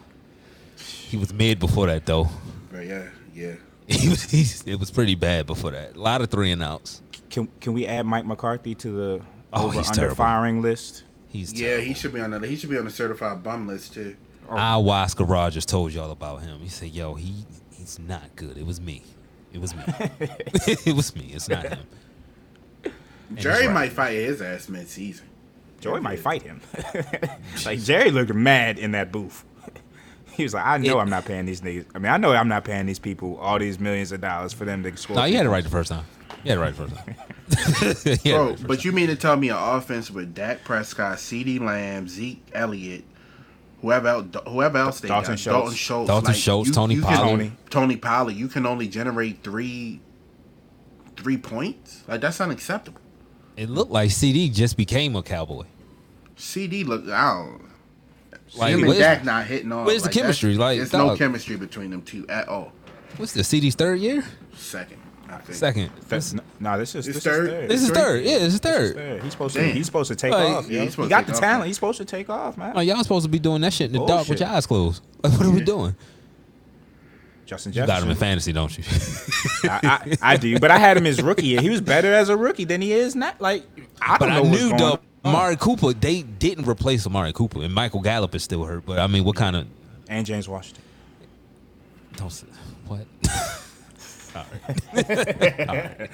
S1: He was mid before that though.
S4: But yeah, yeah.
S1: He was. He's, it was pretty bad before that. A lot of three and outs.
S3: Can can we add Mike McCarthy to the
S1: Oh,
S3: over
S1: he's
S3: under
S1: terrible.
S3: firing list?
S1: He's
S4: Yeah, he should be on the he should be on the certified bum list too.
S1: Ayahuasca Rogers told y'all about him. He said, "Yo, he he's not good. It was me. It was me. it was me. It's not him." And
S4: Jerry
S1: right.
S4: might fight his ass mid season.
S3: Joey might fight him. like Jerry looked mad in that booth. He was like, I know
S1: It-
S3: I'm not paying these niggas. I mean, I know I'm not paying these people all these millions of dollars for them to score.
S1: No, you had it
S3: 50.
S1: right the first time. You had it right the first time. You had it
S4: Bro,
S1: first
S4: but you mean to tell me an offense with Dak Prescott, CeeDee Lamb, Zeke Elliott, whoever else, whoever else they
S3: Dalton
S4: got,
S3: Schultz.
S4: Dalton Schultz,
S1: Dalton Schultz, Tony
S4: can-
S1: Pollard.
S3: Tony.
S4: Tony Pollard, you can only generate three, three points. Like that's unacceptable.
S1: It looked like CeeDee just became a cowboy.
S4: CeeDee look, I don't.
S1: Like,
S4: him and Dak not hitting off.
S1: where's the
S4: like, that's-
S1: chemistry? Like,
S4: there's no chemistry between them two at all.
S1: What's the CeeDee's third year?
S4: Second, I think.
S1: Second.
S3: That's, no, this is
S4: It's
S3: this
S4: third.
S3: is third.
S1: This is
S4: Three?
S1: third. Yeah, this is
S3: This is
S1: third.
S3: third. He's supposed to.
S4: Damn.
S3: He's supposed to take
S1: Like,
S3: off.
S4: yeah, he's
S3: he
S4: supposed to
S3: got the
S4: off,
S3: talent.
S4: man.
S3: He's supposed to take off, man.
S1: Oh, y'all supposed to be doing that shit in the dark with your eyes closed. Like, what are we doing?
S3: Justin
S1: You got him in fantasy, don't you?
S3: I, I, I do, but I had him as rookie. He was better as a rookie than he is now. Like I don't
S1: I
S3: know what's
S1: knew
S3: going
S1: though. Amari Cooper, they didn't replace Amari Cooper, and Michael Gallup is still hurt. But I mean, what kind of
S3: and James Washington.
S1: don't say, what? All right. All right.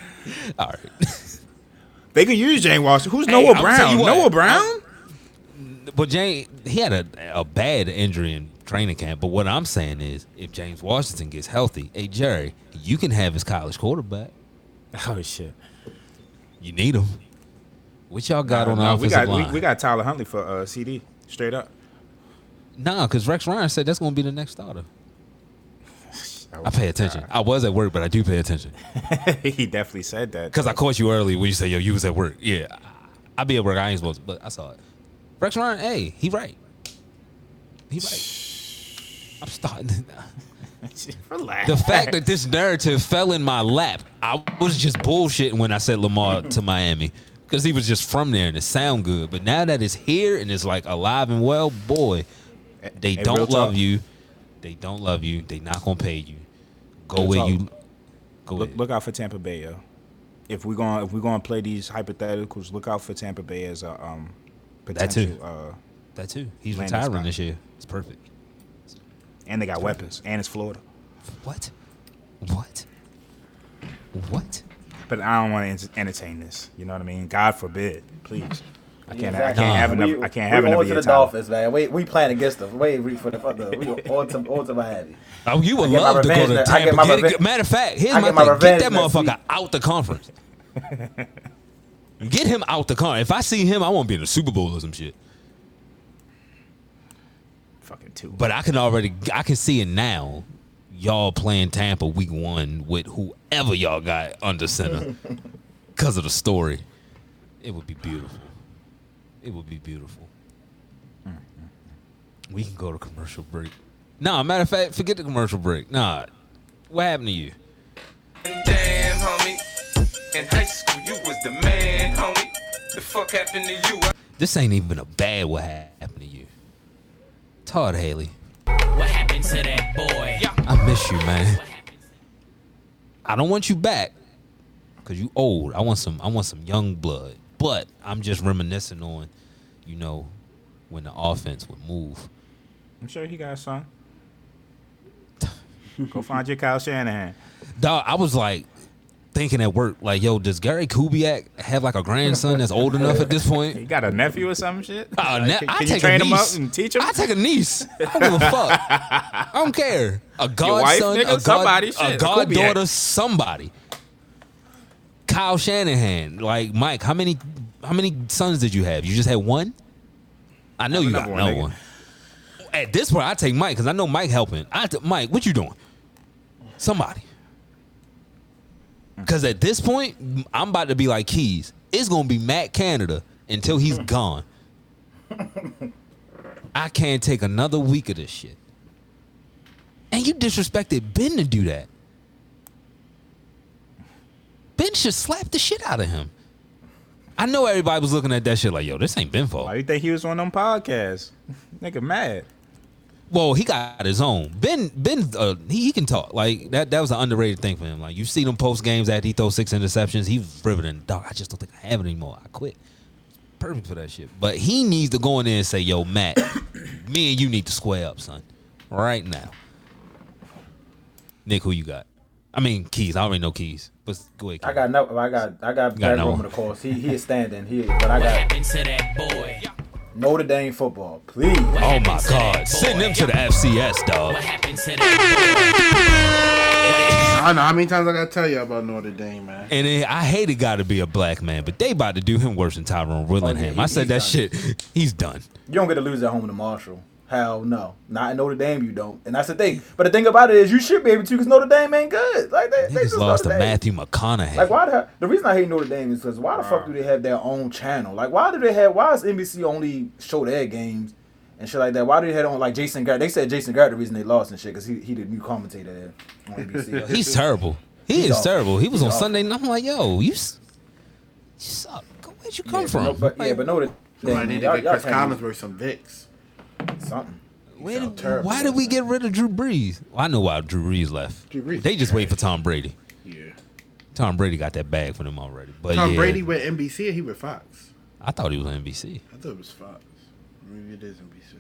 S1: All right.
S3: They could use James Washington. Who's
S1: Hey,
S3: Noah
S1: I'll
S3: Brown?
S1: what,
S3: Noah Brown?
S1: But James, he had a, a bad injury in training camp. But what I'm saying is, if James Washington gets healthy, hey Jerry, you can have his college quarterback.
S3: Oh shit!
S1: You need him. What y'all got on the
S3: nah, we
S1: offensive
S3: got we,
S1: line?
S3: we got Tyler Huntley for uh, CD straight up.
S1: Nah, because Rex Ryan said that's going to be the next starter. I pay attention. I was at work, but I do pay attention
S3: he definitely said that.
S1: because I caught you early when you said, "Yo, you was at work." Yeah, I be at work. I ain't supposed to, but I saw it. Rex Ryan, hey, he right. He right. I'm starting. To.
S3: Relax.
S1: The fact that this narrative fell in my lap, I was just bullshitting when I said Lamar to Miami because he was just from there and it sound good. But now that it's here and it's like alive and well, boy, they
S3: Hey,
S1: don't love
S3: talk.
S1: you. They don't love you. They not gonna pay you. Go where
S3: talk.
S1: you go.
S3: look, look out for Tampa Bay, yo. If we're going if we're to play these hypotheticals, look out for Tampa Bay as a um
S1: That too.
S3: Uh,
S1: that too. He's retiring
S3: Scott.
S1: this year. It's perfect.
S3: and they got weapons, and it's Florida.
S1: What? What? What?
S3: But I don't want to entertain this. You know what I mean? God forbid, please. I can't. I can't have
S1: Nah.
S3: enough. I can't have
S2: we
S3: enough
S2: on to the
S3: time.
S2: Dolphins, man. We we playing against them. Wait, we for the fuck the we on to on to Miami.
S1: Oh, you would
S2: I get my
S1: love to go to
S2: I
S1: Tampa.
S2: get my
S1: Get-
S2: reve-
S1: matter of fact, here's
S2: I
S1: my
S2: my
S1: thing: get that motherfucker
S2: week.
S1: out the conference. get him out the car. If I see him, I won't be in the Super Bowl or some shit.
S3: Fucking two.
S1: But I can already, I can see it now. Y'all playing Tampa week one with whoever y'all got under center because of the story. It would be beautiful. It would be beautiful. Mm-hmm. We can go to commercial break. Nah, matter of fact, forget the commercial break. Nah, what happened to you?
S8: Damn, homie. In high school, you was the man, homie. The fuck happened to you?
S1: This ain't even a bad what happened to you. Todd Haley,
S9: What happened to that boy?
S1: I miss you, man. I don't want you back because you old. I want some. I want some young blood. But I'm just reminiscing on, you know, when the offense would move.
S3: I'm sure he got some. Go find your Kyle Shanahan.
S1: Dog, I was like thinking at work, like, yo, does Gary Kubiak have like a grandson that's old enough at this point?
S3: He got a nephew or some shit.
S1: Uh,
S3: Like,
S1: na-
S3: can
S1: I
S3: can
S1: take
S3: train
S1: a
S3: him up
S1: niece.
S3: and teach him?
S1: I take a niece. I don't give a fuck. I don't care. A
S3: wife,
S1: godson,
S3: nigga?
S1: a, god,
S3: Somebody,
S1: a
S3: shit, a
S1: goddaughter, somebody. Kyle Shanahan, like Mike, how many how many sons did you have? You just had one. I know you got
S3: one, nigga.
S1: one. At this point, I take Mike because I know Mike helping. I t- Mike, what you doing? Somebody. Hmm. Because at this point, I'm about to be like Keys. It's gonna be Matt Canada until he's hmm. gone. I can't take another week of this shit. And you disrespected Ben to do that. Ben should slap the shit out of him. I know everybody was looking at that shit like, yo, this ain't Ben fault.
S3: Why you think he was on them podcasts? Nigga mad.
S1: Well, he got his own. Ben, Ben, uh, he, he can talk. Like that. That was an underrated thing for him. Like you see them post games after he throws six interceptions. He's riveting. Dog, I just don't think I have it anymore. I quit. Perfect for that shit. But he needs to go in there and say, "Yo, Matt, me and you need to square up, son, right now." Nick, who you got? I mean, Keys. I already know Keys. But go ahead.
S2: I got no. I got. I got
S1: got
S2: Greg
S1: no
S2: Roman,
S1: one.
S2: of course. He he is standing. He, but I
S9: What
S2: got
S9: happened to that boy?
S2: Notre Dame football. Please.
S1: Oh my God! Send them to the FCS, dog.
S9: What happened to that
S4: I know how many times I gotta tell you about Notre Dame, man.
S1: And then, I hate it got to be a black man, but they about to do him worse than Tyrone Willingham.
S2: Oh, he-
S1: I said that
S2: he's
S1: shit. He's done.
S2: You don't get to lose at home to Marshall. Hell no. Not in Notre Dame, you don't. And that's the thing. But the thing about it is, you should be able to because Notre Dame ain't good. Like they,
S1: They
S2: they
S1: just lost to
S2: Dame.
S1: Matthew McConaughey.
S2: Like why the the reason I hate Notre Dame is because why the fuck do they have their own channel? Like why do they have why does NBC only show their games and shit like that? Why do they have on like Jason Garrett? They said Jason Garrett the reason they lost and shit because he he the new commentator on NBC.
S1: He's terrible. He
S2: He's
S1: is
S2: awful.
S1: terrible. He was
S2: He's
S1: on
S2: awful.
S1: Sunday, and I'm like, yo, you, s- you suck. Where'd you come
S2: yeah,
S1: from?
S2: But, no, but, yeah, but Notre Dame.
S4: Somebody
S2: man,
S4: need
S2: y'all-
S4: to get
S2: y'all
S4: Cris
S2: can't
S4: Collinsworth some Vicks.
S2: Do something. He
S1: where did- why did we get rid of Drew Brees? Well, I know why Drew Brees left.
S4: Drew Brees
S1: they just wait for Tom Brady.
S4: Yeah.
S1: Tom Brady got that bag for them already. But
S4: Tom
S1: yeah,
S4: Brady with NBC or he with Fox?
S1: I thought he was on NBC.
S4: I thought it was Fox. Maybe it is NBC.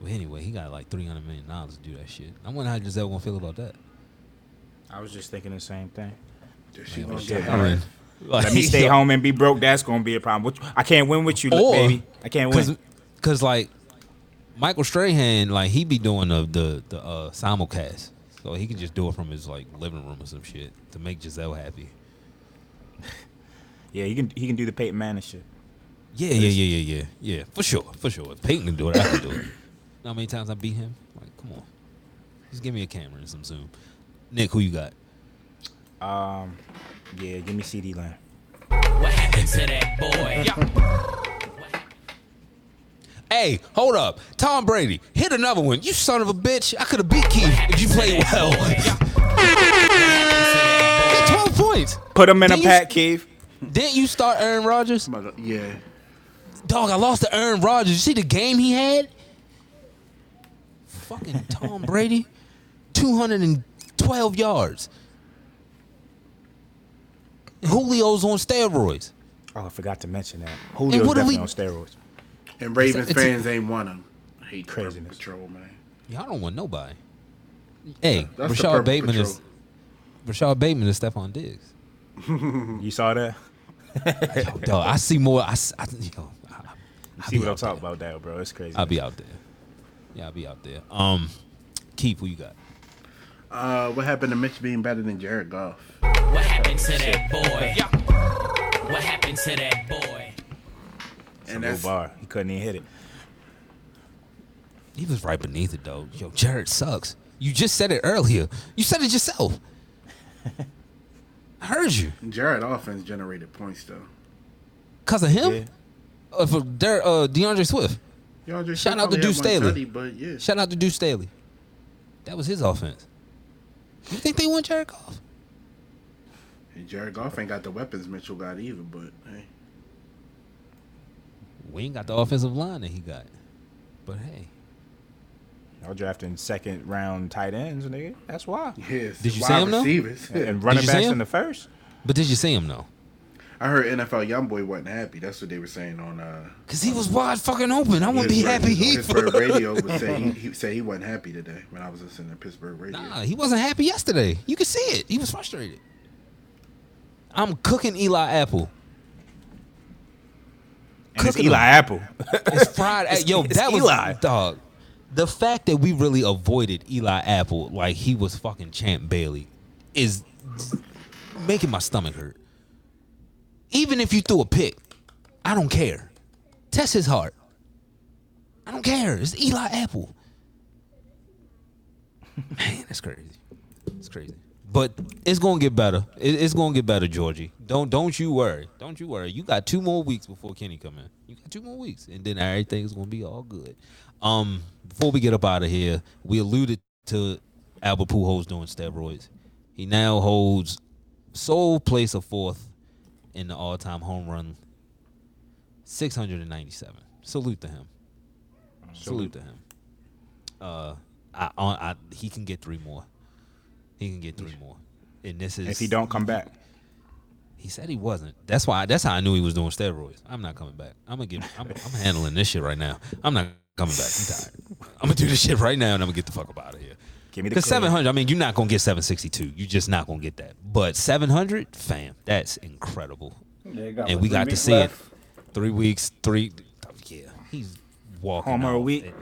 S1: Well, anyway, he got like three hundred million dollars to do that shit. I wonder how Gisele gonna feel about that.
S3: I was just thinking the same thing.
S4: That she
S1: Man,
S4: gonna get
S1: I mean,
S3: Let me stay home and be broke. That's gonna be a problem. I can't win with you,
S1: Or-
S3: baby. I can't
S1: Cause,
S3: win.
S1: cause like Michael Strahan, like he be doing the the the uh, simulcast, so he can just do it from his like living room or some shit to make Gisele happy.
S3: Yeah, he can. He can do the Peyton Manning shit.
S1: Yeah, yeah, yeah, yeah, yeah, yeah, for sure, for sure. If Peyton can do it, I can do it. Know how many times I beat him? Like, come on, just give me a camera and some zoom. Nick, who you got?
S3: Um, yeah, give me CeeDee Lamb.
S9: What happened to that boy?
S1: Hey, hold up, Tom Brady, hit another one. You son of a bitch! I could have beat Keith if you played well. Hit Twelve points.
S3: Put him in a
S1: Didn't you-
S3: pack, Keith.
S1: Didn't you start Aaron Rodgers?
S4: Yeah.
S1: Dog, I lost to Aaron Rodgers. You see the game he had? Fucking Tom Brady, two hundred and twelve yards. Julio's on steroids.
S3: Oh, I forgot to mention that. Julio's definitely
S1: we-
S3: on steroids.
S4: And Ravens
S1: It's a-
S4: fans ain't want him. I hate
S3: Craziness.
S4: Craziness. Patrol, man.
S1: Y'all don't want nobody. Hey,
S4: That's Rashod
S1: Bateman
S4: Patrol.
S1: is Rashod Bateman is Stefon Diggs.
S3: You saw that?
S1: Yo, dog, I see more. I, s- I- yo, I,
S3: You
S1: I'll
S3: see what I'm
S1: out
S3: talking about, that, bro? It's crazy.
S1: I'll be out there. Yeah, I'll be out there. Um, Keith, who you got?
S4: Uh, what happened to Mitch being better than Jared Goff?
S9: What happened to that boy? What happened to that boy?
S3: And that's bar. He couldn't even hit it.
S1: He was right beneath it though. Yo, Jared sucks. You just said it earlier. You said it yourself. I heard you.
S4: Jared offense generated points though.
S1: Cause of him?
S3: Yeah.
S1: Uh, for Der- uh, D'Andre Swift.
S4: Y'all just
S1: Shout out to
S4: only
S1: Deuce Staley.
S4: tutty, But yeah,
S1: Shout out to Deuce Staley. That was his offense. You think they want Jared Goff?
S4: and Jared Goff ain't got the weapons Mitchell got either. But hey,
S1: We ain't got the offensive line that he got. But hey,
S3: Y'all drafting second round tight ends, nigga. That's why.
S4: yes.
S1: Did you see him, though?
S4: receivers.
S3: And running
S1: you
S3: backs in the first.
S1: but did you see him though?
S4: I heard NFL YoungBoy wasn't happy. That's what they were saying on. uh
S1: Cause he was wide fucking open. I wouldn't be happy. He
S4: Pittsburgh radio would say he, he said he wasn't happy today when I was listening to Pittsburgh radio.
S1: Nah, he wasn't happy yesterday. You could see it. He was frustrated. I'm cooking Eli Apple.
S3: And it's Eli. Apple.
S1: It's fried.
S3: It's-
S1: Yo,
S3: it's
S1: that was
S3: Eli.
S1: dog. The fact that we really avoided Eli Apple like he was fucking Champ Bailey is making my stomach hurt. Even if you threw a pick, I don't care. Test his heart. I don't care. It's Eli Apple. Man, that's crazy. It's crazy. But it's gonna get better. It- it's gonna get better, Georgie. Don't don't you worry. Don't you worry. You got two more weeks before Kenny come in. You got two more weeks, and then everything's gonna be all good. Um, before we get up out of here, we alluded to Albert Pujols doing steroids. He now holds sole place of fourth in the all-time home run, six hundred and ninety-seven. Salute to him. Salute to him. Uh, I, I, I he can get three more. He can get three more. And this is
S3: If he don't come back,
S1: He said he wasn't. That's why. That's how I knew he was doing steroids. I'm not coming back. I'm gonna get. I'm, I'm handling this shit right now. I'm not coming back. I'm tired. I'm gonna do this shit right now, and I'm gonna get the fuck up out of here.
S3: give me the
S1: Because 700. I mean, you're not gonna get 762. You're just not gonna get that. But 700, fam, that's incredible.
S2: Yeah, got
S1: and we got to see
S2: left?
S1: it. Three weeks. Three. Yeah, he's walking.
S3: Homer a week.
S1: it.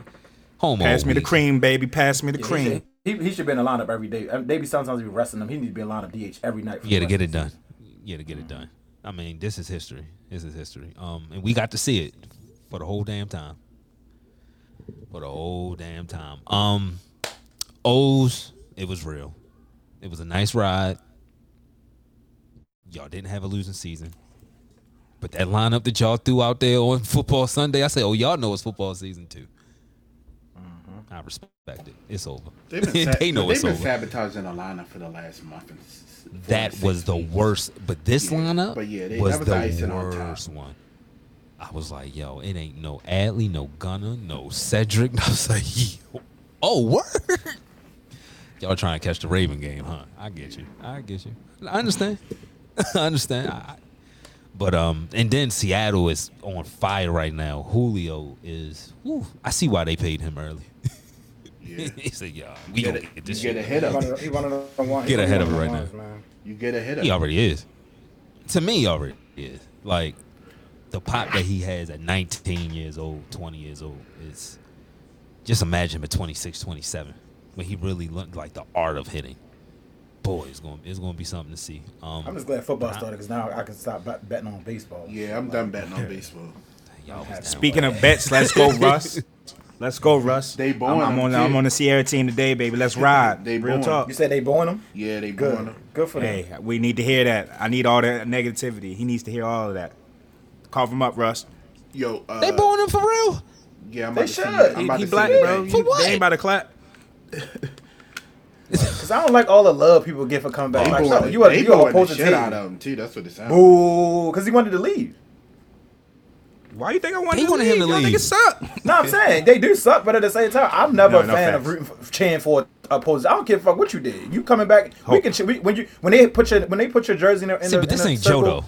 S1: Homer.
S3: Pass
S1: a
S3: me the cream, baby. Pass me the
S2: Yeah,
S3: cream.
S2: He, he should be in the lineup every day. They be sometimes be resting him. He needs to be in lineup DH every night. for
S1: Yeah, to get it done. Yeah, to get it done. I mean, this is history. This is history. Um, and we got to see it for the whole damn time. For the whole damn time. Um, O's, it was real. It was a nice ride. Y'all didn't have a losing season. But that lineup that y'all threw out there on football Sunday, I say, oh, y'all know it's football season too. I respect it. It's over.
S4: They've been,
S1: they know
S4: they've
S1: it's
S4: been
S1: over.
S4: sabotaging the lineup for the last month. And s- s- four
S1: that was the
S4: weeks.
S1: worst. But this
S4: Yeah,
S1: lineup
S4: but yeah, they-
S1: was
S4: that was
S1: the
S4: on
S1: worst one. I was like, yo, it ain't no Adley, no Gunnar, no Cedric. I was like, yo, oh, word. Y'all trying to catch the Raven game, huh? I get you. I get you. I understand. I understand. I, but um, and then Seattle is on fire right now. Julio is. Whew, I see why they paid him early.
S4: Yeah.
S1: he said, "Yeah, we
S4: You
S1: gonna
S4: get,
S1: get
S4: you
S1: this
S4: get
S1: shit."
S4: ahead of
S2: one
S4: him.
S2: he one of the one-
S1: Get ahead of it right
S2: ones, man.
S4: You get ahead of
S1: He already is. To me, he already is. Like the pop that he has at 19 years old, 20 years old is just imagine him at 26, 27 when he really looked like the art of hitting. Boy, it's going it's going to be something to see. Um,
S2: I'm just glad football started because now I can stop bet- betting on baseball.
S4: Yeah, I'm done betting on baseball.
S1: y'all was.
S3: Speaking of bets, let's go, Russ. Let's go, Russ.
S4: They
S3: I'm, I'm on.
S4: too.
S3: I'm on the Sierra team today, baby. Let's ride.
S4: They
S3: Real
S4: born.
S3: talk.
S2: You said they born him?
S4: Yeah, they
S2: Good.
S4: born him.
S2: Good for them.
S3: Hey, we need to hear that. I need all that negativity. He needs to hear all of that. Cough him up, Russ.
S4: Yo, uh,
S1: They born him for real?
S4: Yeah, I'm
S2: They
S4: about to see.
S2: should.
S4: I'm
S3: He,
S4: about
S3: he
S4: to
S3: black,
S4: see
S3: bro.
S4: that.
S1: For
S3: You-
S1: what?
S3: They ain't about to clap.
S2: Because I don't like all the love people get for coming back.
S4: They
S2: Like,
S4: born
S2: no, you are
S4: they
S2: you are
S4: born the shit out of him too. That's what it sounds. like.
S2: Boo, because he wanted to leave.
S3: Why you think I wanted
S1: They
S3: to
S1: wanted him
S3: leave?
S1: to
S3: Y'all
S1: leave.
S3: niggas suck.
S2: No, I'm saying they do suck, but at the same time, I'm never
S3: No,
S2: a
S3: no
S2: fan of rooting for, cheering for opposing. I don't give a fuck what you did. You coming back? We can. We, when you when they put your when they put your jersey in, the- in
S1: See,
S2: the,
S1: but this ain't
S2: circle,
S1: Joe though.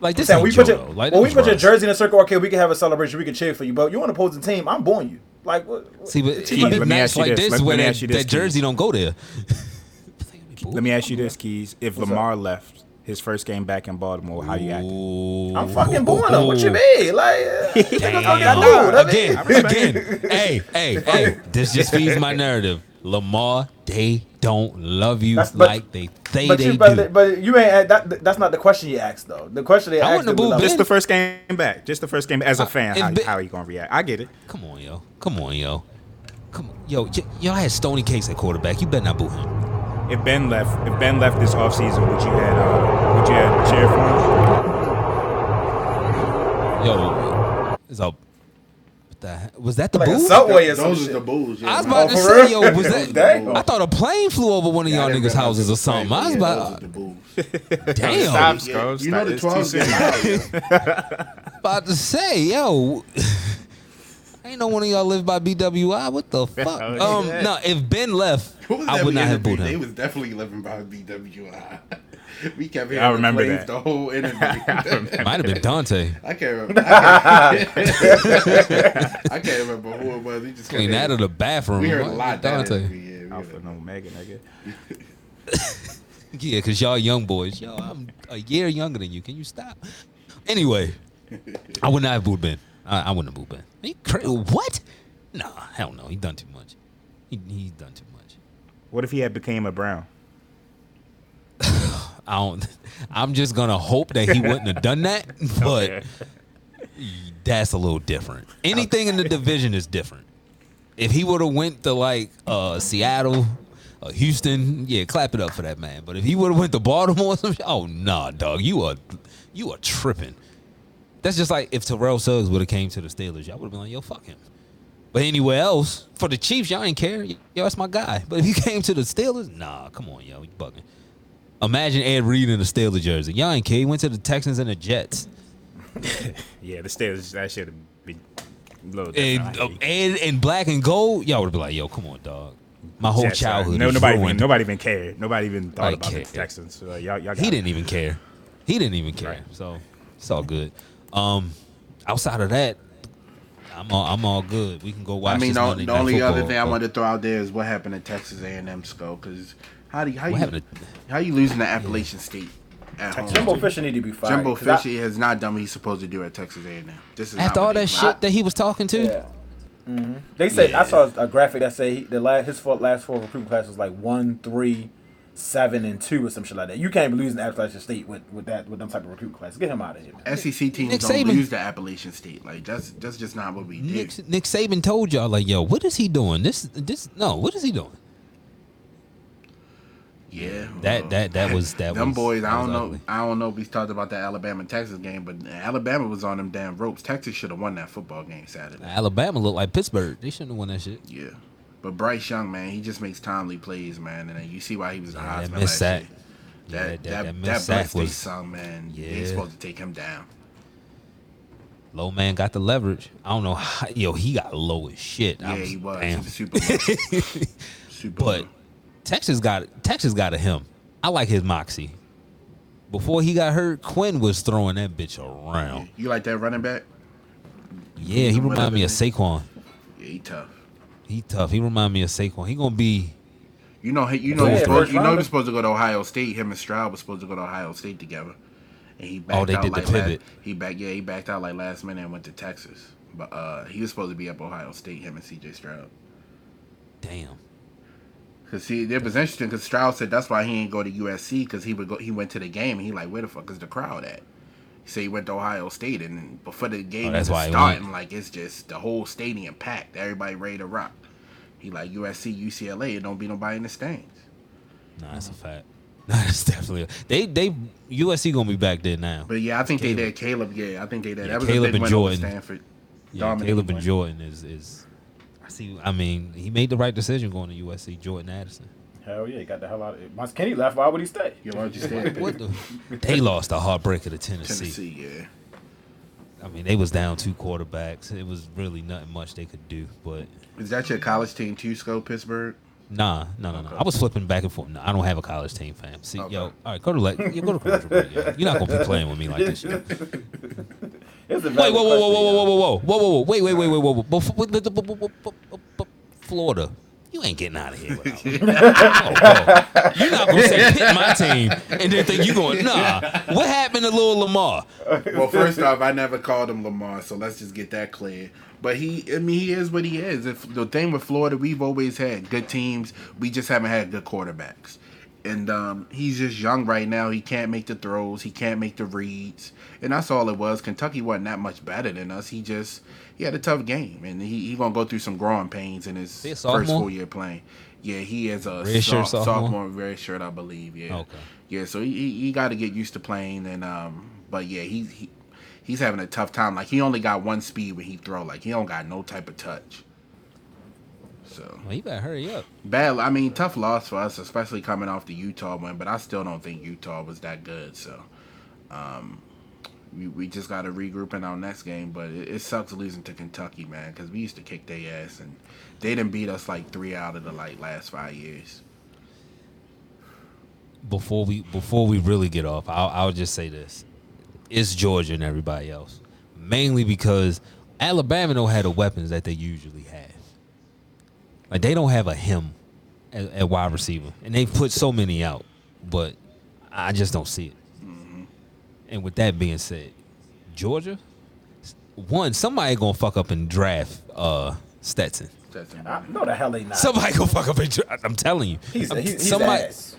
S1: Like this ain't
S2: we
S1: Joe
S2: put your,
S1: though. Like
S2: when we
S1: this
S2: put your jersey in a circle, okay, we can have a celebration. We can cheer for you, but you're on opposing team. I'm booing you. Like what? what-
S1: See, but
S3: Keith,
S1: in
S3: let me ask you
S1: like
S3: this.
S1: this, where that,
S3: ask you this,
S1: that jersey don't go there.
S3: Let me ask you this, Keys. If Lamar left his first game back in Baltimore, how you acting?
S1: Ooh.
S2: I'm fucking booing him. What you mean? Like, uh, niggas gonna get
S1: Damn.
S2: booed. I mean-
S1: again, again. hey, hey, hey. This just feeds my narrative. Lamar, they don't love you
S2: That's- but-
S1: like they say
S2: But
S1: they
S2: you,
S1: do.
S2: but, but you ain't. That, that's not the question you asked though. The question they
S1: I
S2: asked.
S1: wouldn't have
S2: was
S1: booed
S3: Just the first game back. Just the first game as a fan. How,
S1: Bi-
S3: how you gonna react? I get it.
S1: Come on, yo. Come on, yo. Come on, yo. y- y'all had Stoney Case at quarterback. You better not boo him.
S3: If Ben left, if Ben left this offseason, would you had uh, would you had cheer for him?
S1: Yo, is a what the was that the
S2: like a
S1: boo?
S2: subway or some
S4: Those are
S2: shit.
S4: the bulls. Yeah,
S1: I was about to
S2: Oh, for
S1: say,
S2: real?
S1: yo, was that?
S2: Dang.
S1: I thought a plane flew over one of y'all
S4: didn't
S1: niggas' houses or something.
S4: playing,
S1: I was
S4: but yeah,
S1: about,
S4: the bulls.
S1: damn.
S3: Stop,
S4: Yeah, you know the 12
S3: soon.
S4: get out.
S1: about to say, yo. Ain't no one of y'all live by BWI. What the fuck? Um,
S3: shit.
S1: no. If Ben left,
S4: What was
S1: I would not have
S4: interview?
S1: booed
S4: They
S1: him.
S4: was definitely living by BWI. we kept hearing
S3: I remember
S4: the
S3: that.
S4: the whole interview.
S1: Might have been Dante.
S4: I can't remember. I can't, I can't remember who it was. We just
S1: Clean that of the bathroom.
S4: We heard a lot
S1: Dante.
S4: interview. Yeah, we
S3: Alpha
S4: heard-
S3: and Omega, nigga.
S1: Yeah, cause y'all young boys. Yo, I'm a year younger than you. Can you stop? Anyway, I would not have booed Ben. I, I wouldn't have booed Ben. Are you cra- what? Nah, hell no. He done too much. He he done too much.
S3: What if he had became a Brown?
S1: I don't. I'm just gonna hope that he wouldn't have done that. But
S3: Okay.
S1: that's a little different. Anything in the division is different. If he would have went to like uh, Seattle, uh, Houston, yeah, clap it up for that man. But if he would have went to Baltimore, oh nah, dog, you are you are tripping. That's just like if Terrell Suggs would have came to the Steelers, y'all would have been like, yo, fuck him. But anywhere else, for the Chiefs, y'all ain't care. Yo, that's my guy. But if he came to the Steelers, nah, come on, yo, you bugging. Imagine Ed Reed in a Steelers jersey. Y'all ain't care. He went to the Texans and the Jets.
S3: Yeah, the Steelers. That should have been little
S1: and,
S3: different.
S1: uh, and and black and gold, y'all would be like, yo, come on, dog. My whole
S3: Jets,
S1: childhood.
S3: No, nobody, even, nobody even cared. Nobody even thought
S1: Nobody
S3: about
S1: cared.
S3: the Texans. So, uh, y'all, y'all
S1: He didn't
S3: it.
S1: even care. He didn't even care.
S3: Right.
S1: So it's all good. Um, outside of that, I'm all I'm all good. We can go watch.
S4: I mean,
S1: this
S4: the,
S1: Monday
S4: the
S1: Night
S4: only other
S1: Football,
S4: thing I
S1: but
S4: wanted to throw out there is what happened at Texas A&M school Because how do you, how
S1: What
S4: you
S1: happened
S4: how you losing the Appalachian State at?
S2: Jimbo Fisher need to be fired.
S4: Jimbo
S2: 'cause I-
S4: Fisher has not done what he's supposed to do at Texas A&M. This is
S1: After all that
S4: they-
S1: shit that he was talking to,
S2: Yeah. hmm They said I saw a graphic that say he, the last his last four recruiting classes was like one, three, seven, and two or some shit like that. You can't be losing to Appalachian State with, with that with them type of recruiting classes. Get him out of here, man.
S4: SEC teams
S1: Nick
S4: don't
S1: Saban-
S4: lose to Appalachian State. Like that's that's just not what we do.
S1: Nick, Nick Saban told y'all like, yo, what is he doing? This this no, what is he doing?
S4: Yeah,
S1: That that that was that
S4: them
S1: was
S4: boys. I don't know.
S1: ugly.
S4: I don't know if we talked about the Alabama Texas game, but Alabama was on them damn ropes. Texas should have won that football game Saturday.
S1: Alabama looked like Pittsburgh. They shouldn't have won that shit.
S4: Yeah, but Bryce Young, man, he just makes timely plays, man, and you see why he was the
S1: Yeah, that
S4: Heisman last
S1: sack.
S4: year.
S1: Yeah,
S4: That
S1: that-
S4: that
S1: that
S4: that,
S1: missed
S4: Black
S1: sack
S4: State
S1: was-
S4: son, man,
S1: Yeah.
S4: they supposed to take him down.
S1: Low man got the leverage. I don't know. How, yo, he got low as shit.
S4: Yeah, he was. He
S1: Damn.
S4: was super low. super
S1: But
S4: low.
S1: Texas got Texas got a him. I like his moxie. Before he got hurt, Quinn was throwing that bitch around.
S4: You like that running back?
S1: Yeah, he reminded me of Saquon.
S4: Yeah, he tough.
S1: He tough. He remind me of Saquon. He gonna be.
S4: You know, he- you know,
S2: Yeah,
S4: he was supposed,
S2: first
S4: you know, he
S2: rounder.
S4: supposed to go to Ohio State. Him and Stroud was supposed to go to Ohio State together, and he backed
S1: Oh, they
S4: out
S1: did
S4: like la-
S1: pivot.
S4: he back, yeah, he backed out like last minute and went to Texas. But uh, he was supposed to be up Ohio State. Him and C.J. Stroud.
S1: Damn.
S4: Cause see, it was interesting. Cause Stroud said that's why he ain't go to USC. Cause he would go. He went to the game and he like, where the fuck is the crowd at? He said he went to Ohio State and before the game
S1: Oh, that's
S4: even
S1: why
S4: starting, like it's just the whole stadium packed. Everybody ready to rock. He like USC, UCLA. It don't be nobody in the stands.
S1: Nah, that's a fact. That's definitely they they USC gonna be back there now.
S4: But yeah, I think they did. Caleb, yeah, I think they did.
S1: Yeah,
S4: that was
S1: Caleb
S4: a big
S1: and Jordan.
S4: Stanford.
S1: Yeah,
S4: Dominating
S1: Caleb and
S4: win.
S1: Jordan is is. I see. I mean, he made the right decision going to USC. Jordan Addison.
S2: Hell yeah, he got the hell out of it. Once Kenny left, why would he stay?
S4: Yeah, why would you stay?
S1: What the? They lost a heartbreaker to Tennessee.
S4: Tennessee, yeah.
S1: I mean, they was down two quarterbacks. It was really nothing much they could do. But
S4: Is that your college team too, Sco Pittsburgh?
S1: nah, no, no, no.
S4: Okay.
S1: I was flipping back and forth. No, I don't have a college team, fam. See,
S4: Okay.
S1: yo, all right, go to like, you go to commercial break. yo. You're not gonna be playing with me like this. Yo. Wait, whoa, whoa, whoa, whoa, whoa, whoa, whoa, whoa, whoa, whoa, wait, wait, wait, wait, whoa, whoa, wait, Florida. You ain't getting out of here without me. Oh, bro. You're not gonna say pick my team and then think you're going, nah. What happened to Lil Lamar?
S4: well, first off, I never called him Lamar, so let's just get that clear. But he, I mean, he is what he is. If the thing with Florida, we've always had good teams. We just haven't had good quarterbacks. And um, he's just young right now. He can't make the throws. He can't make the reads. And that's all it was. Kentucky wasn't that much better than us. He just he had a tough game, and he he gonna go through some growing pains in his first full year playing. Yeah, he is a
S1: Red
S4: soph-
S1: sophomore?
S4: sophomore, red shirt, I believe. Yeah.
S1: Okay.
S4: Yeah, so he he, he got to get used to playing, and um, but yeah, he he he's having a tough time. Like he only got one speed when he throw. Like he don't got no type of touch. So
S1: Well, you better hurry up.
S4: bad. I mean, tough loss for us, especially coming off the Utah win. But I still don't think Utah was that good. So, um, we, we just got to regroup in our next game. But it, it sucks losing to Kentucky, man, because we used to kick their ass, and they didn't beat us like three out of the like last five years.
S1: Before we before we really get off, I'll, I'll just say this: it's Georgia and everybody else, mainly because Alabama don't have the weapons that they usually have. Like they don't have a him at, at wide receiver, and they put so many out, but I just don't see it. And with that being said, Georgia, one somebody gonna fuck up and draft uh, Stetson.
S4: That's
S2: I, no, the hell they not.
S1: Somebody gonna fuck up and draft. I'm telling you.
S2: he's
S1: I'm-
S2: he's, he's
S1: somebody-
S2: ass.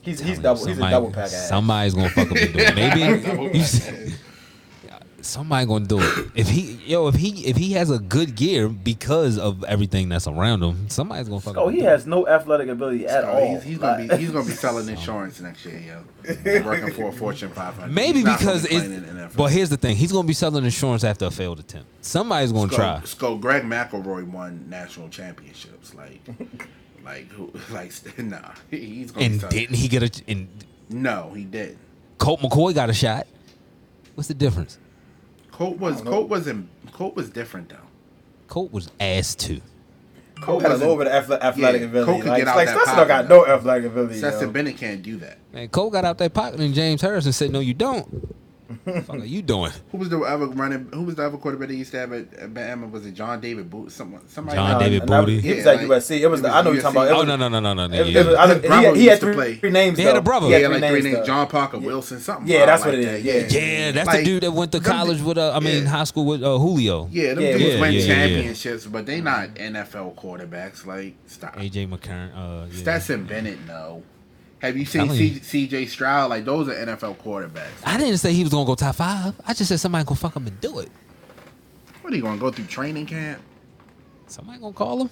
S2: He's he's double.
S1: you,
S2: He's a double pack ass.
S1: Somebody's gonna fuck up and do it. Maybe you see- somebody gonna do it. If he yo, if he if he has a good gear because of everything that's around him, somebody's gonna fuck
S2: Oh,
S1: up.
S2: he has no athletic ability at all.
S4: he's, he's gonna
S2: Like-
S4: be he's gonna be selling insurance next year, yo. Working for a Fortune 500.
S1: Maybe
S4: He's
S1: because
S4: be
S1: it's.
S4: playing in the NFL.
S1: But here's the thing: he's gonna be selling insurance after a failed attempt. Somebody's gonna
S4: Sco-
S1: try.
S4: Sco, Greg McElroy won national championships. Like, like who? Like, nah, he's gonna.
S1: And
S4: selling-
S1: didn't he get a? And
S4: No, he did.
S1: Colt McCoy got a shot. What's the difference?
S4: Colt was Colt wasn't Colt was different though.
S1: Colt was ass too.
S2: Cole had a little bit of athletic
S4: Yeah,
S2: ability.
S4: Cole could
S2: like,
S4: get out
S2: like
S4: that
S2: Stetson don't got no athletic ability.
S4: Stetson
S2: yo.
S4: Bennett can't do that.
S1: Man, Cole got out that pocket and James Harrison said, "No, you don't." Fuck are you doing?
S4: Who was the other running? Who was the other quarterback they used to have at, at Bama? Was it John David Boot? Someone, somebody.
S1: John David
S2: and that-
S1: Booty.
S2: He was
S4: Yeah,
S2: at
S4: like,
S2: USC. It was.
S4: it
S2: the,
S4: was
S2: I know you're talking about. It
S1: Oh no no no no no.
S2: It,
S1: yeah.
S2: it was, I, he, had, he had three,
S4: play.
S2: three names.
S1: They had
S2: though.
S1: a brother.
S2: He
S4: Yeah,
S2: had three
S4: like three
S2: names.
S4: names:
S2: though.
S4: John Parker, Wilson, something.
S2: Yeah,
S4: wild
S2: that's what
S4: like
S2: it
S4: that.
S2: is.
S4: Yeah,
S1: Yeah, that's
S4: Like,
S1: the dude that went to college with. Uh, I mean,
S4: yeah.
S1: high school with uh, Julio.
S4: Yeah, them
S2: Yeah,
S4: dudes
S1: yeah,
S4: win
S1: yeah, yeah, yeah.
S4: championships, but they not NFL quarterbacks. Like, stop.
S1: AJ McCarron. Uh, yeah.
S4: Stetson Bennett, no. Have you seen
S1: Telling
S4: C-
S1: you.
S4: C.J. Stroud? Like, those are NFL quarterbacks.
S1: I didn't say he was gonna go top five. I just said somebody gonna fuck him and do it.
S4: What are you gonna go through training camp?
S1: Somebody gonna call him.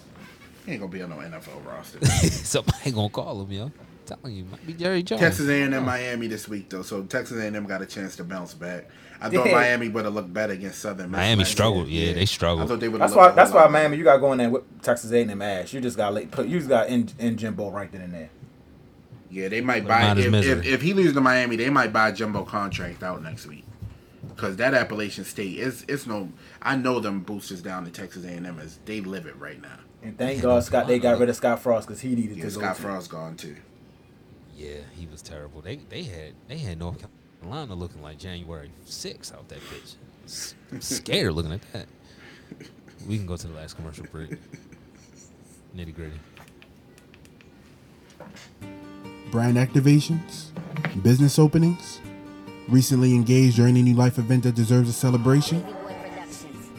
S4: He ain't gonna be on no NFL roster.
S1: somebody gonna call him, yo. telling you, might be Jerry Jones.
S4: Texas A&M oh. Miami this week though, so Texas A&M got a chance to bounce back. I thought
S2: Yeah.
S4: Miami would have looked better against Southern. Miss
S1: Miami
S4: last
S1: struggled.
S4: year.
S1: Yeah, they struggled.
S4: I thought they would.
S2: That's why. That's why Miami. You got to go in there with Texas A&M ass. You just got to put. You just got in in Jimbo right then and there.
S4: Yeah, they might buy
S1: him out his
S4: if, if, if he leaves to Miami, they might buy Jumbo contract out next week. Cause that Appalachian State is it's no. I know them boosters down in Texas A&M is they live it right now.
S2: And thank God Scott they got rid of Scott Frost because he needed
S4: Yeah,
S2: to
S4: Scott
S2: go.
S4: Frost gone too.
S1: Yeah, he was terrible. They they had they had North Carolina looking like January 6th out that bitch. S- I'm scared looking at that. We can go to the last commercial break. Nitty gritty.
S10: Brand activations, business openings, recently engaged or any new life event that deserves a celebration?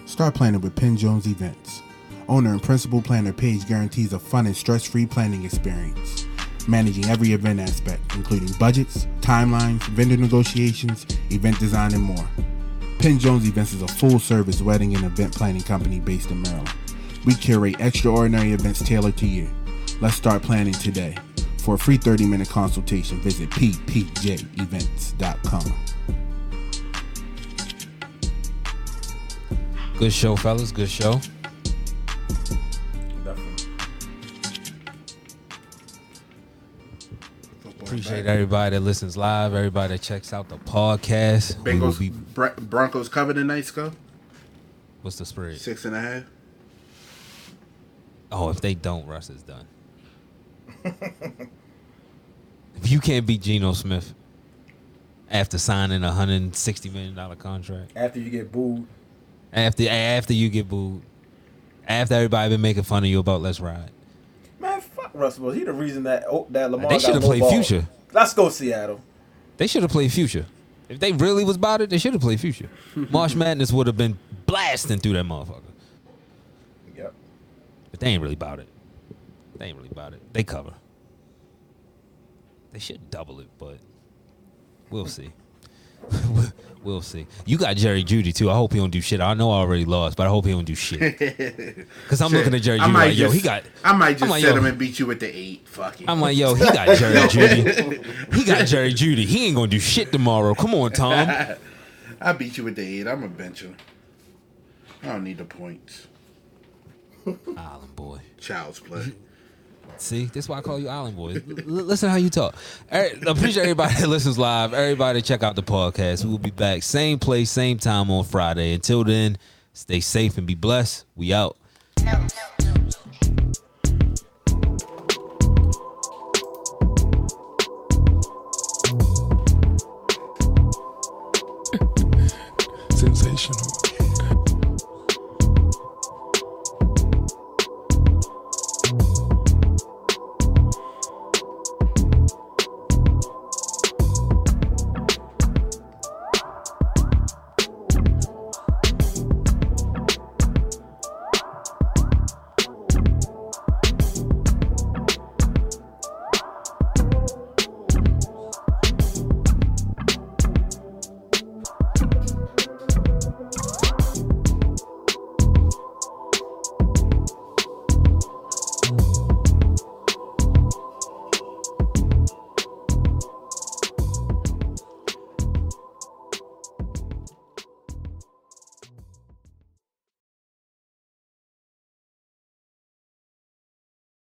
S10: Start planning with Penn Jones Events. Owner and principal planner Paige guarantees a fun and stress free planning experience, managing every event aspect, including budgets, timelines, vendor negotiations, event design, and more. Penn Jones Events is a full service wedding and event planning company based in Maryland. We curate extraordinary events tailored to you. Let's start planning today. For a free 30 minute consultation, visit ppjevents.com.
S1: Good show, fellas. Good show.
S2: Definitely.
S1: Appreciate everybody that listens live, everybody that checks out the podcast. We will
S4: Bengals
S1: be,
S4: Bra- Broncos cover tonight, Sco.
S1: what's the spread?
S4: Six and a half.
S1: Oh, if they don't, Russ is done. If you can't beat Geno Smith after signing a hundred and sixty million dollar contract,
S2: After you get booed,
S1: after after you get booed, after everybody been making fun of you about Let's Ride,
S2: man, fuck Russell. Wilson. He the reason that oh, that Lamar
S1: they should have
S2: no
S1: played
S2: ball.
S1: Future.
S2: Let's go Seattle.
S1: They should have played Future. If they really was about it, they should have played Future. March Madness would have been blasting through that motherfucker.
S2: Yep.
S1: But they ain't really about it. They ain't really about it. They cover. They should double it, but we'll see. We'll- see. You got Jerry Jeudy too. I hope he don't do shit. I know I already lost, but I hope he don't do shit. Because I'm
S4: Shit.
S1: looking at Jerry
S4: I
S1: Jeudy
S4: might
S1: like, yo,
S4: just-
S1: he got.
S4: I might just
S1: I'm like,
S4: set
S1: yo,
S4: him and beat you with the eight. Fuck it.
S1: I'm like, yo, he got Jerry Jeudy. He got Jerry Jeudy. He ain't gonna do shit tomorrow. Come on, Tom.
S4: I beat you with the eight. I'm a bencher. I don't need the points.
S1: Island boy.
S4: Child's play.
S1: See, that's why I call you Island Boy. L- listen how you talk. I appreciate everybody that listens live. Everybody check out the podcast. We will be back same place, same time on Friday. Until then, stay safe and be blessed. We out.
S11: No, no.